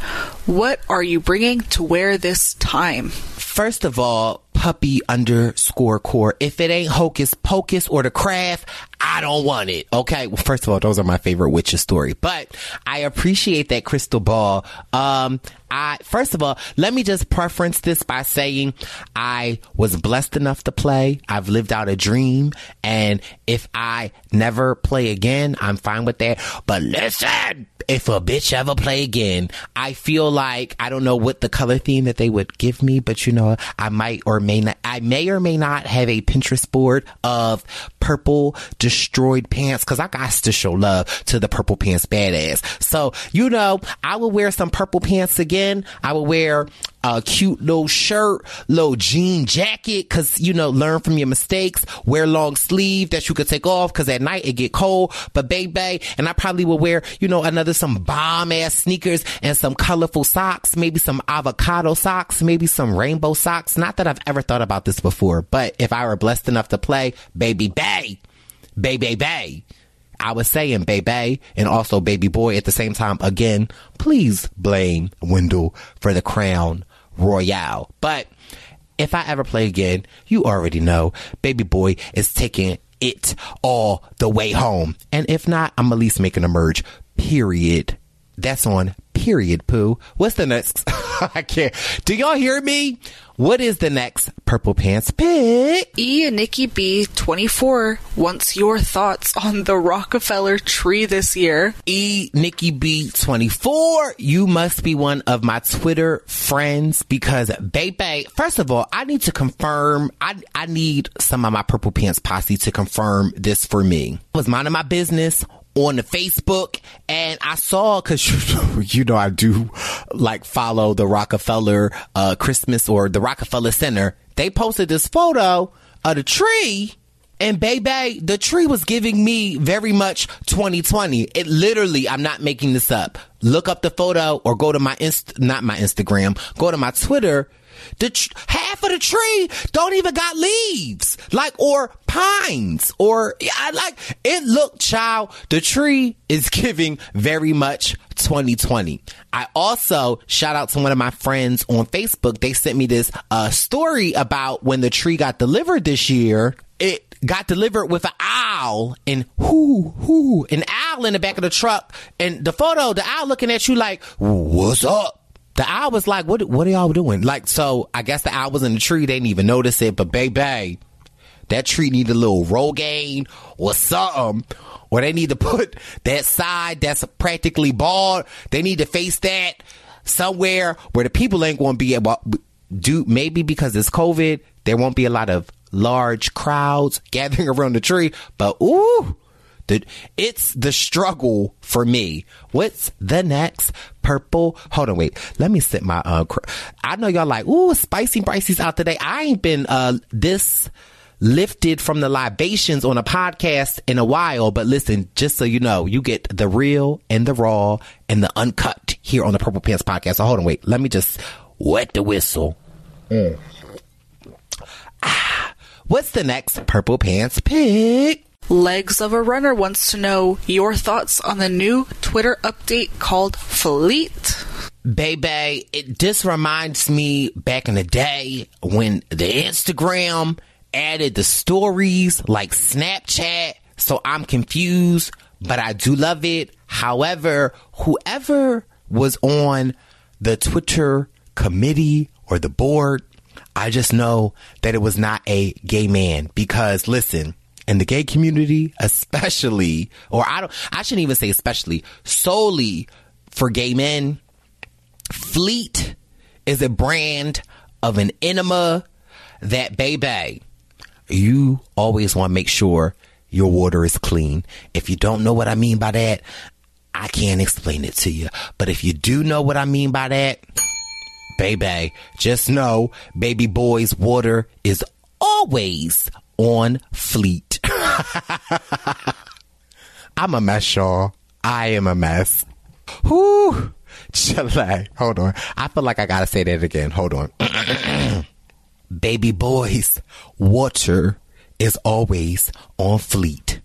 What are you bringing to wear this time? First of all, puppy underscore core. If it ain't hocus pocus or the craft, I don't want it. Okay. Well, first of all, those are my favorite witches story, but I appreciate that crystal ball. Um, I, first of all, let me just preference this by saying I was blessed enough to play. I've lived out a dream. And if I never play again, I'm fine with that. But listen, if a bitch ever play again, I feel like I don't know what the color theme that they would give me, but you know, I might or may not, I may or may not have a Pinterest board of purple destroyed pants because I got to show love to the purple pants badass. So, you know, I will wear some purple pants again I will wear a cute little shirt, little jean jacket, cause you know, learn from your mistakes. Wear long sleeve that you could take off, cause at night it get cold. But baby, and I probably would wear, you know, another some bomb ass sneakers and some colorful socks, maybe some avocado socks, maybe some rainbow socks. Not that I've ever thought about this before, but if I were blessed enough to play, baby bay, baby bay. I was saying baby and also baby boy at the same time. Again, please blame Wendell for the crown royale. But if I ever play again, you already know baby boy is taking it all the way home. And if not, I'm at least making a merge. Period. That's on period poo. What's the next? I can't. Do y'all hear me? What is the next purple pants pick? E and Nikki B 24 wants your thoughts on the Rockefeller tree this year. E Nikki B 24, you must be one of my Twitter friends because baby, first of all, I need to confirm, I, I need some of my purple pants posse to confirm this for me. I was minding my business on the Facebook and I saw cause you know I do like follow the Rockefeller uh Christmas or the Rockefeller Center. They posted this photo of the tree and baby, the tree was giving me very much 2020. It literally, I'm not making this up. Look up the photo or go to my inst, not my Instagram, go to my Twitter. The tr- half of the tree don't even got leaves, like or pines, or I like it. Look, child, the tree is giving very much 2020. I also shout out to one of my friends on Facebook. They sent me this uh, story about when the tree got delivered this year. It got delivered with an owl and whoo whoo an owl in the back of the truck and the photo the owl looking at you like what's up the owl was like what what are y'all doing? Like so i guess the owl was in the tree. They didn't even notice it but baby that tree need a little rogaine or something or they need to put that side that's practically bald. They need to face that somewhere where the people ain't going to be able do maybe because it's covid there won't be a lot of large crowds gathering around the tree, but ooh, the, it's the struggle for me. What's the next purple? Hold on, wait. Let me set my, uh, cr- I know y'all like, ooh, spicy Brice's out today. I ain't been, uh, this lifted from the libations on a podcast in a while, but listen, just so you know, you get the real and the raw and the uncut here on the Purple Pants podcast. So hold on, wait. Let me just wet the whistle. Mm. What's the next Purple Pants pick? Legs of a Runner wants to know your thoughts on the new Twitter update called Fleet. Baby, it just reminds me back in the day when the Instagram added the stories like Snapchat. So I'm confused, but I do love it. However, whoever was on the Twitter committee or the board I just know that it was not a gay man because listen, in the gay community, especially, or I don't, I shouldn't even say especially, solely for gay men, Fleet is a brand of an enema that baby, you always want to make sure your water is clean. If you don't know what I mean by that, I can't explain it to you. But if you do know what I mean by that, baby, just know baby boy's water is always on fleet. I'm a mess, y'all. I am a mess. Whoo. Chile. Hold on. I feel like I gotta say that again. Hold on. baby boy's water is always on fleet.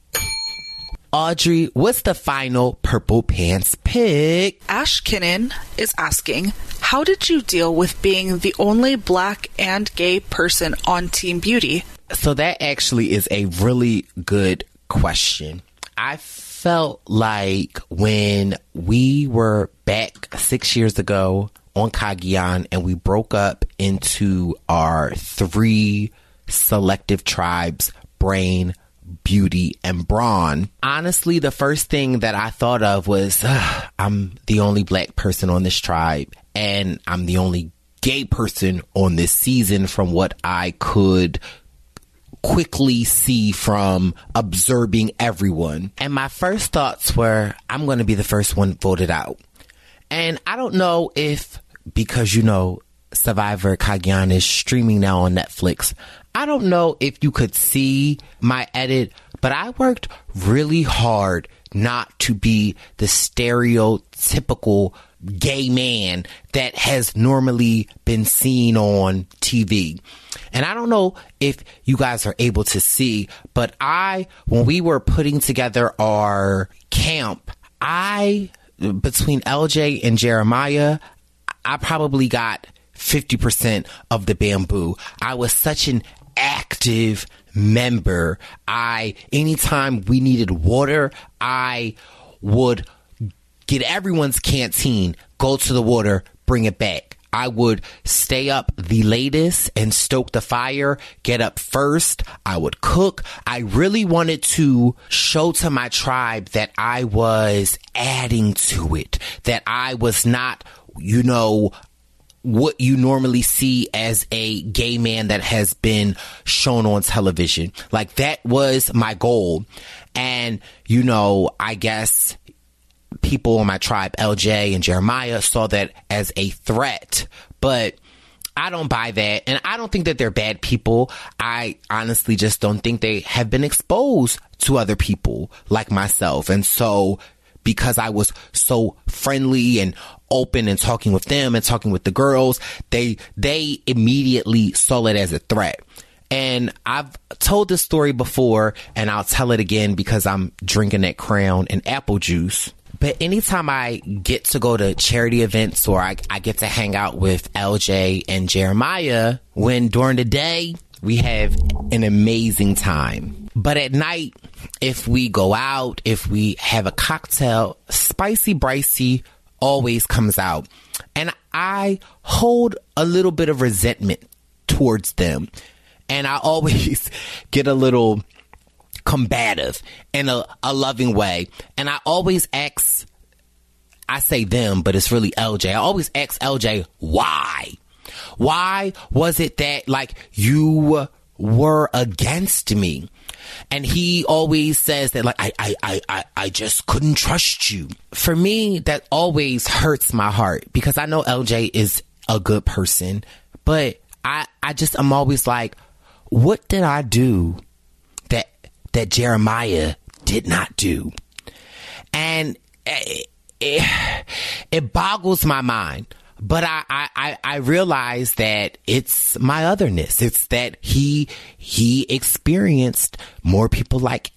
Audrey, what's the final purple pants pick? Ash Kinnan is asking, how did you deal with being the only black and gay person on Team Beauty? So that actually is a really good question. I felt like when we were back six years ago on Cagayan and we broke up into our three selective tribes, brain, beauty and brawn. Honestly, the first thing that I thought of was I'm the only black person on this tribe and I'm the only gay person on this season from what I could quickly see from observing everyone. And my first thoughts were, I'm going to be the first one voted out. And I don't know if because you know Survivor Cagayan is streaming now on Netflix. I don't know if you could see my edit, but I worked really hard not to be the stereotypical gay man that has normally been seen on TV. And I don't know if you guys are able to see, but I, when we were putting together our camp, I, between LJ and Jeremiah, I probably got 50% of the bamboo. I was such an active member. I, anytime we needed water, I would get everyone's canteen, go to the water, bring it back. I would stay up the latest and stoke the fire, get up first. I would cook. I really wanted to show to my tribe that I was adding to it, that I was not, you know, what you normally see as a gay man that has been shown on television. Like that was my goal. And, you know, I guess people in my tribe, LJ and Jeremiah, saw that as a threat. But I don't buy that. And I don't think that they're bad people. I honestly just don't think they have been exposed to other people like myself. And so because I was so friendly and open and talking with them and talking with the girls, they they immediately saw it as a threat. And I've told this story before and I'll tell it again because I'm drinking that crown and apple juice. But anytime I get to go to charity events or I, I get to hang out with LJ and Jeremiah, when during the day we have an amazing time. But at night, if we go out, if we have a cocktail, spicy bricey always comes out. And I hold a little bit of resentment towards them. And I always get a little combative in a, a loving way. And I always ask, I say them, but it's really LJ. I always ask LJ, why? Why was it that like you were against me? And he always says that like I, I, I, I, I just couldn't trust you. For me, that always hurts my heart because I know LJ is a good person, but I, I just, I'm always like, what did I do that, that Jeremiah did not do? And it, it, it boggles my mind but I, I, I realize that it's my otherness. It's that he, he experienced more people like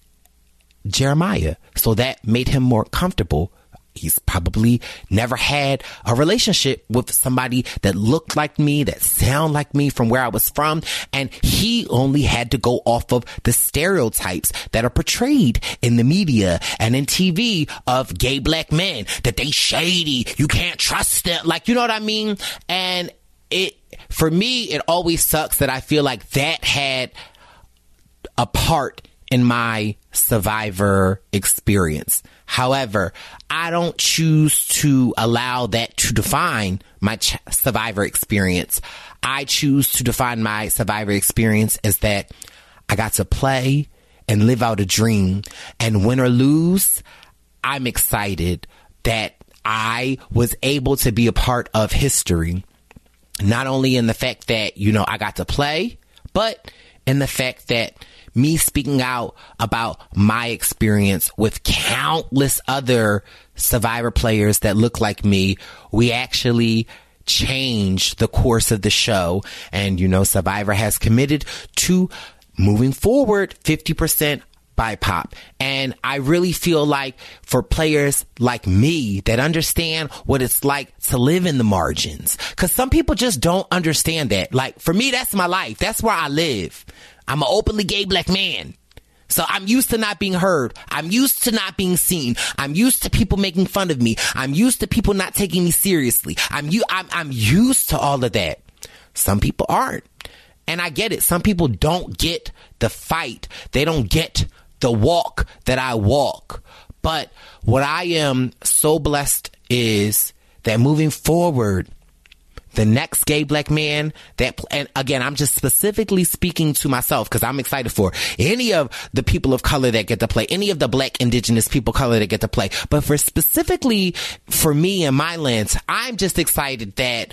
Jeremiah. So that made him more comfortable he's probably never had a relationship with somebody that looked like me, that sound like me from where I was from. And he only had to go off of the stereotypes that are portrayed in the media and in TV of gay black men, that they shady. You can't trust them. Like, you know what I mean? And it, for me, it always sucks that I feel like that had a part in my survivor experience. However, I don't choose to allow that to define my ch- survivor experience. I choose to define my survivor experience as that I got to play and live out a dream. And win or lose, I'm excited that I was able to be a part of history. Not only in the fact that, you know, I got to play, but in the fact that me speaking out about my experience with countless other survivor players that look like me, we actually changed the course of the show. And, you know, Survivor has committed to moving forward 50% BIPOC. And I really feel like for players like me that understand what it's like to live in the margins, cause some people just don't understand that. Like for me, that's my life. That's where I live. I'm an openly gay black man. So I'm used to not being heard. I'm used to not being seen. I'm used to people making fun of me. I'm used to people not taking me seriously. I'm I'm used to all of that. Some people aren't. And I get it. Some people don't get the fight. They don't get the walk that I walk. But what I am so blessed is that moving forward, the next gay black man that, and again, I'm just specifically speaking to myself because I'm excited for any of the people of color that get to play, any of the black indigenous people color that get to play. But for specifically for me and my lens, I'm just excited that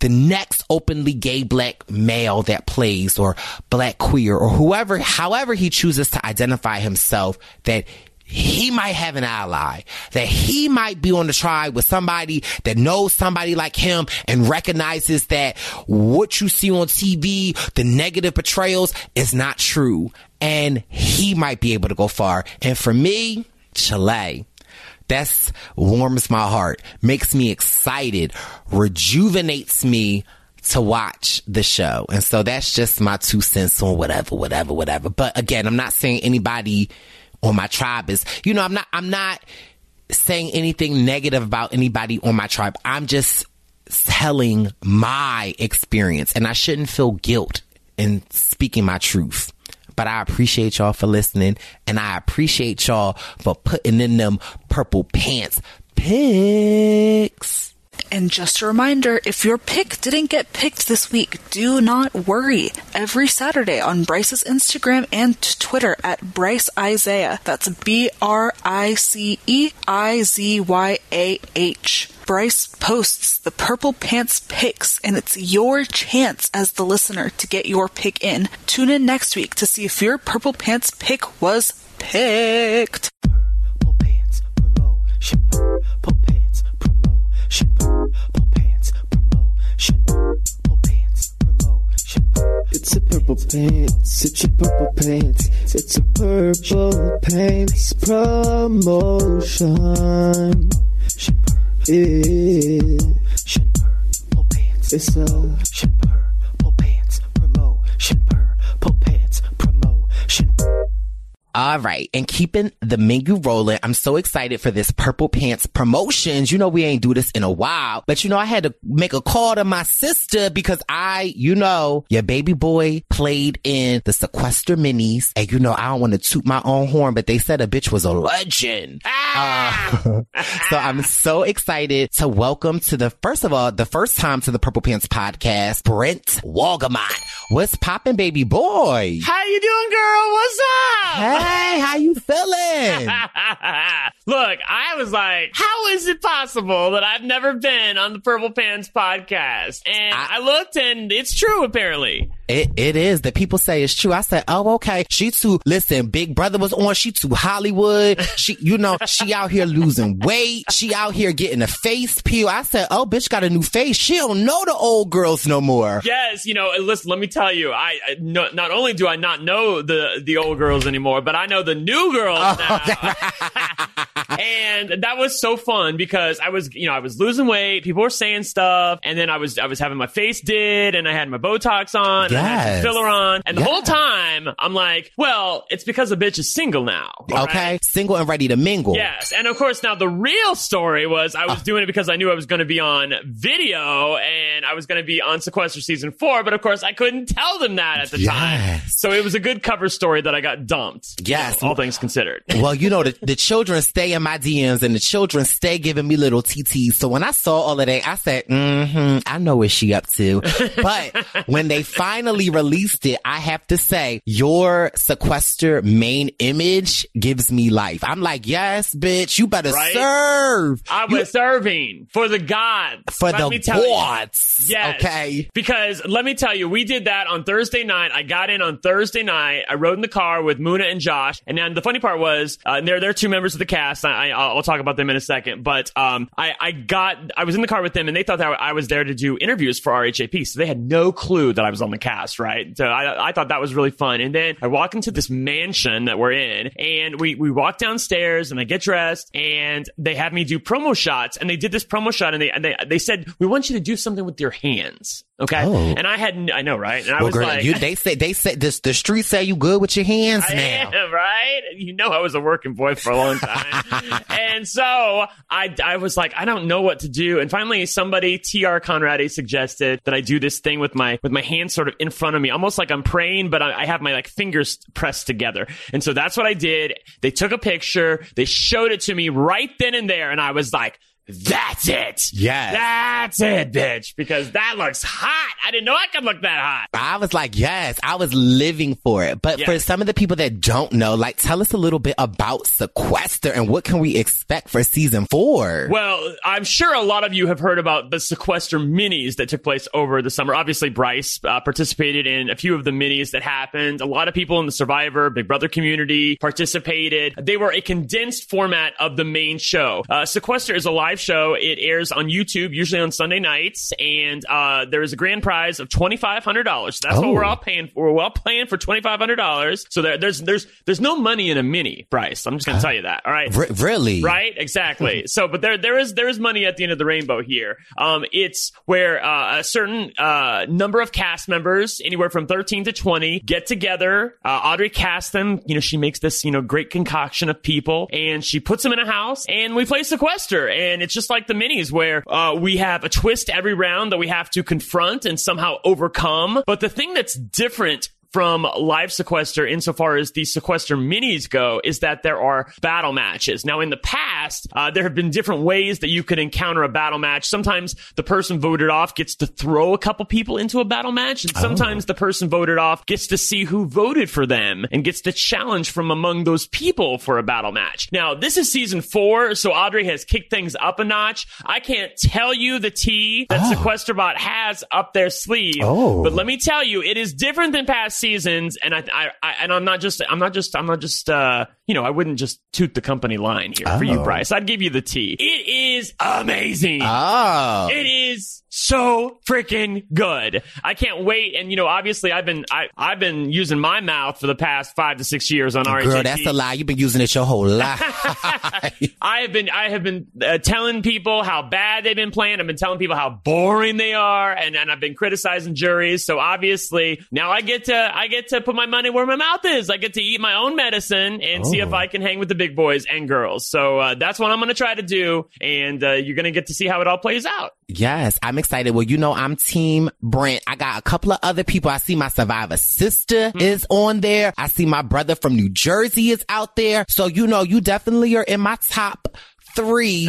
the next openly gay black male that plays or black queer or whoever, however he chooses to identify himself, that he might have an ally, that he might be on the tribe with somebody that knows somebody like him and recognizes that what you see on TV, the negative portrayals is not true. And he might be able to go far. And for me, Chile. That's warms my heart, makes me excited, rejuvenates me to watch the show. And so that's just my two cents on whatever, whatever, whatever. But again, I'm not saying anybody on my tribe is, you know, I'm not, I'm not saying anything negative about anybody on my tribe. I'm just telling my experience and I shouldn't feel guilt in speaking my truth. But I appreciate y'all for listening and I appreciate y'all for putting in them purple pants pics. And just a reminder if your pick didn't get picked this week, do not worry. Every Saturday on Brice's Instagram and Twitter at Brice Izyah, that's B R I C E I Z Y A H. Brice posts the Purple Pants picks, and it's your chance as the listener to get your pick in. Tune in next week to see if your Purple Pants pick was picked. Purple pants promotion. Purple pants promotion. Purple pants promotion. Purple pants promotion. It's a purple pants, it's a purple pants, it's a purple pants promotion. It's a Purple pants promotion. Purple pants promotion. All right. And keeping the menu rolling, I'm so excited for this Purple Pants promotions. You know, we ain't do this in a while, but you know, I had to make a call to my sister because I, you know, your baby boy played in the sequester minis. And you know, I don't want to toot my own horn, but they said a bitch was a legend. Uh, so I'm so excited to welcome to the, first of all, the first time to the Purple Pants podcast, Brent Walgamot. What's poppin', baby boy? How you doing, girl? What's up? Hey, how you feeling? Look, I was like, how is it possible that I've never been on the Purple Pants podcast? And I, looked and it's true, apparently. It, it is that people say it's true. I said, oh, okay. She too, listen, Big Brother was on. She too Hollywood. She, you know, she out here losing weight. She out here getting a face peel. I said, oh, bitch got a new face. She don't know the old girls no more. Yes, you know, listen, let me tell you, I, I no, not only do I not know the, the old girls anymore, but I know the new girls oh, now. and that was so fun because I was, you know, I was losing weight. People were saying stuff, and then I was, I was having my face did, and I had my Botox on, and I had Yes. filler on, and the whole time I'm like, well, it's because the bitch is single now. Okay. right? Single and ready to mingle. Yes, and of course now the real story was I was doing it because I knew I was going to be on video and I was going to be on Sequester season four, but of course I couldn't tell them that at the time. So it was a good cover story that I got dumped. Yes. all things considered. Well, you know, the, the children stay in my DMs and the children stay giving me little TTs. So when I saw all of that, I said, mm-hmm, I know what she up to. But when they finally released it, I have to say, your sequester main image gives me life. I'm like, yes, bitch, you better Right? serve. I was serving for the gods. For Let the me tell you. gods. Yes. Okay. Because let me tell you, we did that on Thursday night. I got in on Thursday night. I rode in the car with Muna and Josh. And then the funny part was, uh, they're, they're two members of the cast. I, I, I'll talk about them in a second. But, um, I, I got, I was in the car with them and they thought that I was there to do interviews for RHAP. So they had no clue that I was on the cast, right? So I, I thought that was really fun. And then I walk into this mansion that we're in and we, we walk downstairs and I get dressed and they have me do promo shots and they did this promo shot and they, and they, they said, we want you to do something with your hands. Okay. Oh. And I had, I know, right? And I well, was girl, like, you, they say, they say, this, the streets say you good with your hands I now. am, right? You know, I was a working boy for a long time. and so I, I was like, I don't know what to do. And finally, somebody, TR Conradi suggested that I do this thing with my, with my hands sort of in front of me, almost like I'm praying, but I, I have my like fingers pressed together. And so that's what I did. They took a picture. They showed it to me right then and there. And I was like, that's it. Yes. That's it, bitch. Because that looks hot. I didn't know I could look that hot. I was like, yes, I was living for it. But Yeah. for some of the people that don't know, like, tell us a little bit about Sequester and what can we expect for season four? Well, I'm sure a lot of you have heard about the sequester minis that took place over the summer. Obviously, Brice uh, participated in a few of the minis that happened. A lot of people in the Survivor, Big Brother community participated. They were a condensed format of the main show. Uh, sequester is a live show. It airs on YouTube, usually on Sunday nights, and uh, there is a grand prize of twenty five hundred dollars. That's what Oh. we're all paying for. We're all paying for twenty five hundred dollars. So there, there's there's there's no money in a mini, Brice. I'm just gonna tell you that. All right. Re- really? Right, exactly. so, but there, there is, there is money at the end of the rainbow here. Um, it's where uh, a certain uh, number of cast members, anywhere from thirteen to twenty, get together. Uh, Audrey casts them. You know, she makes this, you know, great concoction of people, and she puts them in a house, and we play sequester. And it's just like the minis, where uh, we have a twist every round that we have to confront and somehow overcome. But the thing that's different from live sequester insofar as the sequester minis go is that there are battle matches. Now, in the past, uh, there have been different ways that you could encounter a battle match. Sometimes the person voted off gets to throw a couple people into a battle match, and sometimes the person voted off gets to see who voted for them and gets to challenge from among those people for a battle match. Now, this is season four, so Audrey has kicked things up a notch. I can't tell you the tea that Sequesterbot has up their sleeve, Oh. but let me tell you, it is different than past seasons, and I, I, I and I'm not just, I'm not just, I'm not just, uh, you know, I wouldn't just toot the company line here for you, Oh. Brice. I'd give you the tea. It is amazing. Oh. It is so freaking good. I can't wait. And you know, obviously, I've been I, I've been using my mouth for the past five to six years on RHAP. Girl, that's a lie. You've been using it your whole life. I have been I have been uh, telling people how bad they've been playing. I've been telling people how boring they are, and, and I've been criticizing juries. So obviously now I get to I get to put my money where my mouth is. I get to eat my own medicine and see if. I can hang with the big boys and girls. So uh, that's what I'm going to try to do, and uh, you're going to get to see how it all plays out. Yes, I'm excited. Well, you know, I'm team Brent. I got a couple of other people. I see my survivor sister is on there. I see my brother from New Jersey is out there. So, you know, you definitely are in my top three.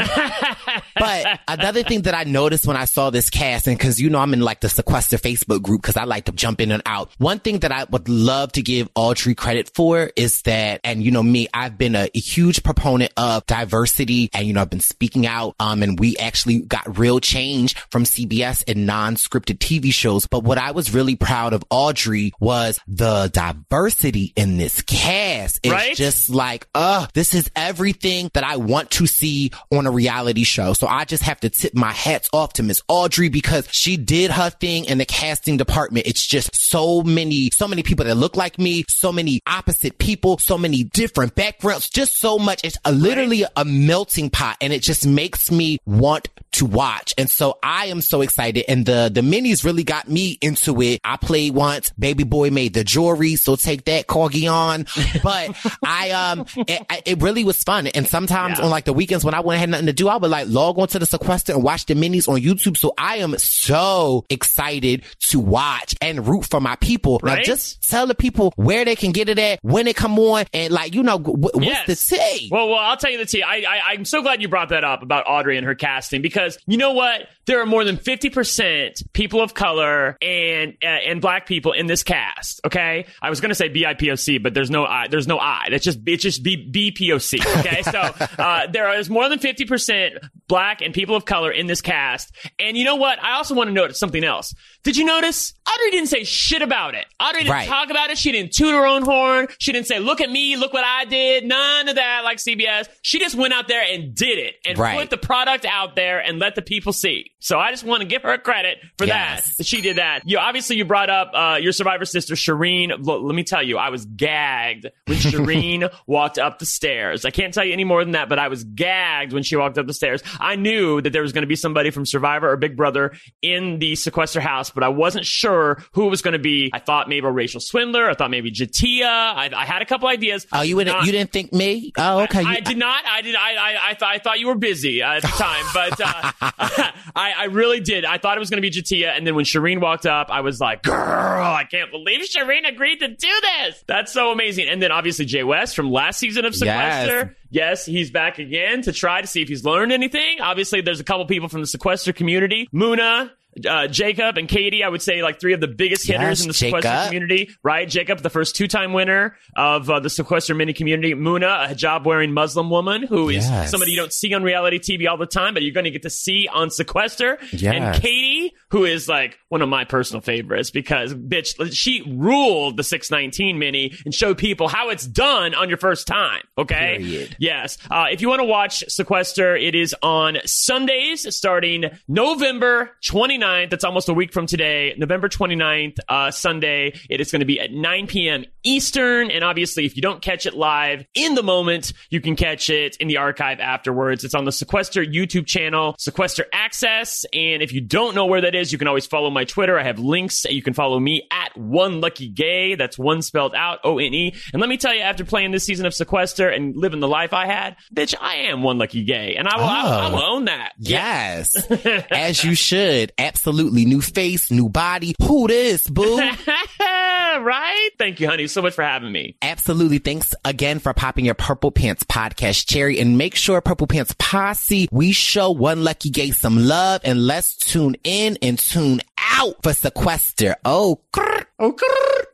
but another thing that I noticed when I saw this cast, and cause you know, I'm in like the sequester Facebook group cause I like to jump in and out. One thing that I would love to give Audrey credit for is that, and you know me, I've been a, huge proponent of diversity and you know, I've been speaking out, um, and we actually got real change from CBS in non-scripted TV shows. But what I was really proud of Audrey was the diversity in this cast. It's Right? just like, uh, this is everything that I want to see on a reality show. So I just have to tip my hats off to Miss Audrey because she did her thing in the casting department. It's just so many, so many people that look like me, so many opposite people, so many different backgrounds, just so much. It's a, literally a melting pot and it just makes me want to watch. And so I am so excited. And the, the minis really got me into it. I played once. Baby boy made the jewelry. So take that corgi on. But I, um, it, it really was fun. And sometimes on like the weekends when I went had nothing to do, I would like log on to the sequester and watch the minis on YouTube. So I am so excited to watch and root for my people. Now Right? just tell the people where they can get it at, when it come on, and like, you know, wh- what's Yes. the tea? Well, well, I'll tell you the tea. I, I, I'm so glad you brought that up about Audrey and her casting because you know what? There are more than 50% people of color and uh, and black people in this cast. Okay, I was going to say BIPOC, but there's no I. There's no I. That's just it's just B, BPOC. Okay, so uh, there is more than 50% black and people of color in this cast. And you know what? I also want to note something else. Did you notice Audrey didn't say shit about it? Audrey didn't Right. talk about it. She didn't toot her own horn. She didn't say, look at me, look what I did. None of that like CBS. She just went out there and did it and Right. put the product out there and let the people see. So I just want to give her credit for Yes. that. That she did that. You obviously you brought up uh, your survivor sister Shireen. Look, let me tell you, I was gagged when Shireen walked up the stairs. I can't tell you any more than that, but I was gagged when she walked up the stairs. I knew that there was going to be somebody from Survivor or Big Brother in the sequester house, but I wasn't sure who it was going to be. I thought maybe a Rachel Swindler. I thought maybe Jatia. I, I had a couple ideas. Oh, you didn't, you didn't think me? Oh, okay. I You- did not. I did. I. I. I, thought. I thought you were busy uh, at the time, but uh, I, I really did. I thought it was going to be Jatia, and then when Shireen walked up, I was like, "Girl, I can't believe Shireen agreed to do this. That's so amazing." And then obviously Jay West from last season of Sequester. Yes. he's back again to try to see if he's learned anything. Obviously, there's a couple people from the Sequester community. Muna, uh, Jacob and Katie, I would say like three of the biggest hitters Yes, in the sequester Jacob. community, right? Jacob, the first two-time winner of uh, the sequester mini community. Muna, a hijab-wearing Muslim woman who is Yes. somebody you don't see on reality TV all the time, but you're going to get to see on sequester. Yes. And Katie, who is like one of my personal favorites because bitch, she ruled the 619 mini and showed people how it's done on your first time. Okay. Period. Yes. Uh, if you want to watch Sequester, it is on Sundays starting November 29th. That's almost a week from today. November 29th, uh, Sunday. It is going to be at 9 p.m. Eastern. And obviously, if you don't catch it live in the moment, you can catch it in the archive afterwards. It's on the Sequester YouTube channel, Sequester Access. And if you don't know where that is, you can always follow my Twitter. I have links. You can follow me at one lucky gay. That's one spelled out, O N E. And let me tell you, after playing this season of Sequester and living the life I had, bitch, I am one lucky gay. And I will, I will, I will Oh. own that. Yes. As you should. Absolutely. New face, new body. Who this, boo? right? Thank you, honey, so much for having me. Absolutely. Thanks again for popping your Purple Pants podcast cherry. And make sure Purple Pants posse, we show one lucky gay some love and let's tune in and tune out for sequester. Oh, grr. oh, grr.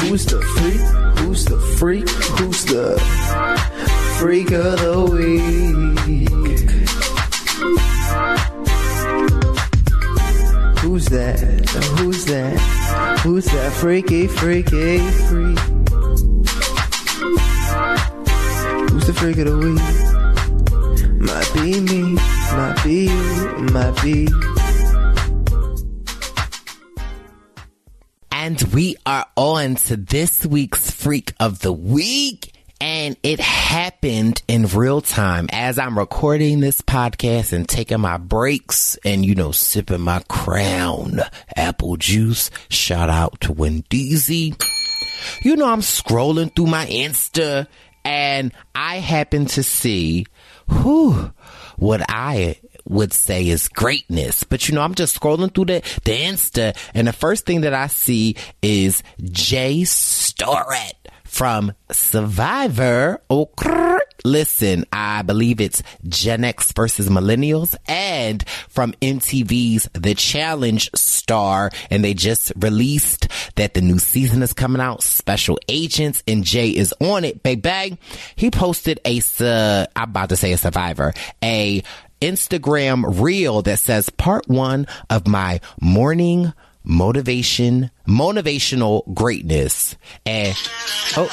Who's the freak? Who's the freak? Who's the freak of the week? Who's that? Who's that? Who's that freaky, freaky, freak? Who's the freak of the week? Might be me, might be you, might be. And we are on to this week's Freak of the Week. And it happened in real time as I'm recording this podcast and taking my breaks and, you know, sipping my crown apple juice. Shout out to Wendeezy. You know, I'm scrolling through my Insta and I happen to see, who what I would say is greatness. But you know, I'm just scrolling through the, the Insta and the first thing that I see is Jay Starrett from Survivor. Oh, listen, I believe it's Gen X versus Millennials and from MTV's The Challenge star. And they just released that the new season is coming out. Special Agents and Jay is on it, baby. He posted a, su- I'm about to say a Survivor, a Instagram reel that says part one of my morning motivation, motivational greatness. And, oh,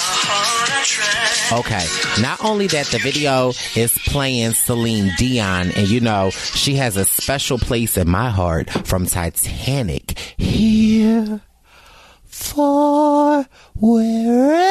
okay. Not only that, the video is playing Celine Dion, and you know, she has a special place in my heart from Titanic. Here for wherever.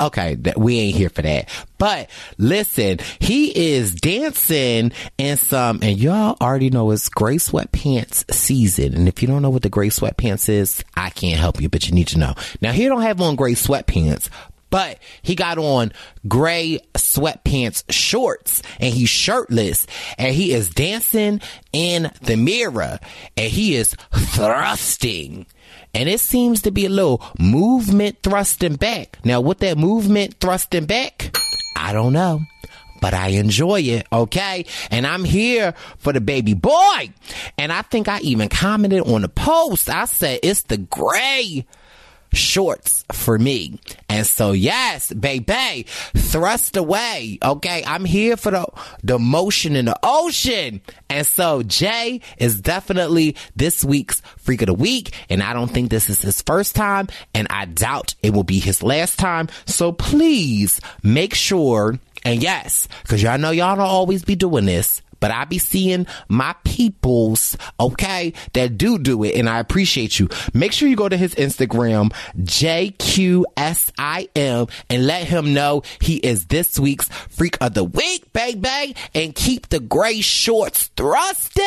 Okay, we ain't here for that. But listen, he is dancing in some, and y'all already know it's gray sweatpants season. And if you don't know what the gray sweatpants is, I can't help you, but you need to know. Now, he don't have on gray sweatpants, but he got on gray sweatpants shorts and he's shirtless and he is dancing in the mirror and he is thrusting. And it seems to be a little movement thrusting back. Now, what that movement thrusting back, I don't know. But I enjoy it, okay? And I'm here for the baby boy. And I think I even commented on the post. I said it's the gray shorts for me. And so yes, baby, thrust away. Okay. I'm here for the, the motion in the ocean. And so Jay is definitely this week's freak of the week. And I don't think this is his first time. And I doubt it will be his last time. So please make sure. And yes, cause y'all know y'all don't always be doing this but I be seeing my peoples, okay, that do do it, and I appreciate you. Make sure you go to his Instagram, JQSIM, and let him know he is this week's Freak of the Week, baby, and keep the gray shorts thrusting.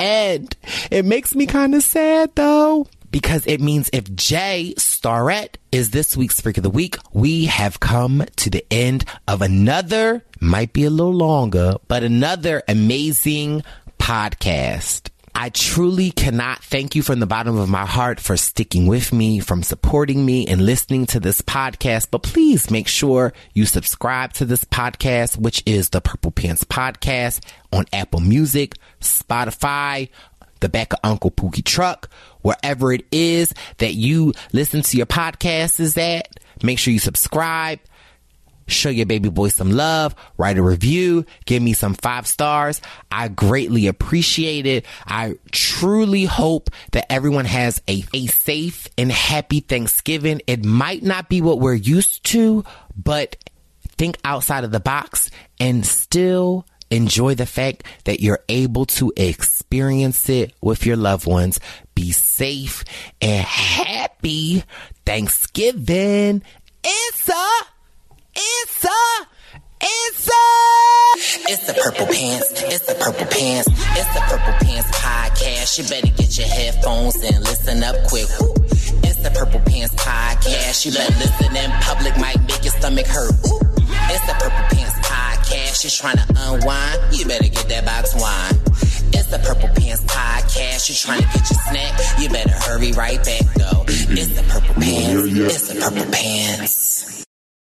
And it makes me kind of sad though because it means if Jay Starrett is this week's Freak of the Week, we have come to the end of another, might be a little longer, but another amazing podcast. I truly cannot thank you from the bottom of my heart for sticking with me, from supporting me and listening to this podcast. But please make sure you subscribe to this podcast, which is the Purple Pants Podcast on Apple Music, Spotify, the back of Uncle Pookie truck, wherever it is that you listen to your podcast is at. Make sure you subscribe. Show your baby boy some love, write a review, give me some five stars. I greatly appreciate it. I truly hope that everyone has a, a safe and happy Thanksgiving. It might not be what we're used to, but think outside of the box and still enjoy the fact that you're able to experience it with your loved ones. Be safe and happy Thanksgiving. It's a it's a, it's a. It's the Purple Pants. It's the Purple Pants. It's the Purple Pants podcast. You better get your headphones and listen up quick. It's the Purple Pants podcast. You better listen in public, might make your stomach hurt. It's the Purple Pants podcast. You're trying to unwind. You better get that box wine. It's the Purple Pants podcast. You're trying to get your snack. You better hurry right back though. It's the Purple Pants. It's the Purple Pants.